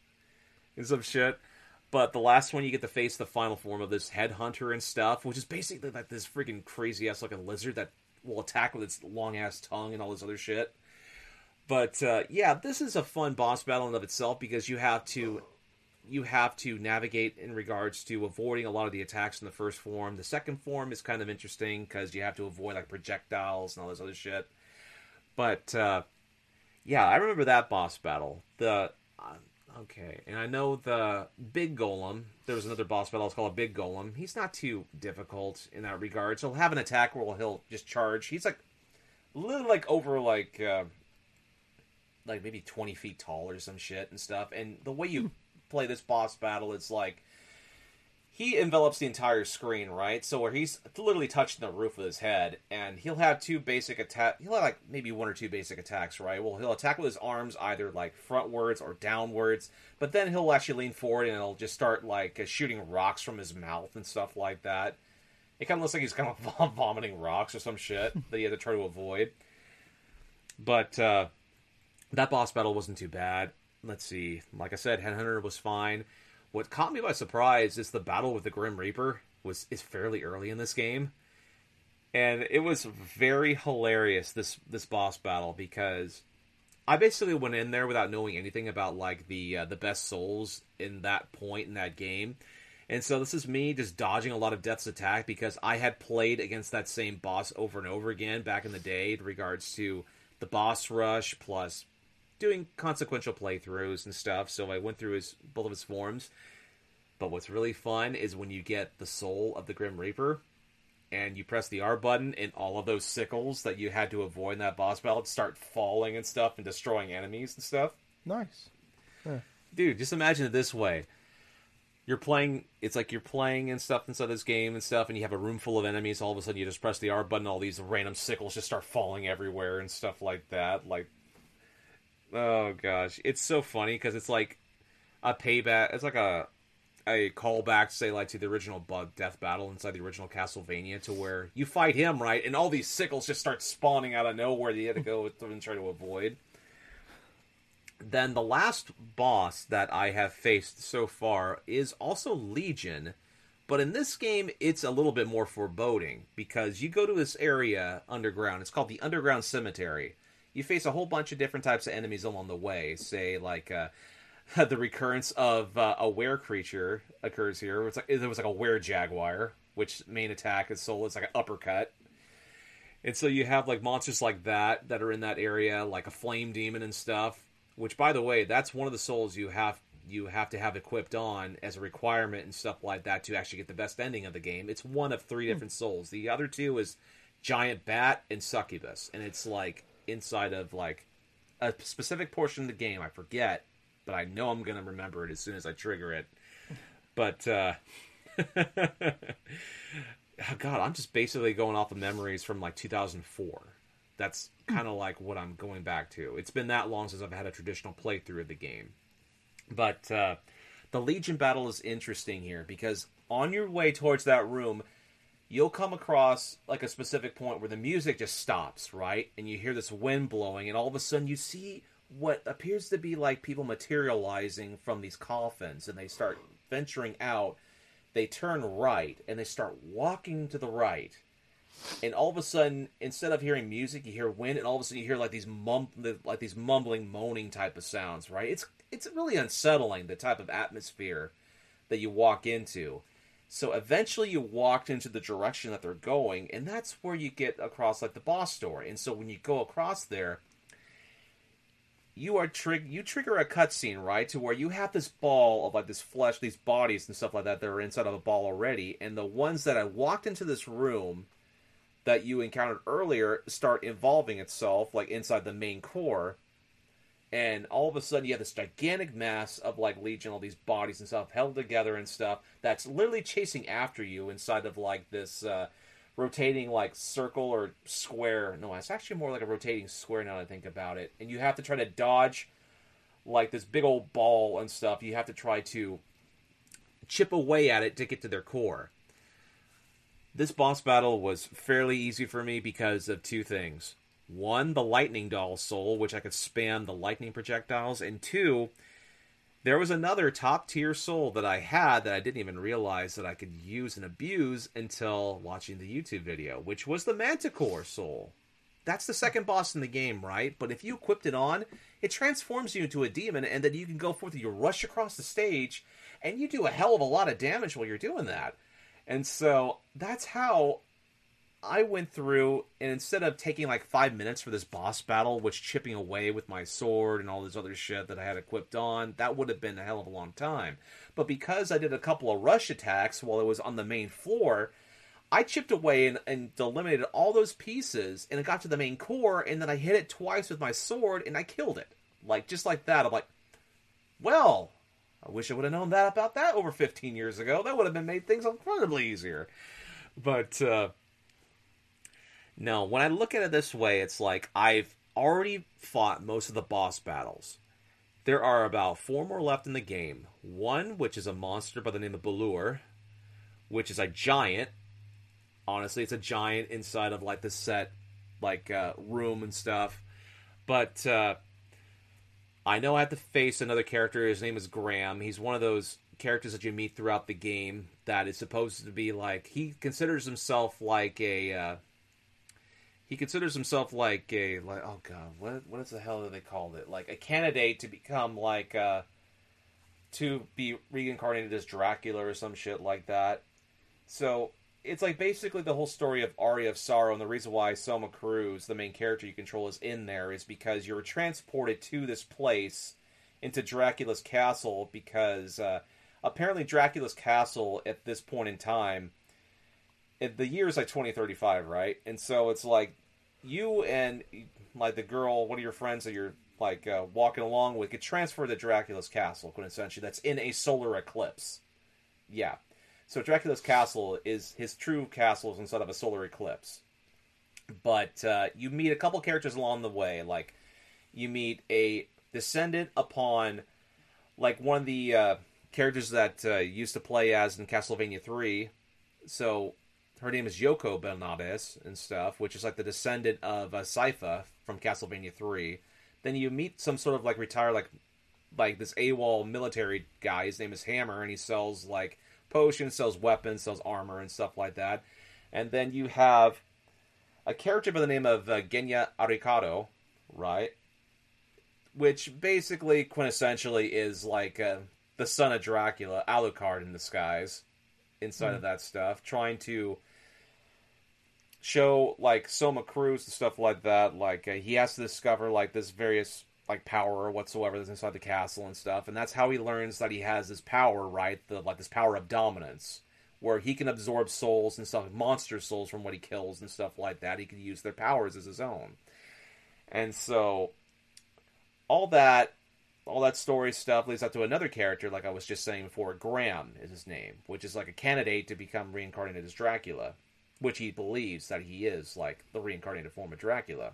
and some shit. But the last one, you get to face the final form of this headhunter and stuff, which is basically like this freaking crazy ass looking lizard that will attack with its long ass tongue and all this other shit. But uh, yeah, this is a fun boss battle in of itself because you have to you have to navigate in regards to avoiding a lot of the attacks in the first form. The second form is kind of interesting because you have to avoid like projectiles and all this other shit. But uh, yeah, I remember that boss battle. The uh, Okay, and I know the big golem. There was another boss battle. It's called a big golem. He's not too difficult in that regard. So he'll have an attack where he'll just charge. He's like a little like over like uh, like maybe twenty feet tall or some shit and stuff. And the way you play this boss battle, it's like he envelops the entire screen, right? So where he's literally touching the roof of his head, and he'll have two basic attack. He'll have like maybe one or two basic attacks, right? Well, he'll attack with his arms either like frontwards or downwards, but then he'll actually lean forward and he'll just start like uh, shooting rocks from his mouth and stuff like that. It kind of looks like he's kind of vom- vomiting rocks or some shit that he had to try to avoid. But uh, that boss battle wasn't too bad. Let's see. Like I said, Headhunter was fine. What caught me by surprise is the battle with the Grim Reaper was is fairly early in this game, and it was very hilarious this this boss battle because I basically went in there without knowing anything about like the uh, the best souls in that point in that game. And so this is me just dodging a lot of Death's attack because I had played against that same boss over and over again back in the day in regards to the boss rush plus doing consequential playthroughs and stuff. So I went through his both of his forms. But what's really fun is when you get the soul of the Grim Reaper and you press the R button and all of those sickles that you had to avoid in that boss battle start falling and stuff and destroying enemies and stuff. Nice. Dude, just imagine it this way. You're playing it's like you're playing and stuff inside this game and stuff and you have a room full of enemies, all of a sudden you just press the R button, all these random sickles just start falling everywhere and stuff like that. Like Oh gosh, it's so funny because it's like a payback. It's like a a callback, say like to the original Bug Death Battle inside the original Castlevania, to where you fight him right, and all these sickles just start spawning out of nowhere that you had to go and try to avoid. Then the last boss that I have faced so far is also Legion, but in this game it's a little bit more foreboding because you go to this area underground. It's called the Underground Cemetery. You face a whole bunch of different types of enemies along the way. Say like uh, the recurrence of uh, a were creature occurs here. It's like there was like a were jaguar, which main attack is soul is like an uppercut. And so you have like monsters like that that are in that area, like a flame demon and stuff. Which, by the way, that's one of the souls you have you have to have equipped on as a requirement and stuff like that to actually get the best ending of the game. It's one of three different souls. The other two is giant bat and succubus, and it's like inside of like a specific portion of the game. I forget, but I know I'm gonna remember it as soon as I trigger it. But uh oh God, I'm just basically going off of memories from like 2004. That's kind of like what I'm going back to. It's been that long since I've had a traditional playthrough of the game. But uh, the Legion battle is interesting here because on your way towards that room, you'll come across like a specific point where the music just stops, right? And you hear this wind blowing, and all of a sudden you see what appears to be like people materializing from these coffins, and they start venturing out. They turn right and they start walking to the right. And all of a sudden, instead of hearing music, you hear wind, and all of a sudden you hear like these mum, like these mumbling, moaning type of sounds. Right? It's it's really unsettling the type of atmosphere that you walk into. So eventually you walked into the direction that they're going, and that's where you get across like the boss door. And so when you go across there, you are trig you trigger a cutscene, right? To where you have this ball of like this flesh, these bodies and stuff like that that are inside of a ball already, and the ones that I walked into this room that you encountered earlier start involving itself like inside the main core and all of a sudden you have this gigantic mass of like legion all these bodies and stuff held together and stuff that's literally chasing after you inside of like this uh, rotating like circle or square. No it's actually more like a rotating square now that i think about it. And you have to try to dodge like this big old ball and stuff. You have to try to chip away at it to get to their core. This boss battle was fairly easy for me because of two things one, the lightning doll soul, which I could spam the lightning projectiles, and two, there was another top tier soul that I had that I didn't even realize that I could use and abuse until watching the YouTube video, which was the Manticore soul. That's the second boss in the game, right? But if you equipped it on, it transforms you into a demon, and then you can go forth, and you rush across the stage, and you do a hell of a lot of damage while you're doing that. And so that's how I went through and instead of taking like five minutes for this boss battle, which chipping away with my sword and all this other shit that I had equipped on, that would have been a hell of a long time. But because I did a couple of rush attacks while it was on the main floor, I chipped away and, and eliminated all those pieces, and it got to the main core, and then I hit it twice with my sword, and I killed it. Like just like that. I'm like, well, I wish I would have known that about that over 15 years ago. That would have been made things incredibly easier. But uh, no, when I look at it this way, it's like I've already fought most of the boss battles. There are about four more left in the game. One, which is a monster by the name of Balore, which is a giant, Honestly, it's a giant inside of like the set, like uh, room and stuff. But uh, I know I have to face another character. His name is Graham. He's one of those characters that you meet throughout the game that is supposed to be like he considers himself like a uh, he considers himself like a like oh god what what is the hell they called it like a candidate to become like uh to be reincarnated as Dracula or some shit like that. So it's like basically the whole story of Aria of Sorrow, and the reason why Soma Cruz, the main character you control, is in there is because you're transported to this place into Dracula's castle because uh, apparently Dracula's castle at this point in time, the year is like 2035, right? And so it's like you and like the girl, one of your friends that you're like uh, walking along with, get transferred to Dracula's castle, quintessentially. That's in a solar eclipse. Yeah. So Dracula's castle is his true castle is inside of a solar eclipse. But uh, you meet a couple characters along the way. Like you meet a descendant upon like one of the uh, characters that uh, used to play as in Castlevania Three. So her name is Yoko Belnades and stuff, which is like the descendant of uh, Sypha from Castlevania Three. Then you meet some sort of like retired like like this AWOL military guy. His name is Hammer, and he sells like potions, sells weapons, sells armor, and stuff like that. And then you have a character by the name of uh, Genya Arikado, right? Which basically, quintessentially, is like uh, the son of Dracula, Alucard in disguise, inside mm. of that stuff, trying to show like Soma Cruz and stuff like that. Like uh, he has to discover like this various like power or whatsoever that's inside the castle and stuff, and that's how he learns that he has this power, right? The like this power of dominance, where he can absorb souls and stuff, monster souls from what he kills and stuff like that. He can use their powers as his own, and so all that. All that story stuff leads up to another character, like I was just saying before. Graham is his name, which is like a candidate to become reincarnated as Dracula which he believes that he is like the reincarnated form of Dracula,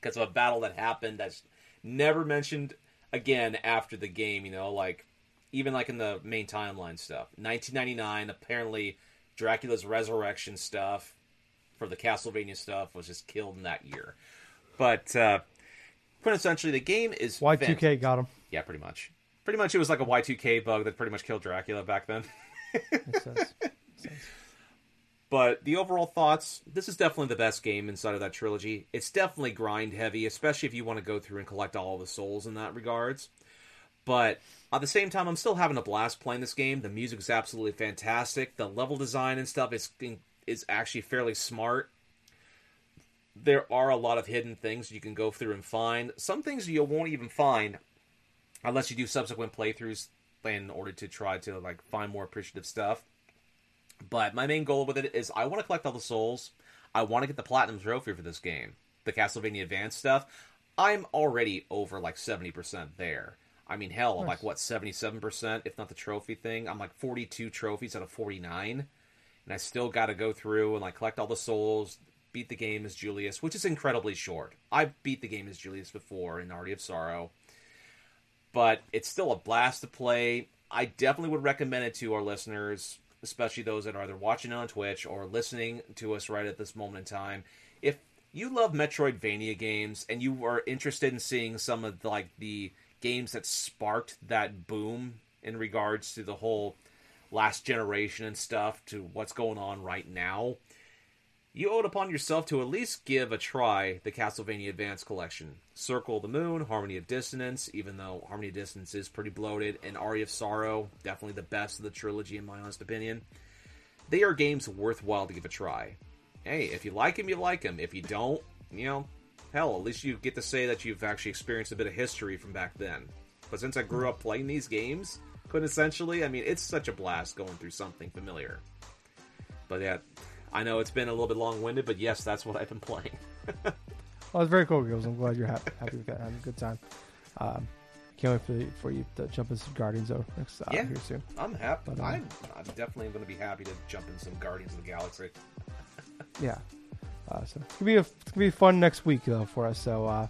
because of a battle that happened that's never mentioned again after the game. You know, like even like in the main timeline stuff. 1999, apparently Dracula's resurrection stuff for the Castlevania stuff was just killed in that year. But uh, quintessentially, the game is Y2K got him. Yeah, pretty much. Pretty much, it was like a Y2K bug that pretty much killed Dracula back then. Makes sense. Makes sense. But the overall thoughts, this is definitely the best game inside of that trilogy. It's definitely grind heavy, especially if you want to go through and collect all the souls in that regards. But at the same time, I'm still having a blast playing this game. The music is absolutely fantastic. The level design and stuff is is actually fairly smart. There are a lot of hidden things you can go through and find. Some things you won't even find unless you do subsequent playthroughs in order to try to like find more appreciative stuff. But my main goal with it is I want to collect all the souls. I want to get the platinum trophy for this game, the Castlevania Advance stuff. I'm already over like 70% there. I mean, hell, I'm like what 77%, if not the trophy thing. I'm like 42 trophies out of 49, and I still got to go through and like collect all the souls, beat the game as Julius, which is incredibly short. I've beat the game as Julius before in Aria of Sorrow, but it's still a blast to play. I definitely would recommend it to our listeners especially those that are either watching on Twitch or listening to us right at this moment in time. If you love Metroidvania games and you are interested in seeing some of the, like the games that sparked that boom in regards to the whole last generation and stuff to what's going on right now, you owe it upon yourself to at least give a try the Castlevania Advance Collection. Circle of the Moon, Harmony of Dissonance, even though Harmony of Dissonance is pretty bloated, and Aria of Sorrow, definitely the best of the trilogy in my honest opinion. They are games worthwhile to give a try. Hey, if you like them, you like them. If you don't, you know, hell, at least you get to say that you've actually experienced a bit of history from back then. But since I grew up playing these games, quintessentially, I mean, it's such a blast going through something familiar. But yeah, I know it's been a little bit long winded, but yes, that's what I've been playing. well, it's very cool, girls. I'm glad you're happy, happy with that, having a good time. Um, can't wait for, for you to jump in some Guardians though next uh, yeah, here soon. I'm happy. But, um, I'm, I'm definitely going to be happy to jump in some Guardians of the Galaxy. yeah. Uh, so it's gonna be a, it's gonna be fun next week though for us. So uh,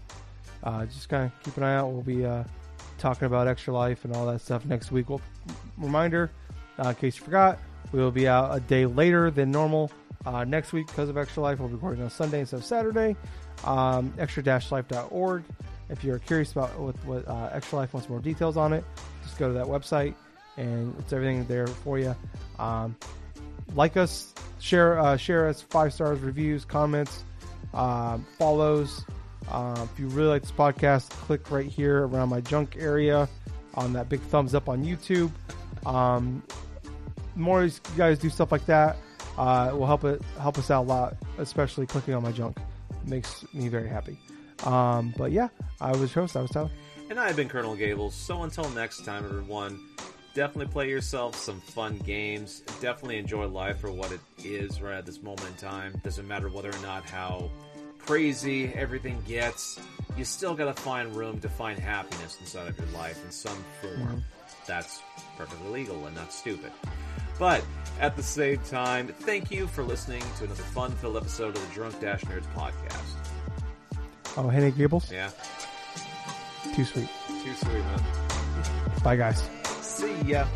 uh, just kind of keep an eye out. We'll be uh, talking about Extra Life and all that stuff next week. Well, reminder, uh, in case you forgot, we will be out a day later than normal Uh, next week, because of Extra Life, we'll be recording on Sunday instead of Saturday. Um, extra-life.org. If you're curious about what, what uh, Extra Life wants more details on it, just go to that website, and it's everything there for you. Um, like us, share uh, share us, five stars, reviews, comments, um, follows. Uh, if you really like this podcast, click right here around my junk area on that big thumbs up on YouTube. Um, more you guys do stuff like that, uh, it will help it help us out a lot, especially clicking on my junk. It makes me very happy. Um, but yeah, I was your host. I was Tyler. And I've been Colonel Gables. So until next time, everyone, definitely play yourself some fun games. Definitely enjoy life for what it is right at this moment in time. Doesn't matter whether or not how crazy everything gets. You still got to find room to find happiness inside of your life in some form. That's perfectly legal and not stupid. But at the same time, thank you for listening to another fun-filled episode of the Drunk Dash Nerds podcast. Oh, Henry Gables. Yeah, Too sweet. too sweet, man. Bye, guys. See ya.